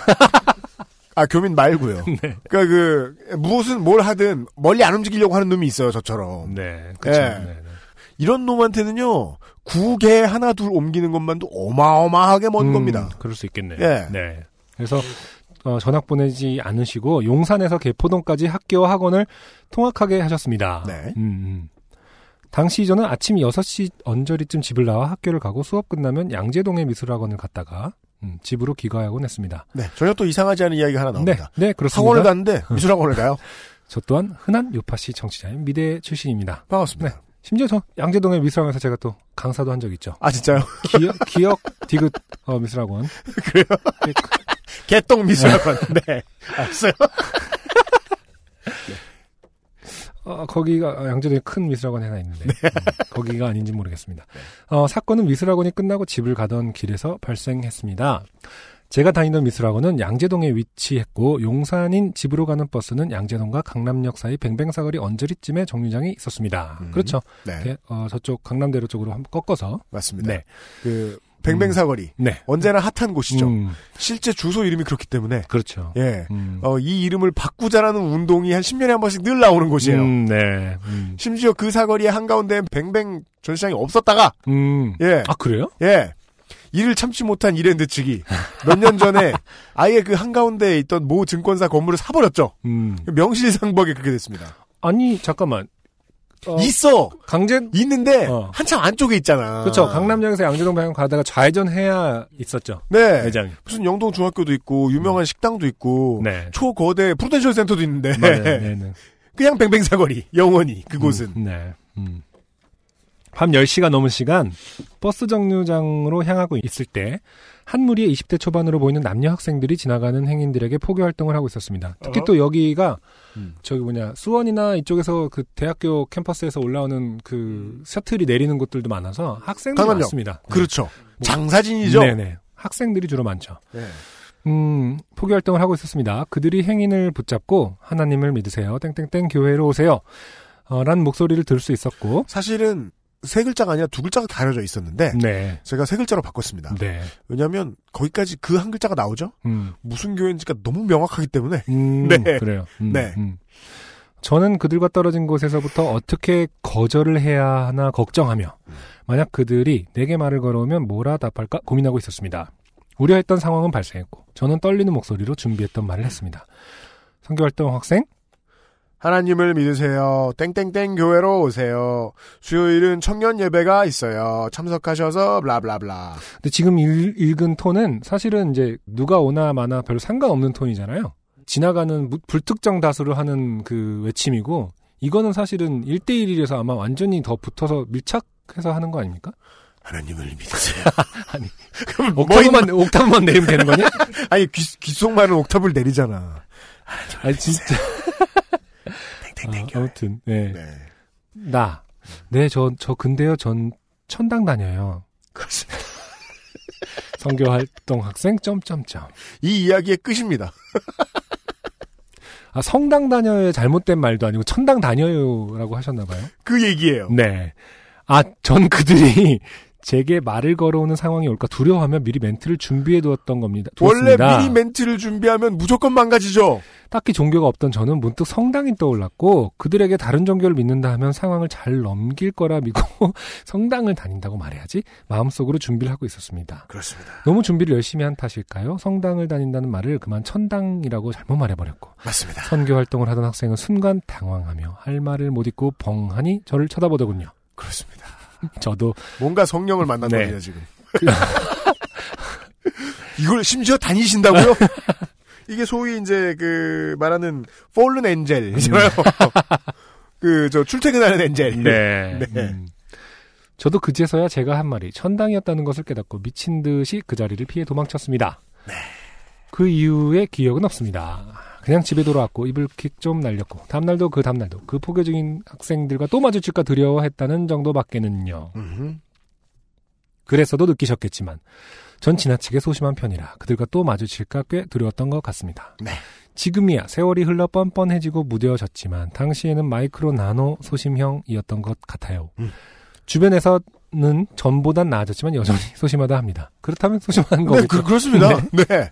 아 교민 말고요. 네. 그러니까 그 무엇은 뭘 하든 멀리 안 움직이려고 하는 놈이 있어요 저처럼. 네. 그렇죠. 예. 네, 네. 이런 놈한테는요 구개 하나 둘 옮기는 것만도 어마어마하게 먼 음, 겁니다. 그럴 수 있겠네요. 예. 네. 그래서 어, 전학 보내지 않으시고 용산에서 개포동까지 학교와 학원을 통학하게 하셨습니다. 네. 음, 음. 당시 저는 아침 6시 언저리쯤 집을 나와 학교를 가고 수업 끝나면 양재동의 미술학원을 갔다가 음, 집으로 귀가하곤 했습니다. 네 전혀 또 이상하지 않은 이야기가 하나 네, 나옵니다. 네 그렇습니다. 학원을 갔는데 미술학원을 가요. 저 또한 흔한 요파시 청취자인 미대 출신입니다. 반갑습니다. 네. 심지어 저 양재동의 미술학원에서 제가 또 강사도 한 적 있죠. 아 진짜요? 기억, 기억 디귿 어, 미술학원. 그래요? 개똥 미술학원. 네. 알았어요. 어, 거기가 양재동에 큰 미술학원이 하나 있는데 네. 음, 거기가 아닌지 모르겠습니다. 어, 사건은 미술학원이 끝나고 집을 가던 길에서 발생했습니다. 제가 다니던 미술학원은 양재동에 위치했고 용산인 집으로 가는 버스는 양재동과 강남역 사이 뱅뱅사거리 언저리쯤에 정류장이 있었습니다. 음. 그렇죠. 네. 게- 어, 저쪽 강남대로 쪽으로 한번 꺾어서 맞습니다. 네. 그 뱅뱅사거리 네. 언제나 핫한 곳이죠. 음, 실제 주소 이름이 그렇기 때문에 그렇죠. 예. 음. 어, 이 이름을 바꾸자라는 운동이 한 10년에 한 번씩 늘 나오는 곳이에요. 음, 네. 음. 심지어 그 사거리의 한가운데 뱅뱅 전시장이 없었다가 음. 예. 아 그래요? 예. 이를 참지 못한 이랜드 측이 몇 년 전에 아예 그 한가운데에 있던 모 증권사 건물을 사버렸죠. 음. 명실상부하게 그렇게 됐습니다. 아니 잠깐만. 어, 있어! 강제 있는데 어. 한참 안쪽에 있잖아. 그렇죠. 강남역에서 양재동 방향 가다가 좌회전 해야 있었죠. 네. 매장이. 무슨 영동 중학교도 있고 유명한 식당도 있고 네. 초거대 프루덴셜 센터도 있는데. 네, 네. 그냥 뱅뱅 사거리 영원히 그곳은 음, 네. 음. 밤 10시가 넘은 시간 버스 정류장으로 향하고 있을 때 한 무리의 20대 초반으로 보이는 남녀 학생들이 지나가는 행인들에게 포교 활동을 하고 있었습니다. 특히 어? 또 여기가 음. 저기 뭐냐 수원이나 이쪽에서 그 대학교 캠퍼스에서 올라오는 그 셔틀이 내리는 곳들도 많아서 학생들이 강남역. 많습니다. 네. 그렇죠. 장사진이죠. 네네. 학생들이 주로 많죠. 네. 음, 포교 활동을 하고 있었습니다. 그들이 행인을 붙잡고 하나님을 믿으세요. 땡땡땡 교회로 오세요. 어, 라는 목소리를 들을 수 있었고. 사실은 세 글자가 아니라 두 글자가 다려져 있었는데 네. 제가 세 글자로 바꿨습니다. 네. 왜냐하면 거기까지 그 한 글자가 나오죠. 음. 무슨 교회인지가 너무 명확하기 때문에 음, 네. 그래요. 음, 네. 음. 저는 그들과 떨어진 곳에서부터 어떻게 거절을 해야 하나 걱정하며 만약 그들이 내게 말을 걸어오면 뭐라 답할까 고민하고 있었습니다. 우려했던 상황은 발생했고 저는 떨리는 목소리로 준비했던 말을 했습니다. 선교활동 학생 하나님을 믿으세요. 땡땡땡 교회로 오세요. 수요일은 청년 예배가 있어요. 참석하셔서 블라블라블라. 근데 지금 읽, 읽은 톤은 사실은 이제 누가 오나 마나 별로 상관없는 톤이잖아요. 지나가는 무- 불특정 다수를 하는 그 외침이고 이거는 사실은 1대1이라서 아마 완전히 더 붙어서 밀착해서 하는 거 아닙니까? 하나님을 믿으세요. 아니, 그럼 옥타브만, 옥타브만 내리면 되는 거냐? 아니 귀, 귓속말은 옥탑을 내리잖아. 아니, 진짜. 아, 교회. 아무튼, 네. 네. 나. 네, 저, 저 근데요, 전 천당 다녀요. 그렇습니다. 성교 활동 학생, 점점점. 이 이야기의 끝입니다. 아, 성당 다녀요의 잘못된 말도 아니고 천당 다녀요라고 하셨나 봐요. 그 얘기예요. 네. 아, 전 그들이 제게 말을 걸어오는 상황이 올까 두려워하며 미리 멘트를 준비해 두었던 겁니다. 원래 두었습니다. 미리 멘트를 준비하면 무조건 망가지죠. 딱히 종교가 없던 저는 문득 성당이 떠올랐고 그들에게 다른 종교를 믿는다 하면 상황을 잘 넘길 거라 믿고 성당을 다닌다고 말해야지 마음속으로 준비를 하고 있었습니다. 그렇습니다. 너무 준비를 열심히 한 탓일까요? 성당을 다닌다는 말을 그만 천당이라고 잘못 말해버렸고 맞습니다. 선교 활동을 하던 학생은 순간 당황하며 할 말을 못 잇고 벙하니 저를 쳐다보더군요. 그렇습니다. 저도 뭔가 성령을 만난 네. 거예요 지금. 이걸 심지어 다니신다고요? 이게 소위 이제 그 말하는 fallen angel이잖아요. 그 저 출퇴근하는 엔젤. 네. 네. 음. 저도 그제서야 제가 한 말이 천당이었다는 것을 깨닫고 미친 듯이 그 자리를 피해 도망쳤습니다. 그 이후에 기억은 없습니다. 그냥 집에 돌아왔고 이불킥 좀 날렸고 다음날도 그 다음날도 그 포교 중인 학생들과 또 마주칠까 두려워했다는 정도밖에는요. 음흠. 그랬어도 느끼셨겠지만 전 지나치게 소심한 편이라 그들과 또 마주칠까 꽤 두려웠던 것 같습니다. 네. 지금이야 세월이 흘러 뻔뻔해지고 무뎌졌지만 당시에는 마이크로 나노 소심형이었던 것 같아요. 음. 주변에서는 전보단 나아졌지만 여전히 소심하다 합니다. 그렇다면 소심한 네, 거겠죠. 그, 그렇습니다. 네.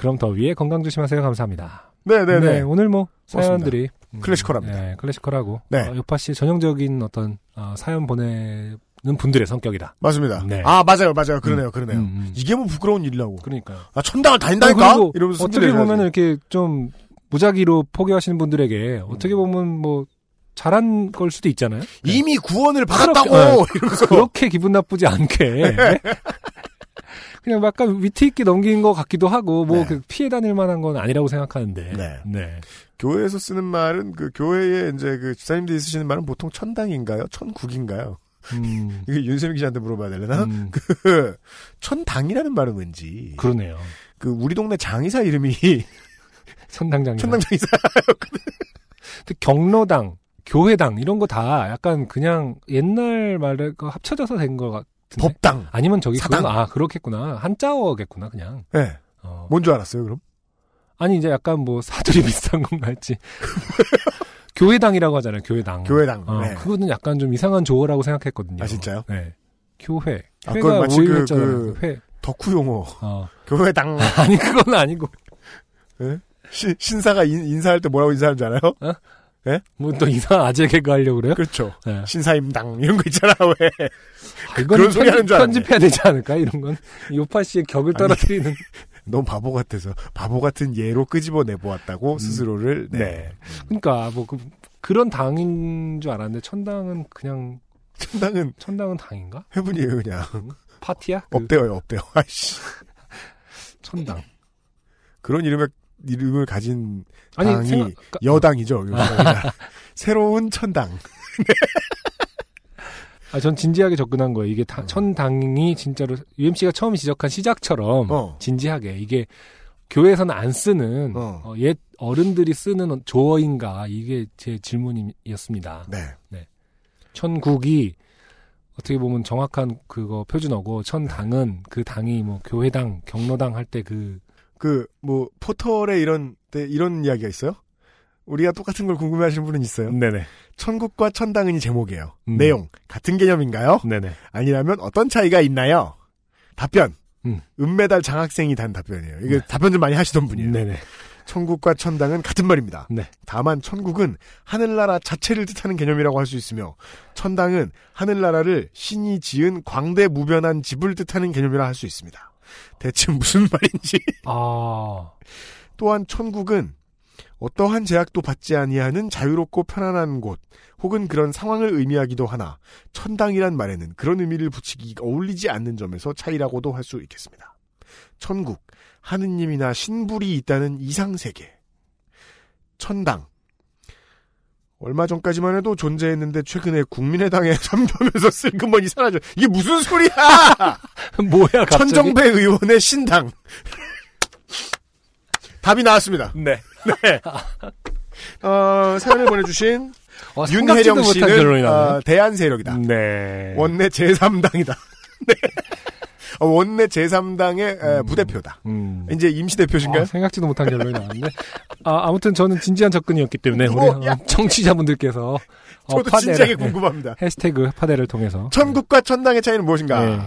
그럼 더 위에 건강 조심하세요. 감사합니다. 네, 네, 네. 오늘 뭐 사연들이 음, 클래시컬합니다. 네, 클래시컬하고 네. 어, 요파 씨의 전형적인 어떤 어, 사연 보내는 분들의 성격이다. 맞습니다. 네. 아, 맞아요, 맞아요. 그러네요, 그러네요. 음, 음. 이게 뭐 부끄러운 일이라고. 그러니까요. 아, 천당을 다닌다니까? 그리고 이러면서 어떻게 보면. 이렇게 좀 무작위로 포기하시는 분들에게 어떻게 보면 뭐 잘한 걸 수도 있잖아요. 이미 구원을 받았다고! 그렇게, 네. 이러면서. 그렇게 기분 나쁘지 않게 그냥 약간 위트 있게 넘긴 것 같기도 하고 뭐 네. 그 피해 다닐 만한 건 아니라고 생각하는데. 네. 네. 교회에서 쓰는 말은 그 교회에 이제 그 집사님들이 쓰시는 말은 보통 천당인가요? 천국인가요? 음, 이게 윤세민 기자한테 물어봐야 되려나? 음, 그 천당이라는 말은 왠지 그러네요. 그 우리 동네 장의사 이름이 천당장이. 천당장의사 근데 경로당, 교회당 이런 거 다 약간 그냥 옛날 말에 그 합쳐져서 된거 같은데. 법당. 아니면 저기 사당. 그건 아 그렇겠구나 한자어겠구나 그냥. 네. 어. 뭔줄 알았어요, 그럼? 아니 이제 약간 뭐 사투리 비슷한 건가 했지. 교회당이라고 하잖아요. 교회당. 교회당. 어, 네. 그거는 약간 좀 이상한 조어라고 생각했거든요. 아, 진짜요? 네. 교회. 아, 회가 마치 그-. 그- 회. 덕후 용어. 어. 교회당. 아니 그건 아니고. 시- 신사가 인, 사할때 뭐라고 인사하는 줄 알아요? 뭐 또 이상한 아재 개그 하려고 그래요? 그렇죠. 네. 신사임당 이런 거 있잖아 왜? 이거는 그런 소리 하는 줄 알았네. 편집해야 되지 않을까 이런 건 요파 씨의 격을 떨어뜨리는. 너무 바보 같아서 바보 같은 예로 끄집어 내보았다고 스스로를 네. 네. 그러니까 뭐 그, 그런 당인 줄 알았는데 천당은 그냥 천당은 천당은 당인가? 해분이에요 그냥 파티야? 그 없대요 없대요. 아이씨 천당. 그런 이름의 이름을 가진 아니 당이 생각 그러니까 여당이죠. 요새는. 새로운 천당. 아, 전 진지하게 접근한 거예요. 이게 다- 천당이 진짜로 UMC가 처음 지적한 시작처럼 어. 진지하게 이게 교회에서는 안 쓰는 어. 어, 옛 어른들이 쓰는 조어인가 이게 제 질문이었습니다. 네. 천국이 어떻게 보면 정확한 그거 표준어고 천당은 그 당이 뭐 교회당, 경로당 할 때 그 그 뭐 포털에 이런 때 이런 이야기가 있어요? 우리가 똑같은 걸 궁금해하시는 분은 있어요. 네네 천국과 천당은이 제목이에요. 음. 내용 같은 개념인가요? 네네 아니라면 어떤 차이가 있나요? 답변. 음. 은메달 장학생이 단 답변이에요. 이게 답변 좀 많이 하시던 분이에요. 네네 천국과 천당은 같은 말입니다. 네. 다만 천국은 하늘나라 자체를 뜻하는 개념이라고 할 수 있으며 천당은 하늘나라를 신이 지은 광대 무변한 집을 뜻하는 개념이라 할 수 있습니다. 대체 무슨 말인지. 아 또한 천국은 어떠한 제약도 받지 아니하는 자유롭고 편안한 곳 혹은 그런 상황을 의미하기도 하나 천당이란 말에는 그런 의미를 붙이기 어울리지 않는 점에서 차이라고도 할 수 있겠습니다. 천국, 하느님이나 신불이 있다는 이상세계. 천당. 얼마 전까지만 해도 존재했는데 최근에 국민의당에 참여하면서 슬그머니 사라져. 이게 무슨 소리야! 뭐야 갑자기 천정배 의원의 신당. 답이 나왔습니다. 네 네. 어, 사연을 보내주신 어, 윤혜령 씨는 어, 대한 세력이다. 네 원내 제3당이다. 네. 어, 원내 제3당의 부대표다. 음. 이제 임시대표신가요? 아, 생각지도 못한 결론이 나왔는데. 아, 아무튼 저는 진지한 접근이었기 때문에 우리 어, 야. 어, 청취자분들께서 어, 저도 파대를- 진지하게 궁금합니다. 해시태그 파대를 통해서 천국과 천당의 차이는 무엇인가? 네.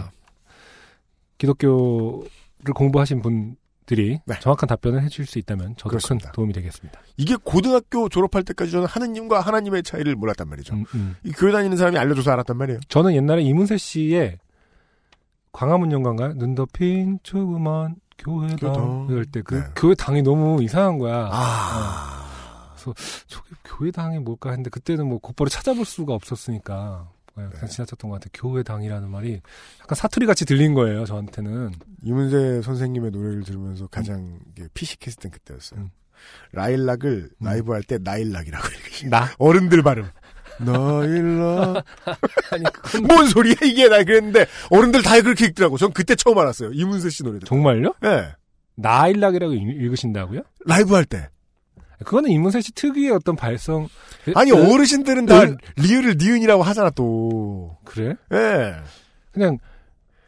기독교를 공부하신 분 들이 정확한 답변을 해줄 수 있다면 저도 네. 그렇습니다. 큰 도움이 되겠습니다. 이게 고등학교 졸업할 때까지 저는 하느님과 하나님의 차이를 몰랐단 말이죠. 음, 이 교회 다니는 사람이 알려줘서 알았단 말이에요. 저는 옛날에 이문세 씨의 광화문 연관가 눈 덮인 조그만 교회당. 이럴 때그 네. 교회당이 너무 이상한 거야. 아. 어. 그래서 저게 교회당이 뭘까 했는데 그때는 뭐 곧바로 찾아볼 수가 없었으니까 그냥 네. 지나쳤던 것 같아요. 교회당이라는 말이 약간 사투리 같이 들린 거예요. 저한테는. 이문세 선생님의 노래를 들으면서 가장 이게 피식했을 땐 그때였어요. 음. 라일락을 라이브 할 때 나일락이라고 읽으시 나? 어른들 발음. 나일락. 아니, 뭔 소리야 이게 나 그랬는데 어른들 다 그렇게 읽더라고. 전 그때 처음 알았어요. 이문세 씨 노래들. 정말요? 네. 나일락이라고 읽- 읽으신다고요? 라이브 할 때. 그거는 이문세 씨 특유의 어떤 발성. 아니 그- 어르신들은 다 을- 리을을 니은이라고 하잖아 또. 그래? 예. 그냥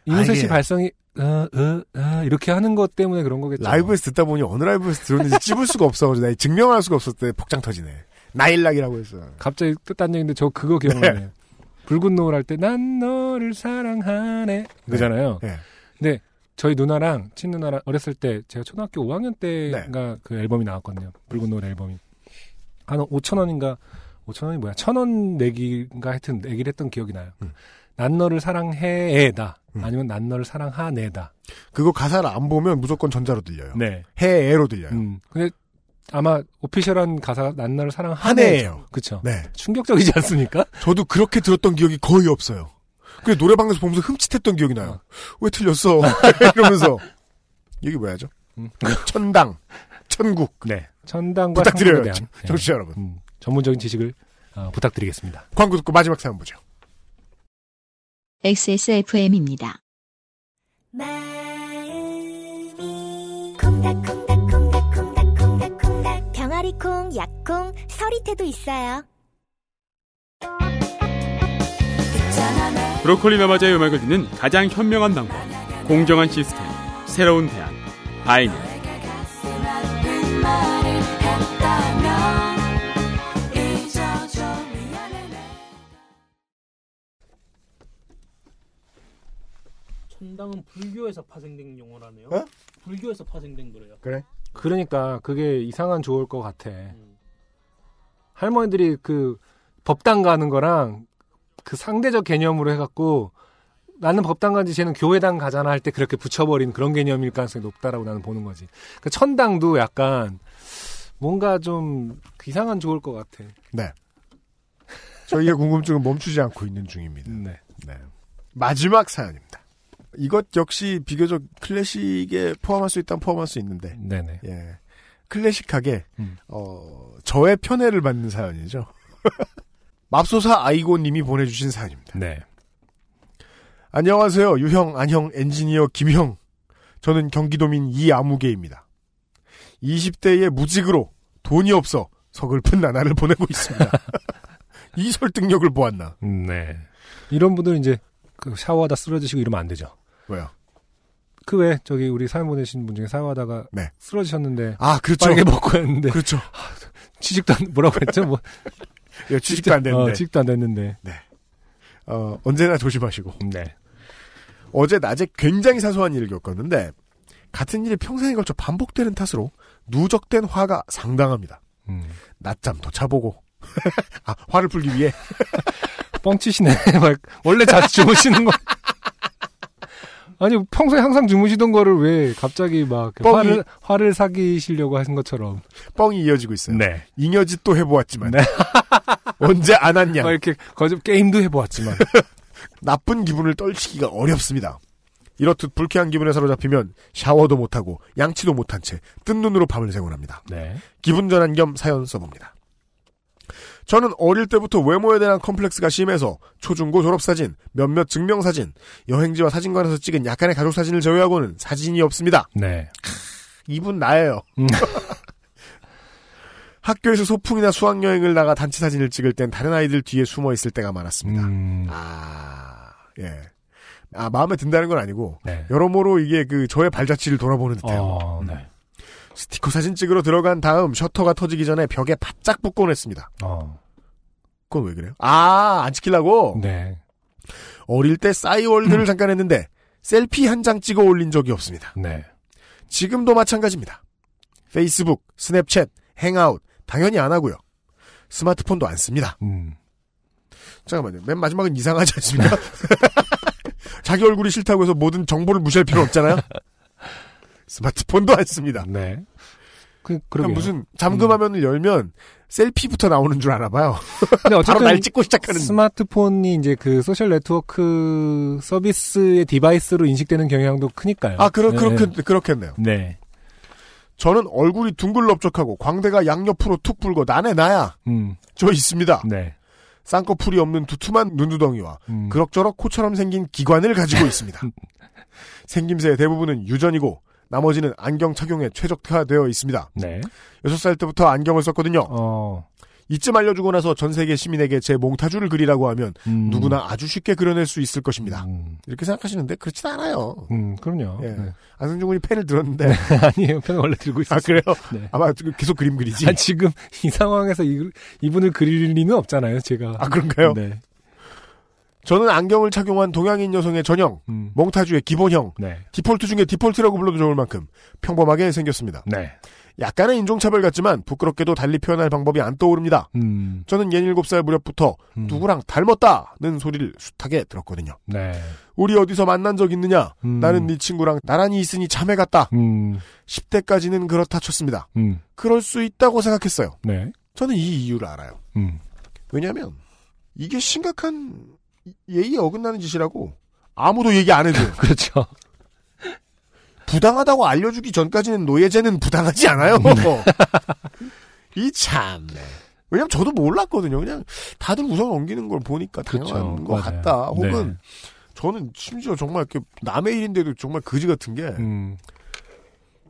이문세 아, 씨 이게- 발성이 어, 어, 어, 이렇게 하는 것 때문에 그런 거겠죠. 라이브에서 듣다 보니 어느 라이브에서 들었는지 찝을 수가 없어가지고 나 증명할 수가 없었을 때 복장 터지네. 나일락이라고 했어. 갑자기 뜻딴 얘기인데 저 그거 기억나네요. 붉은 노을 할 때 난 너를 사랑하네 그잖아요. 네. 근데 저희 누나랑 친누나랑 어렸을 때 제가 초등학교 5학년 때가 그 앨범이 나왔거든요. 붉은 노을 앨범이 한 5천 원인가 5천 원이 뭐야? 천 원 내기인가 하여튼 내기를 했던 기억이 나요. 음. 난 너를 사랑해에다 아니면 난 너를 사랑하네다. 그거 가사를 안 보면 무조건 전자로 들려요. 네. 해애로 들려요. 음. 근데 아마 오피셜한 가사가 난 너를 한해예요. 그쵸? 네. 충격적이지 않습니까? 저도 그렇게 들었던 기억이 거의 없어요. 그래 노래방에서 보면서 흠칫했던 기억이 나요. 왜 틀렸어? 이러면서 이게 뭐야 죠? 음. 천당, 천국. 네. 천당과 부탁드려요, 대한 청- 네. 여러분. 음, 전문적인 지식을 어, 부탁드리겠습니다. 광고 듣고 마지막 사연 보죠. XSFM입니다. 콩닥콩닥콩닥콩 병아리콩, 약콩, 서리태도 있어요. 브로콜리 마마자의 음악을 듣는 가장 현명한 방법. 공정한 시스템. 새로운 대안. 바이닐. 천당은 불교에서 파생된 용어라네요. 어? 불교에서 파생된 거래요. 그래? 그러니까 그게 이상한 좋을 것 같아. 음. 할머니들이 그 법당 가는 거랑 그 상대적 개념으로 해갖고 나는 법당 간지 쟤는 교회당 가잖아 할 때 그렇게 붙여버린 그런 개념일 가능성이 높다라고 나는 보는 거지. 그 천당도 약간 뭔가 좀 이상한 좋을 것 같아. 네. 저희의 궁금증은 멈추지 않고 있는 중입니다. 네. 네. 마지막 사연입니다. 이것 역시 비교적 클래식에 포함할 수 있다면 포함할 수 있는데, 네네. 예. 클래식하게, 음. 어, 저의 편애를 받는 사연이죠. 맙소사 아이고 님이 보내주신 사연입니다. 네. 안녕하세요. 유형, 안형, 엔지니어 김형. 저는 경기도민 이아무개입니다. 20대의 무직으로 돈이 없어 서글픈 나날을 보내고 있습니다. 이 설득력을 보았나? 네. 이런 분들은 이제 그 샤워하다 쓰러지시고 이러면 안 되죠. 왜요? 그 외 저기 우리 사연 보내신 분 중에 샤워하다가 네. 쓰러지셨는데 아, 그렇죠. 빨개 먹고 했는데 그렇죠. 취직도 안, 뭐라고 했죠? 뭐 예, 취직도 안 됐는데. 어, 취직도 안 됐는데. 어, 언제나 조심하시고. 네. 어제 낮에 굉장히 사소한 일을 겪었는데 같은 일이 평생에 걸쳐 반복되는 탓으로 누적된 화가 상당합니다. 음. 낮잠 더 자보고 아 화를 풀기 위해 뻥치시네. 막 원래 자주 주무시는 거. 아니 평소에 항상 주무시던 거를 왜 갑자기 막 뻥이- 화를 화를 사기시려고 하신 것처럼. 뻥이 이어지고 있어요. 네. 잉여짓 또 해보았지만 네. 언제 안 왔냐. 막 이렇게 거짓 게임도 해보았지만. 나쁜 기분을 떨치기가 어렵습니다. 이렇듯 불쾌한 기분에 사로잡히면 샤워도 못하고 양치도 못한 채 뜬 눈으로 밤을 새곤 합니다. 네. 기분 전환 겸 사연 써봅니다. 저는 어릴 때부터 외모에 대한 컴플렉스가 심해서 초중고 졸업사진, 몇몇 증명사진, 여행지와 사진관에서 찍은 약간의 가족사진을 제외하고는 사진이 없습니다. 네. 이분 나예요. 음. 학교에서 소풍이나 수학여행을 나가 단체 사진을 찍을 땐 다른 아이들 뒤에 숨어 있을 때가 많았습니다. 음. 아, 예. 아, 마음에 든다는 건 아니고, 네. 여러모로 이게 그 저의 발자취를 돌아보는 듯해요. 어, 네. 스티커 사진 찍으러 들어간 다음 셔터가 터지기 전에 벽에 바짝 붙곤 했습니다. 어. 그건 왜 그래요? 아, 안 찍히려고? 네. 어릴 때 싸이월드를 잠깐 했는데, selfie 한 장 찍어 올린 적이 없습니다. 네. 지금도 마찬가지입니다. 페이스북, 스냅챗, 행아웃, 당연히 안 하고요. 스마트폰도 안 씁니다. 음. 잠깐만요. 맨 마지막은 이상하지 않습니까? 자기 얼굴이 싫다고 해서 모든 정보를 무시할 필요 없잖아요. 스마트폰도 안 씁니다. 네. 그, 그러게요. 무슨 잠금 화면을 열면 selfie부터 나오는 줄 아나 봐요. 근데 바로 날 찍고 시작하는. 스마트폰이 이제 그 소셜 네트워크 서비스의 device로 인식되는 경향도 크니까요. 아, 그렇, 네. 그렇겠, 그렇겠네요. 네. 저는 얼굴이 둥글넙적하고 광대가 양옆으로 툭 불고 나네 나야. 음. 저 있습니다. 네. 쌍꺼풀이 없는 두툼한 눈두덩이와 음. 그럭저럭 코처럼 생긴 기관을 가지고 있습니다. 생김새의 대부분은 유전이고 나머지는 안경 착용에 최적화되어 있습니다. 네. 6살 때부터 안경을 썼거든요. 어. 이쯤 알려주고 나서 전 세계 시민에게 제 몽타주를 그리라고 하면 음. 누구나 아주 쉽게 그려낼 수 있을 것입니다. 음. 이렇게 생각하시는데 그렇진 않아요. 음, 그럼요. 예. 네. 안승준 군이 펜을 들었는데 아니에요. 펜을 원래 들고 있어요. 아 그래요? 네. 아마 계속 그림 그리지. 아, 지금 이 상황에서 이, 이분을 그릴 리는 없잖아요, 제가. 아, 그런가요? 네. 저는 안경을 착용한 동양인 여성의 전형, 음. 몽타주의 기본형, 네. 디폴트 중에 디폴트라고 불러도 좋을 만큼 평범하게 생겼습니다. 네. 약간의 인종차별 같지만 부끄럽게도 달리 표현할 방법이 안 떠오릅니다. 음. 저는 17살 무렵부터 음. 누구랑 닮았다는 소리를 숱하게 들었거든요. 네. 우리 어디서 만난 적 있느냐? 음. 나는 네 친구랑 나란히 있으니 자매 같다. 음. 10대까지는 그렇다 쳤습니다. 음. 그럴 수 있다고 생각했어요. 네. 저는 이 이유를 알아요. 음. 왜냐하면 이게 심각한 예의에 어긋나는 짓이라고 아무도 얘기 안 해줘요. 그렇죠. 부당하다고 알려주기 전까지는 노예제는 부당하지 않아요. 네. 이 참. 왜냐면 저도 몰랐거든요. 그냥 다들 우선 넘기는 걸 보니까 당연한 그렇죠. 것 맞아요. 같다. 혹은 네. 저는 심지어 정말 이렇게 남의 일인데도 정말 거지 같은 게 음.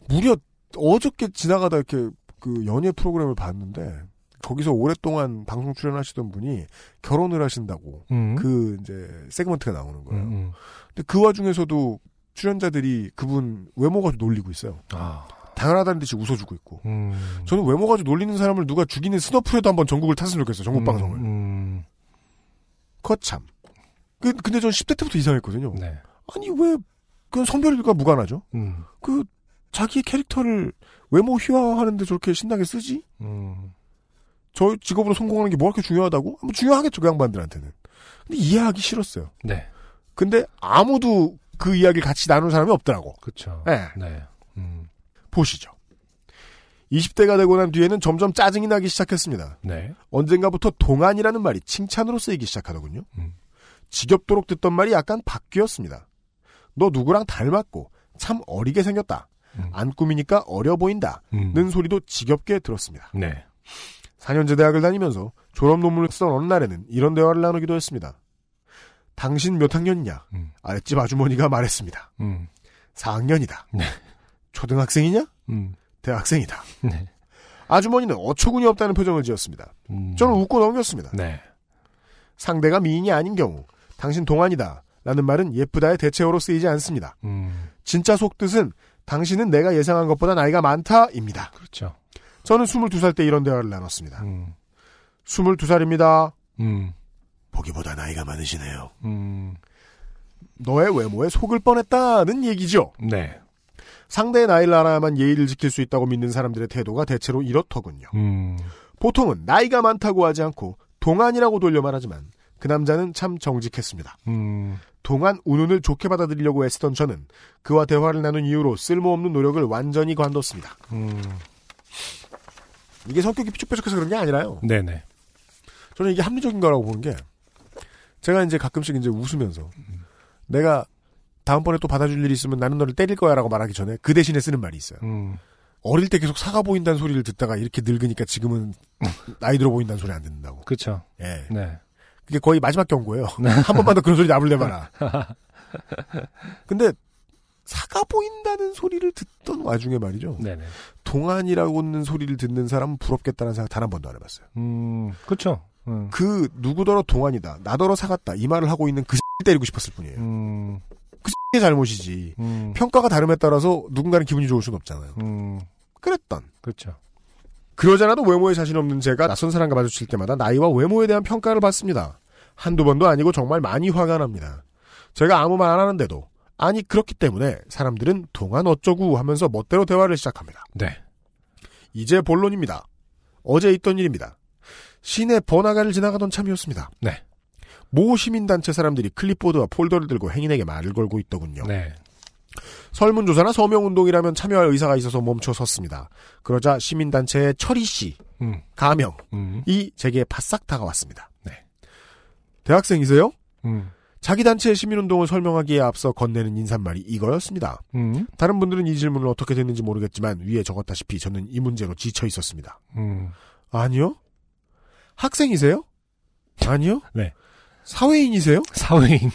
무려 어저께 지나가다 이렇게 그 연예 프로그램을 봤는데 거기서 오랫동안 방송 출연하시던 분이 결혼을 하신다고 음. 그 이제 세그먼트가 나오는 거예요. 음, 음. 근데 그 와중에서도 출연자들이 그분 외모 가지고 놀리고 있어요. 아. 당연하다는 듯이 웃어주고 있고. 음. 저는 외모 가지고 놀리는 사람을 누가 죽이는 스너프에도 한번 전국을 탔으면 좋겠어요. 전국 방송을. 음. 거참. 그, 근데 전 10대 때부터 이상했거든요. 네. 아니 왜 그건 성별과 무관하죠? 음. 그 자기 캐릭터를 외모 휘화하는데 저렇게 신나게 쓰지? 음. 저 직업으로 성공하는 게 뭐가 그렇게 중요하다고? 뭐 중요하겠죠 그 양반들한테는. 근데 이해하기 싫었어요. 네. 근데 아무도 그 이야기를 같이 나눈 사람이 없더라고. 그렇죠. 네. 네. 음. 보시죠. 20대가 되고 난 뒤에는 점점 짜증이 나기 시작했습니다. 네. 언젠가부터 동안이라는 말이 칭찬으로 쓰이기 시작하더군요. 음. 지겹도록 듣던 말이 약간 바뀌었습니다. 너 누구랑 닮았고 참 어리게 생겼다. 음. 안 꾸미니까 어려 보인다. 음. 는 소리도 지겹게 들었습니다. 네. 4년제 대학을 다니면서 졸업 논문을 쓰던 어느 날에는 이런 대화를 나누기도 했습니다. 당신 몇 학년이냐? 음. 아랫집 아주머니가 말했습니다. 음. 4학년이다. 네. 초등학생이냐? 음. 대학생이다. 네. 아주머니는 어처구니 없다는 표정을 지었습니다. 음. 저는 웃고 넘겼습니다. 네. 상대가 미인이 아닌 경우 당신 동안이다 라는 말은 예쁘다의 대체어로 쓰이지 않습니다. 음. 진짜 속뜻은 당신은 내가 예상한 것보다 나이가 많다입니다. 그렇죠. 저는 22살 때 이런 대화를 나눴습니다. 음. 22살입니다. 음. 보기보다 나이가 많으시네요. 음. 너의 외모에 속을 뻔했다는 얘기죠. 네. 상대의 나이를 알아야만 예의를 지킬 수 있다고 믿는 사람들의 태도가 대체로 이렇더군요. 음. 보통은 나이가 많다고 하지 않고 동안이라고 돌려 말하지만 그 남자는 참 정직했습니다. 음. 동안 운운을 좋게 받아들이려고 애쓰던 저는 그와 대화를 나눈 이후로 쓸모없는 노력을 완전히 관뒀습니다. 음. 이게 성격이 삐죽삐죽해서 그런 게 아니라요. 네네. 저는 이게 합리적인 거라고 보는 게 제가 이제 가끔씩 이제 웃으면서 내가 다음번에 또 받아줄 일이 있으면 나는 너를 때릴 거야라고 말하기 전에 그 대신에 쓰는 말이 있어요. 음. 어릴 때 계속 사가 보인다는 소리를 듣다가 이렇게 늙으니까 지금은 나이 들어 보인다는 소리 안 듣는다고. 그렇죠. 예. 네. 그게 거의 마지막 경고예요. 한 번만 더 그런 소리 나불래 마라. 근데 사가 보인다는 소리를 듣던 와중에 말이죠. 네네. 동안이라고 하는 소리를 듣는 사람은 부럽겠다는 생각 단 한 번도 안 해봤어요. 음. 그렇죠. 음. 그 누구더러 동안이다. 나더러 사갔다. 이 말을 하고 있는 그 때리고 싶었을 뿐이에요. 음. 그 잘못이지. 음. 평가가 다름에 따라서 누군가는 기분이 좋을 수는 없잖아요. 음. 그랬던. 그렇죠. 그러잖아도 외모에 자신 없는 제가 낯선 사람과 마주칠 때마다 나이와 외모에 대한 평가를 받습니다. 한두 번도 아니고 정말 많이 화가 납니다. 제가 아무 말 안 하는데도 아니 그렇기 때문에 사람들은 동안 어쩌고 하면서 멋대로 대화를 시작합니다. 네. 이제 본론입니다. 어제 있던 일입니다. 시내 번화가를 지나가던 참이었습니다. 네. 모 시민단체 사람들이 클립보드와 폴더를 들고 행인에게 말을 걸고 있더군요. 네. 설문조사나 서명운동이라면 참여할 의사가 있어서 멈춰 섰습니다. 그러자 시민단체의 철희 씨, 음. 가명이 음. 제게 바싹 다가왔습니다. 네. 대학생이세요? 음. 자기 단체의 시민운동을 설명하기에 앞서 건네는 인사말이 이거였습니다. 음. 다른 분들은 이 질문을 어떻게 됐는지 모르겠지만 위에 적었다시피 저는 이 문제로 지쳐 있었습니다. 음. 아니요? 학생이세요? 아니요? 네. 사회인이세요? 사회인.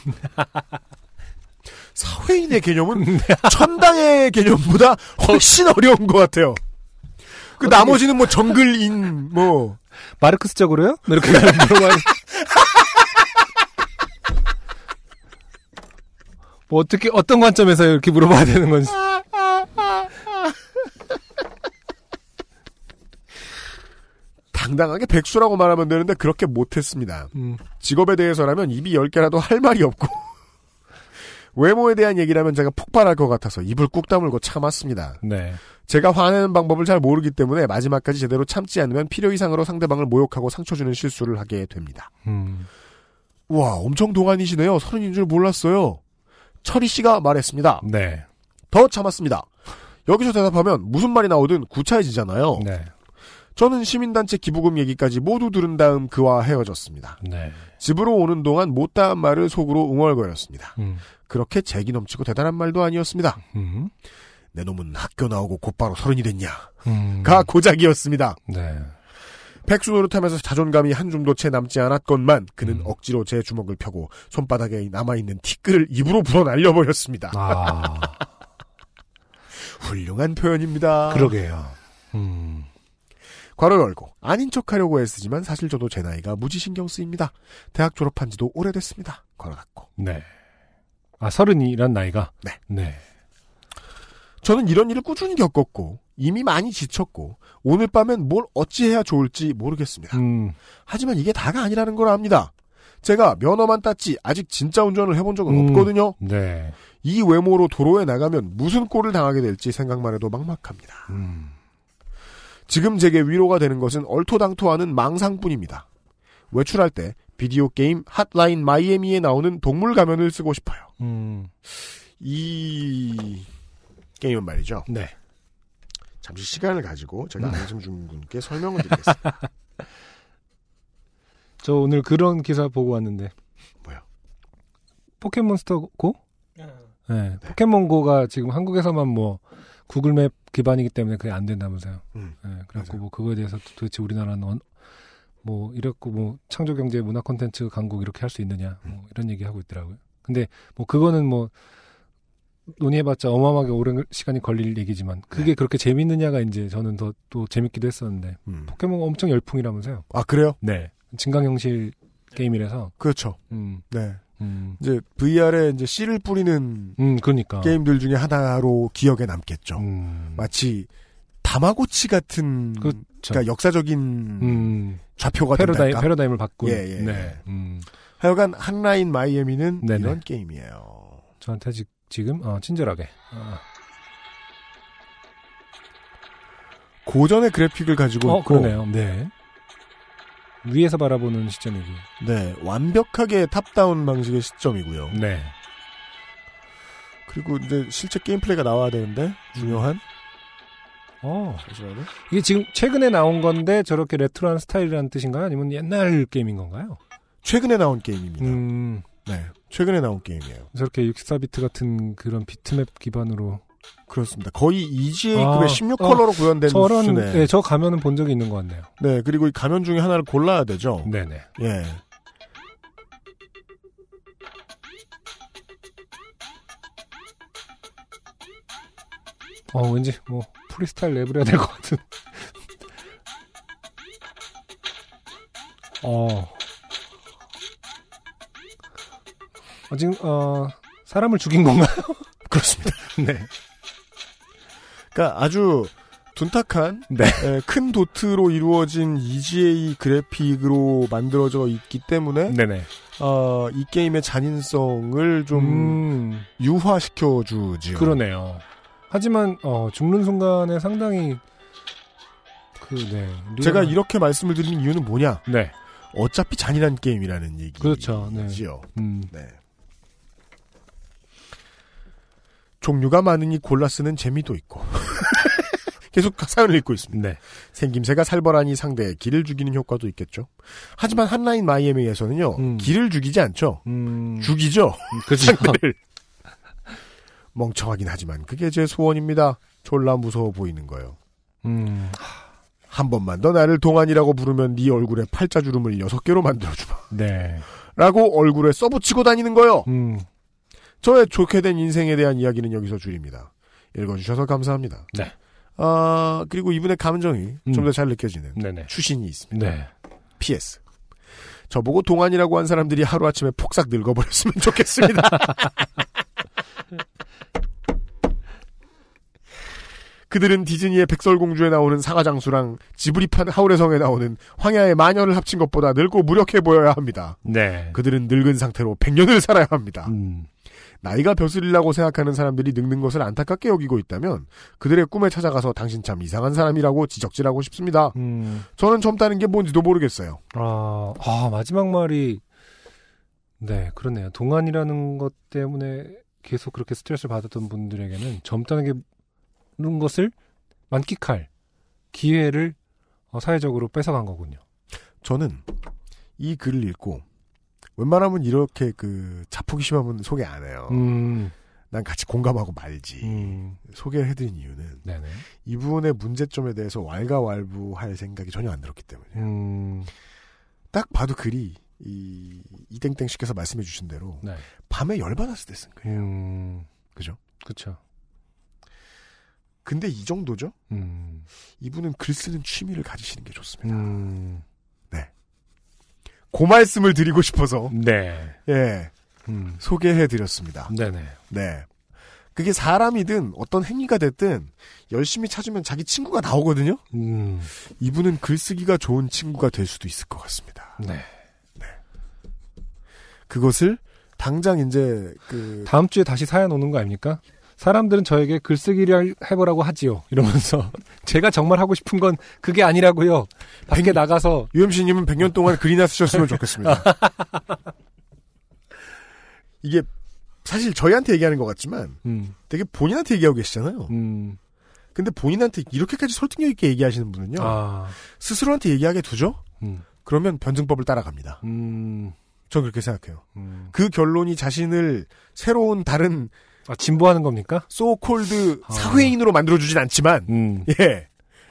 사회인의 개념은 천당의 개념보다 훨씬 어려운 것 같아요. 그 나머지는 뭐 정글인 뭐 마르크스적으로요? 이렇게 물어봐. 뭐 어떻게 어떤 관점에서 이렇게 물어봐야 되는 건지. 당당하게 백수라고 말하면 되는데 그렇게 못했습니다. 음. 직업에 대해서라면 입이 열 개라도 할 말이 없고 외모에 대한 얘기라면 제가 폭발할 것 같아서 입을 꾹 다물고 참았습니다. 네. 제가 화내는 방법을 잘 모르기 때문에 마지막까지 제대로 참지 않으면 필요 이상으로 상대방을 모욕하고 상처 주는 실수를 하게 됩니다. 음. 와, 엄청 동안이시네요. 서른인 줄 몰랐어요. 철희 씨가 말했습니다. 네. 더 참았습니다. 여기서 대답하면 무슨 말이 나오든 구차해지잖아요. 네. 저는 시민단체 기부금 얘기까지 모두 들은 다음 그와 헤어졌습니다. 네. 집으로 오는 동안 못다한 말을 속으로 웅얼거렸습니다. 음. 그렇게 재기 넘치고 대단한 말도 아니었습니다. 음. 내 놈은 학교 나오고 곧바로 서른이 됐냐. 음. 가 고작이었습니다. 네. 백수 노릇하면서 자존감이 한 줌도 채 남지 않았건만 그는 음. 억지로 제 주먹을 펴고 손바닥에 남아있는 티끌을 입으로 불어 날려 버렸습니다. 아. 훌륭한 표현입니다. 그러게요. 음. 괄호 열고 아닌 척하려고 애쓰지만 사실 저도 제 나이가 무지 신경 쓰입니다. 대학 졸업한 지도 오래됐습니다. 괄호 닫고. 네. 아, 서른이란 나이가? 네. 네. 저는 이런 일을 꾸준히 겪었고 이미 많이 지쳤고 오늘 밤엔 뭘 어찌해야 좋을지 모르겠습니다. 음. 하지만 이게 다가 아니라는 걸 압니다. 제가 면허만 땄지 아직 진짜 운전을 해본 적은 음. 없거든요. 네. 이 외모로 도로에 나가면 무슨 꼴을 당하게 될지 생각만 해도 막막합니다. 음. 지금 제게 위로가 되는 것은 얼토당토하는 망상뿐입니다. 외출할 때 비디오 게임 핫라인 마이애미에 나오는 동물 가면을 쓰고 싶어요. 음. 이 게임은 말이죠. 네. 잠시 시간을 가지고 제가 음. 안승준 군께 설명을 드리겠습니다. 저 오늘 그런 기사 보고 왔는데. 뭐요? 포켓몬스터 고? 네. 포켓몬고가 지금 한국에서만 뭐 구글맵 기반이기 때문에 그게 안 된다면서요. 음, 네, 그래갖고 뭐 그거에 대해서 도대체 우리나라는 언- 뭐 이랬고 뭐 창조 경제 문화 콘텐츠 강국 이렇게 할 수 있느냐 음. 뭐 이런 얘기 하고 있더라고요. 근데 뭐 그거는 뭐 논의해봤자 어마어마하게 오랜 시간이 걸릴 얘기지만 그게 그렇게 재밌느냐가 이제 저는 더 또 재밌기도 했었는데 음. 포켓몬 엄청 열풍이라면서요. 아 그래요? 네. 증강 형식 게임이라서. 그렇죠. 음. 네. 음. 이제 VR에 이제 씨를 뿌리는 음, 그러니까. 게임들 중에 하나로 기억에 남겠죠. 음. 마치 다마고치 같은 그렇죠. 그러니까 역사적인 음. 좌표가 패러다임? 패러다임을 바꾼. 예, 예, 네. 예. 음. 하여간 한라인 마이애미는 네네. 이런 게임이에요. 저한테 지, 지금, 어, 친절하게. 어, 고전의 그래픽을 가지고 어, 그러네요. 네. 위에서 바라보는 시점이고. 네, 완벽하게 top-down 방식의 시점이고요. 네. 그리고 이제 실제 게임 플레이가 나와야 되는데 중요한 어. 잠시만요. 이게 지금 최근에 나온 건데 저렇게 레트로한 스타일이라는 뜻인가요? 아니면 옛날 게임인 건가요? 최근에 나온 게임입니다. 음, 네, 최근에 나온 게임이에요. 저렇게 64비트 같은 그런 비트맵 기반으로. 그렇습니다. 거의 EGA급의 아, 16컬러로 구현된 저런, 수준의 네, 저 가면은 본 적이 있는 것 같네요. 네, 그리고 이 가면 중에 하나를 골라야 되죠. 네네. 예. 어, 왠지 뭐 프리스타일 랩을 해야 될 것 같은. 어. 어, 지금 어 사람을 죽인 건가요? 그렇습니다. 네. 그러니까 아주 둔탁한 네. 에, 큰 도트로 이루어진 EGA 그래픽으로 만들어져 있기 때문에 네네. 어, 이 게임의 잔인성을 좀 음, 유화시켜 주지요. 그러네요. 하지만 어 죽는 순간에 상당히 그 네. 제가 리얼한- 이렇게 말씀을 드리는 이유는 뭐냐? 네. 어차피 잔인한 게임이라는 얘기지요. 그렇죠. 네. 음. 네. 종류가 많으니 골라 쓰는 재미도 있고. 계속 사연을 읽고 있습니다. 네. 생김새가 살벌하니 상대의 기를 죽이는 효과도 있겠죠. 하지만 한라인 마이애미에서는요, 음. 기를 죽이지 않죠. 음. 죽이죠. 그죠. 상대를. 멍청하긴 하지만 그게 제 소원입니다. 졸라 무서워 보이는 거예요. 음. 한 번만 더 나를 동안이라고 부르면 네 얼굴에 팔자주름을 여섯 개로 만들어주마. 네. 라고 얼굴에 써붙이고 다니는 거요. 음. 저의 좋게 된 인생에 대한 이야기는 여기서 줄입니다. 읽어주셔서 감사합니다. 네. 아, 그리고 이분의 감정이 음. 좀더 잘 느껴지는 네네. 추신이 있습니다. 네. PS. 저보고 동안이라고 한 사람들이 하루아침에 폭삭 늙어버렸으면 좋겠습니다. 그들은 디즈니의 백설공주에 나오는 사과장수랑 지브리판 하울의 성에 나오는 황야의 마녀를 합친 것보다 늙고 무력해 보여야 합니다. 네. 그들은 늙은 상태로 100년을 살아야 합니다. 음. 나이가 벼슬이라고 생각하는 사람들이 늙는 것을 안타깝게 여기고 있다면 그들의 꿈에 찾아가서 당신 참 이상한 사람이라고 지적질하고 싶습니다. 음. 저는 젊다는 게 뭔지도 모르겠어요. 아, 아, 마지막 말이, 네, 그렇네요. 동안이라는 것 때문에 계속 그렇게 스트레스를 받았던 분들에게는 젊다는 게, 그런 것을 만끽할 기회를 어, 사회적으로 뺏어간 거군요. 저는 이 글을 읽고 웬만하면 이렇게 그 자폭이 심하면 소개 안 해요. 음, 난 같이 공감하고 말지. 음, 소개를 해드린 이유는 네네. 이분의 문제점에 대해서 왈가왈부할 생각이 전혀 안 들었기 때문에 음, 딱 봐도 글이 이 이땡땡 씨께서 말씀해 주신 대로 네. 밤에 열받았을 때 쓴 거예요. 음, 그죠? 그쵸. 근데 이 정도죠? 음, 이분은 글 쓰는 취미를 가지시는 게 좋습니다. 음, 그 말씀을 드리고 싶어서 네. 예 음, 소개해 드렸습니다. 네네. 네. 그게 사람이든 어떤 행위가 됐든 열심히 찾으면 자기 친구가 나오거든요. 음, 이분은 글쓰기가 좋은 친구가 될 수도 있을 것 같습니다. 네. 그것을 당장 이제 그 다음 주에 다시 사연 오는 거 아닙니까? 사람들은 저에게 글쓰기를 해보라고 하지요. 이러면서 제가 정말 하고 싶은 건 그게 아니라고요. 밖에 나가서 UMC님은 100년 동안 글이나 쓰셨으면 좋겠습니다. 이게 사실 저희한테 얘기하는 것 같지만 음, 되게 본인한테 얘기하고 계시잖아요. 음, 근데 본인한테 이렇게까지 설득력 있게 얘기하시는 분은요. 아, 스스로한테 얘기하게 두죠? 음, 그러면 변증법을 따라갑니다. 음, 전 그렇게 생각해요. 음. 그 결론이 자신을 새로운 다른 아, 진보하는 겁니까? 소콜드 아. 사회인으로 만들어주진 않지만 음, 예.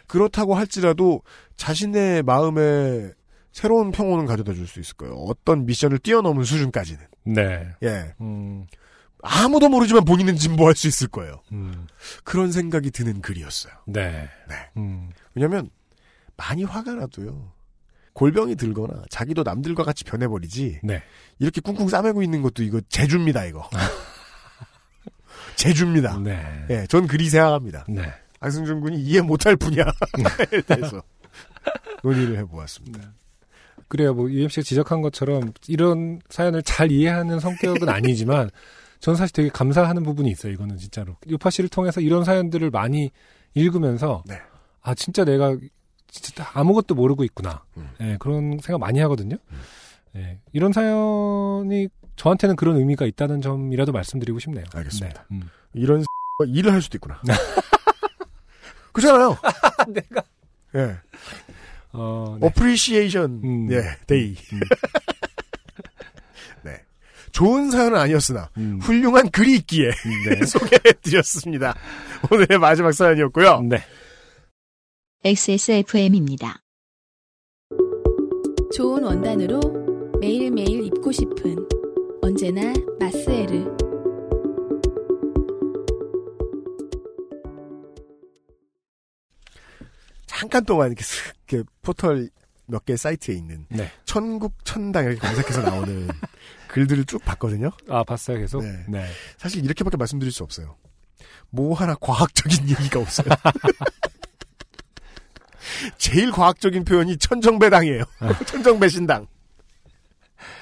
그렇다고 할지라도 자신의 마음에 새로운 평온은 가져다 줄 수 있을 거예요. 어떤 미션을 뛰어넘은 수준까지는. 네. 예. 음, 아무도 모르지만 본인은 진보할 수 있을 거예요. 음, 그런 생각이 드는 글이었어요. 네. 네. 음, 왜냐면 많이 화가 나도요. 골병이 들거나 자기도 남들과 같이 변해버리지. 네. 이렇게 쿵쿵 싸매고 있는 것도 이거 재주입니다, 이거. 재주입니다. 네. 예, 전 그리 생각합니다. 네. 안승준 군이 이해 못할 분야에 대해서 논의를 해보았습니다. 그래요. 뭐 UMC가 지적한 것처럼 이런 사연을 잘 이해하는 성격은 아니지만 저는 사실 되게 감사하는 부분이 있어요. 이거는 진짜로 요파 씨를 통해서 이런 사연들을 많이 읽으면서 네. 아 진짜 내가 진짜 아무것도 모르고 있구나. 음. 예, 그런 생각 많이 하거든요. 예, 이런 사연이 저한테는 그런 의미가 있다는 점이라도 말씀드리고 싶네요. 알겠습니다. 네. 음. 이런 일을 할 수도 있구나. 그잖아요. 내가 예. 어, 네. appreciation 음. 예, day. 음. 네. 좋은 사연은 아니었으나 음. 훌륭한 글이 있기에 네. 소개해드렸습니다. 오늘의 마지막 사연이었고요. 네. XSFM입니다. 좋은 원단으로 매일매일 입고 싶은 언제나 마스에르 잠깐 동안 이렇게 슥 이렇게 포털 몇 개 사이트에 있는 네. 천국 천당 이렇게 검색해서 나오는 글들을 쭉 봤거든요. 아, 봤어요, 계속? 네. 네. 사실 이렇게밖에 말씀드릴 수 없어요. 뭐 하나 과학적인 얘기가 없어요. 제일 과학적인 표현이 천정배당이에요. 천정배신당.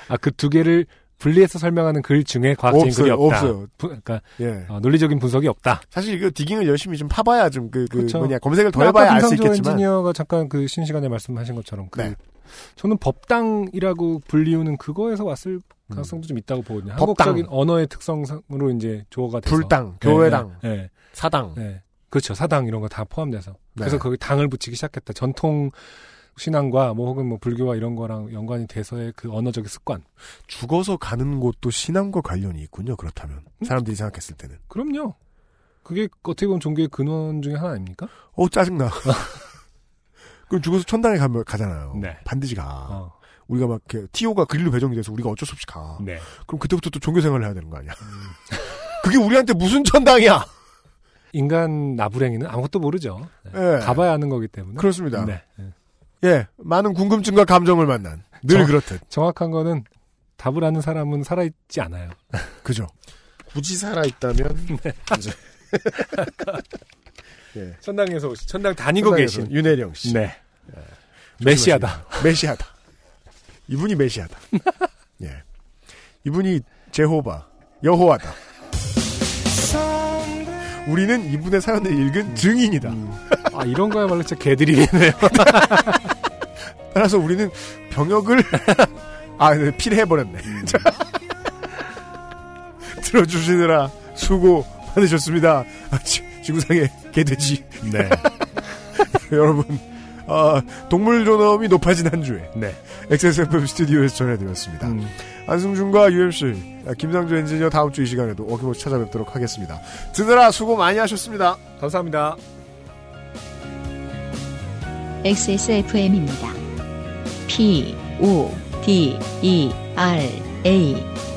아, 그 두 개를 분리해서 설명하는 글 중에 과학적인 없어요, 글이 없다. 없어요. 부- 그러니까 예. 어, 논리적인 분석이 없다. 사실 이거 디깅을 열심히 좀 파봐야 좀그 그 그쵸. 뭐냐 검색을 더 해봐야 알 수 있겠지만 엔지니어가 잠깐 그 신시간에 말씀하신 것처럼 그 네. 저는 법당이라고 불리우는 그거에서 왔을 가능성도 좀 있다고 보거든요. 음. 법당. 한국적인 언어의 특성상으로 이제 조어가 돼서 불당, 네, 교회당, 네, 네. 사당. 네. 그렇죠. 사당 이런 거 다 포함돼서. 네. 그래서 거기 당을 붙이기 시작했다. 전통 신앙과 뭐 혹은 뭐 불교와 이런 거랑 연관이 돼서의 그 언어적인 습관. 죽어서 가는 곳도 신앙과 관련이 있군요. 그렇다면 음? 사람들이 생각했을 때는 그럼요. 그게 어떻게 보면 종교의 근원 중에 하나 아닙니까? 어 짜증나. 그럼 죽어서 천당에 가면 가잖아요. 네. 반드시 가. 어. 우리가 막 이렇게 티오가 그릴로 배정이 돼서 우리가 어쩔 수 없이 가. 네. 그럼 그때부터 또 종교 생활을 해야 되는 거 아니야? 그게 우리한테 무슨 천당이야? 인간 나부랭이는 아무것도 모르죠. 네. 예. 가봐야 하는 거기 때문에. 그렇습니다. 네. 네. 예, 많은 궁금증과 감정을 만난 늘 저- 그렇듯 정확한 거는 답을 아는 사람은 살아있지 않아요. 그죠. 굳이 살아 있다면 네. 이제 예. 천당에서 오시, 천당 다니고 계신. 윤혜령 씨. 네. 메시아다. 메시아다. 이분이 메시아다. 예. 이분이 제호바, 여호와다. 우리는 이분의 사연을 읽은 증인이다. 아, 이런 거야말로 진짜 개들이네요. 따라서 우리는 병역을 아 네, 필해버렸네. 자, 들어주시느라 수고 많으셨습니다. 아, 지, 지구상의 개돼지. 네. 여러분 아, 동물 존엄이 높아진 한 주에 네. XSFM 스튜디오에서 전해드렸습니다. 음. 안승준과 UMC, 아, 김상조 엔지니어 다음 주 이 시간에도 어김없이 찾아뵙도록 하겠습니다. 드느라 수고 많이 하셨습니다. 감사합니다. XSFM입니다. P, O, D, E, R, A.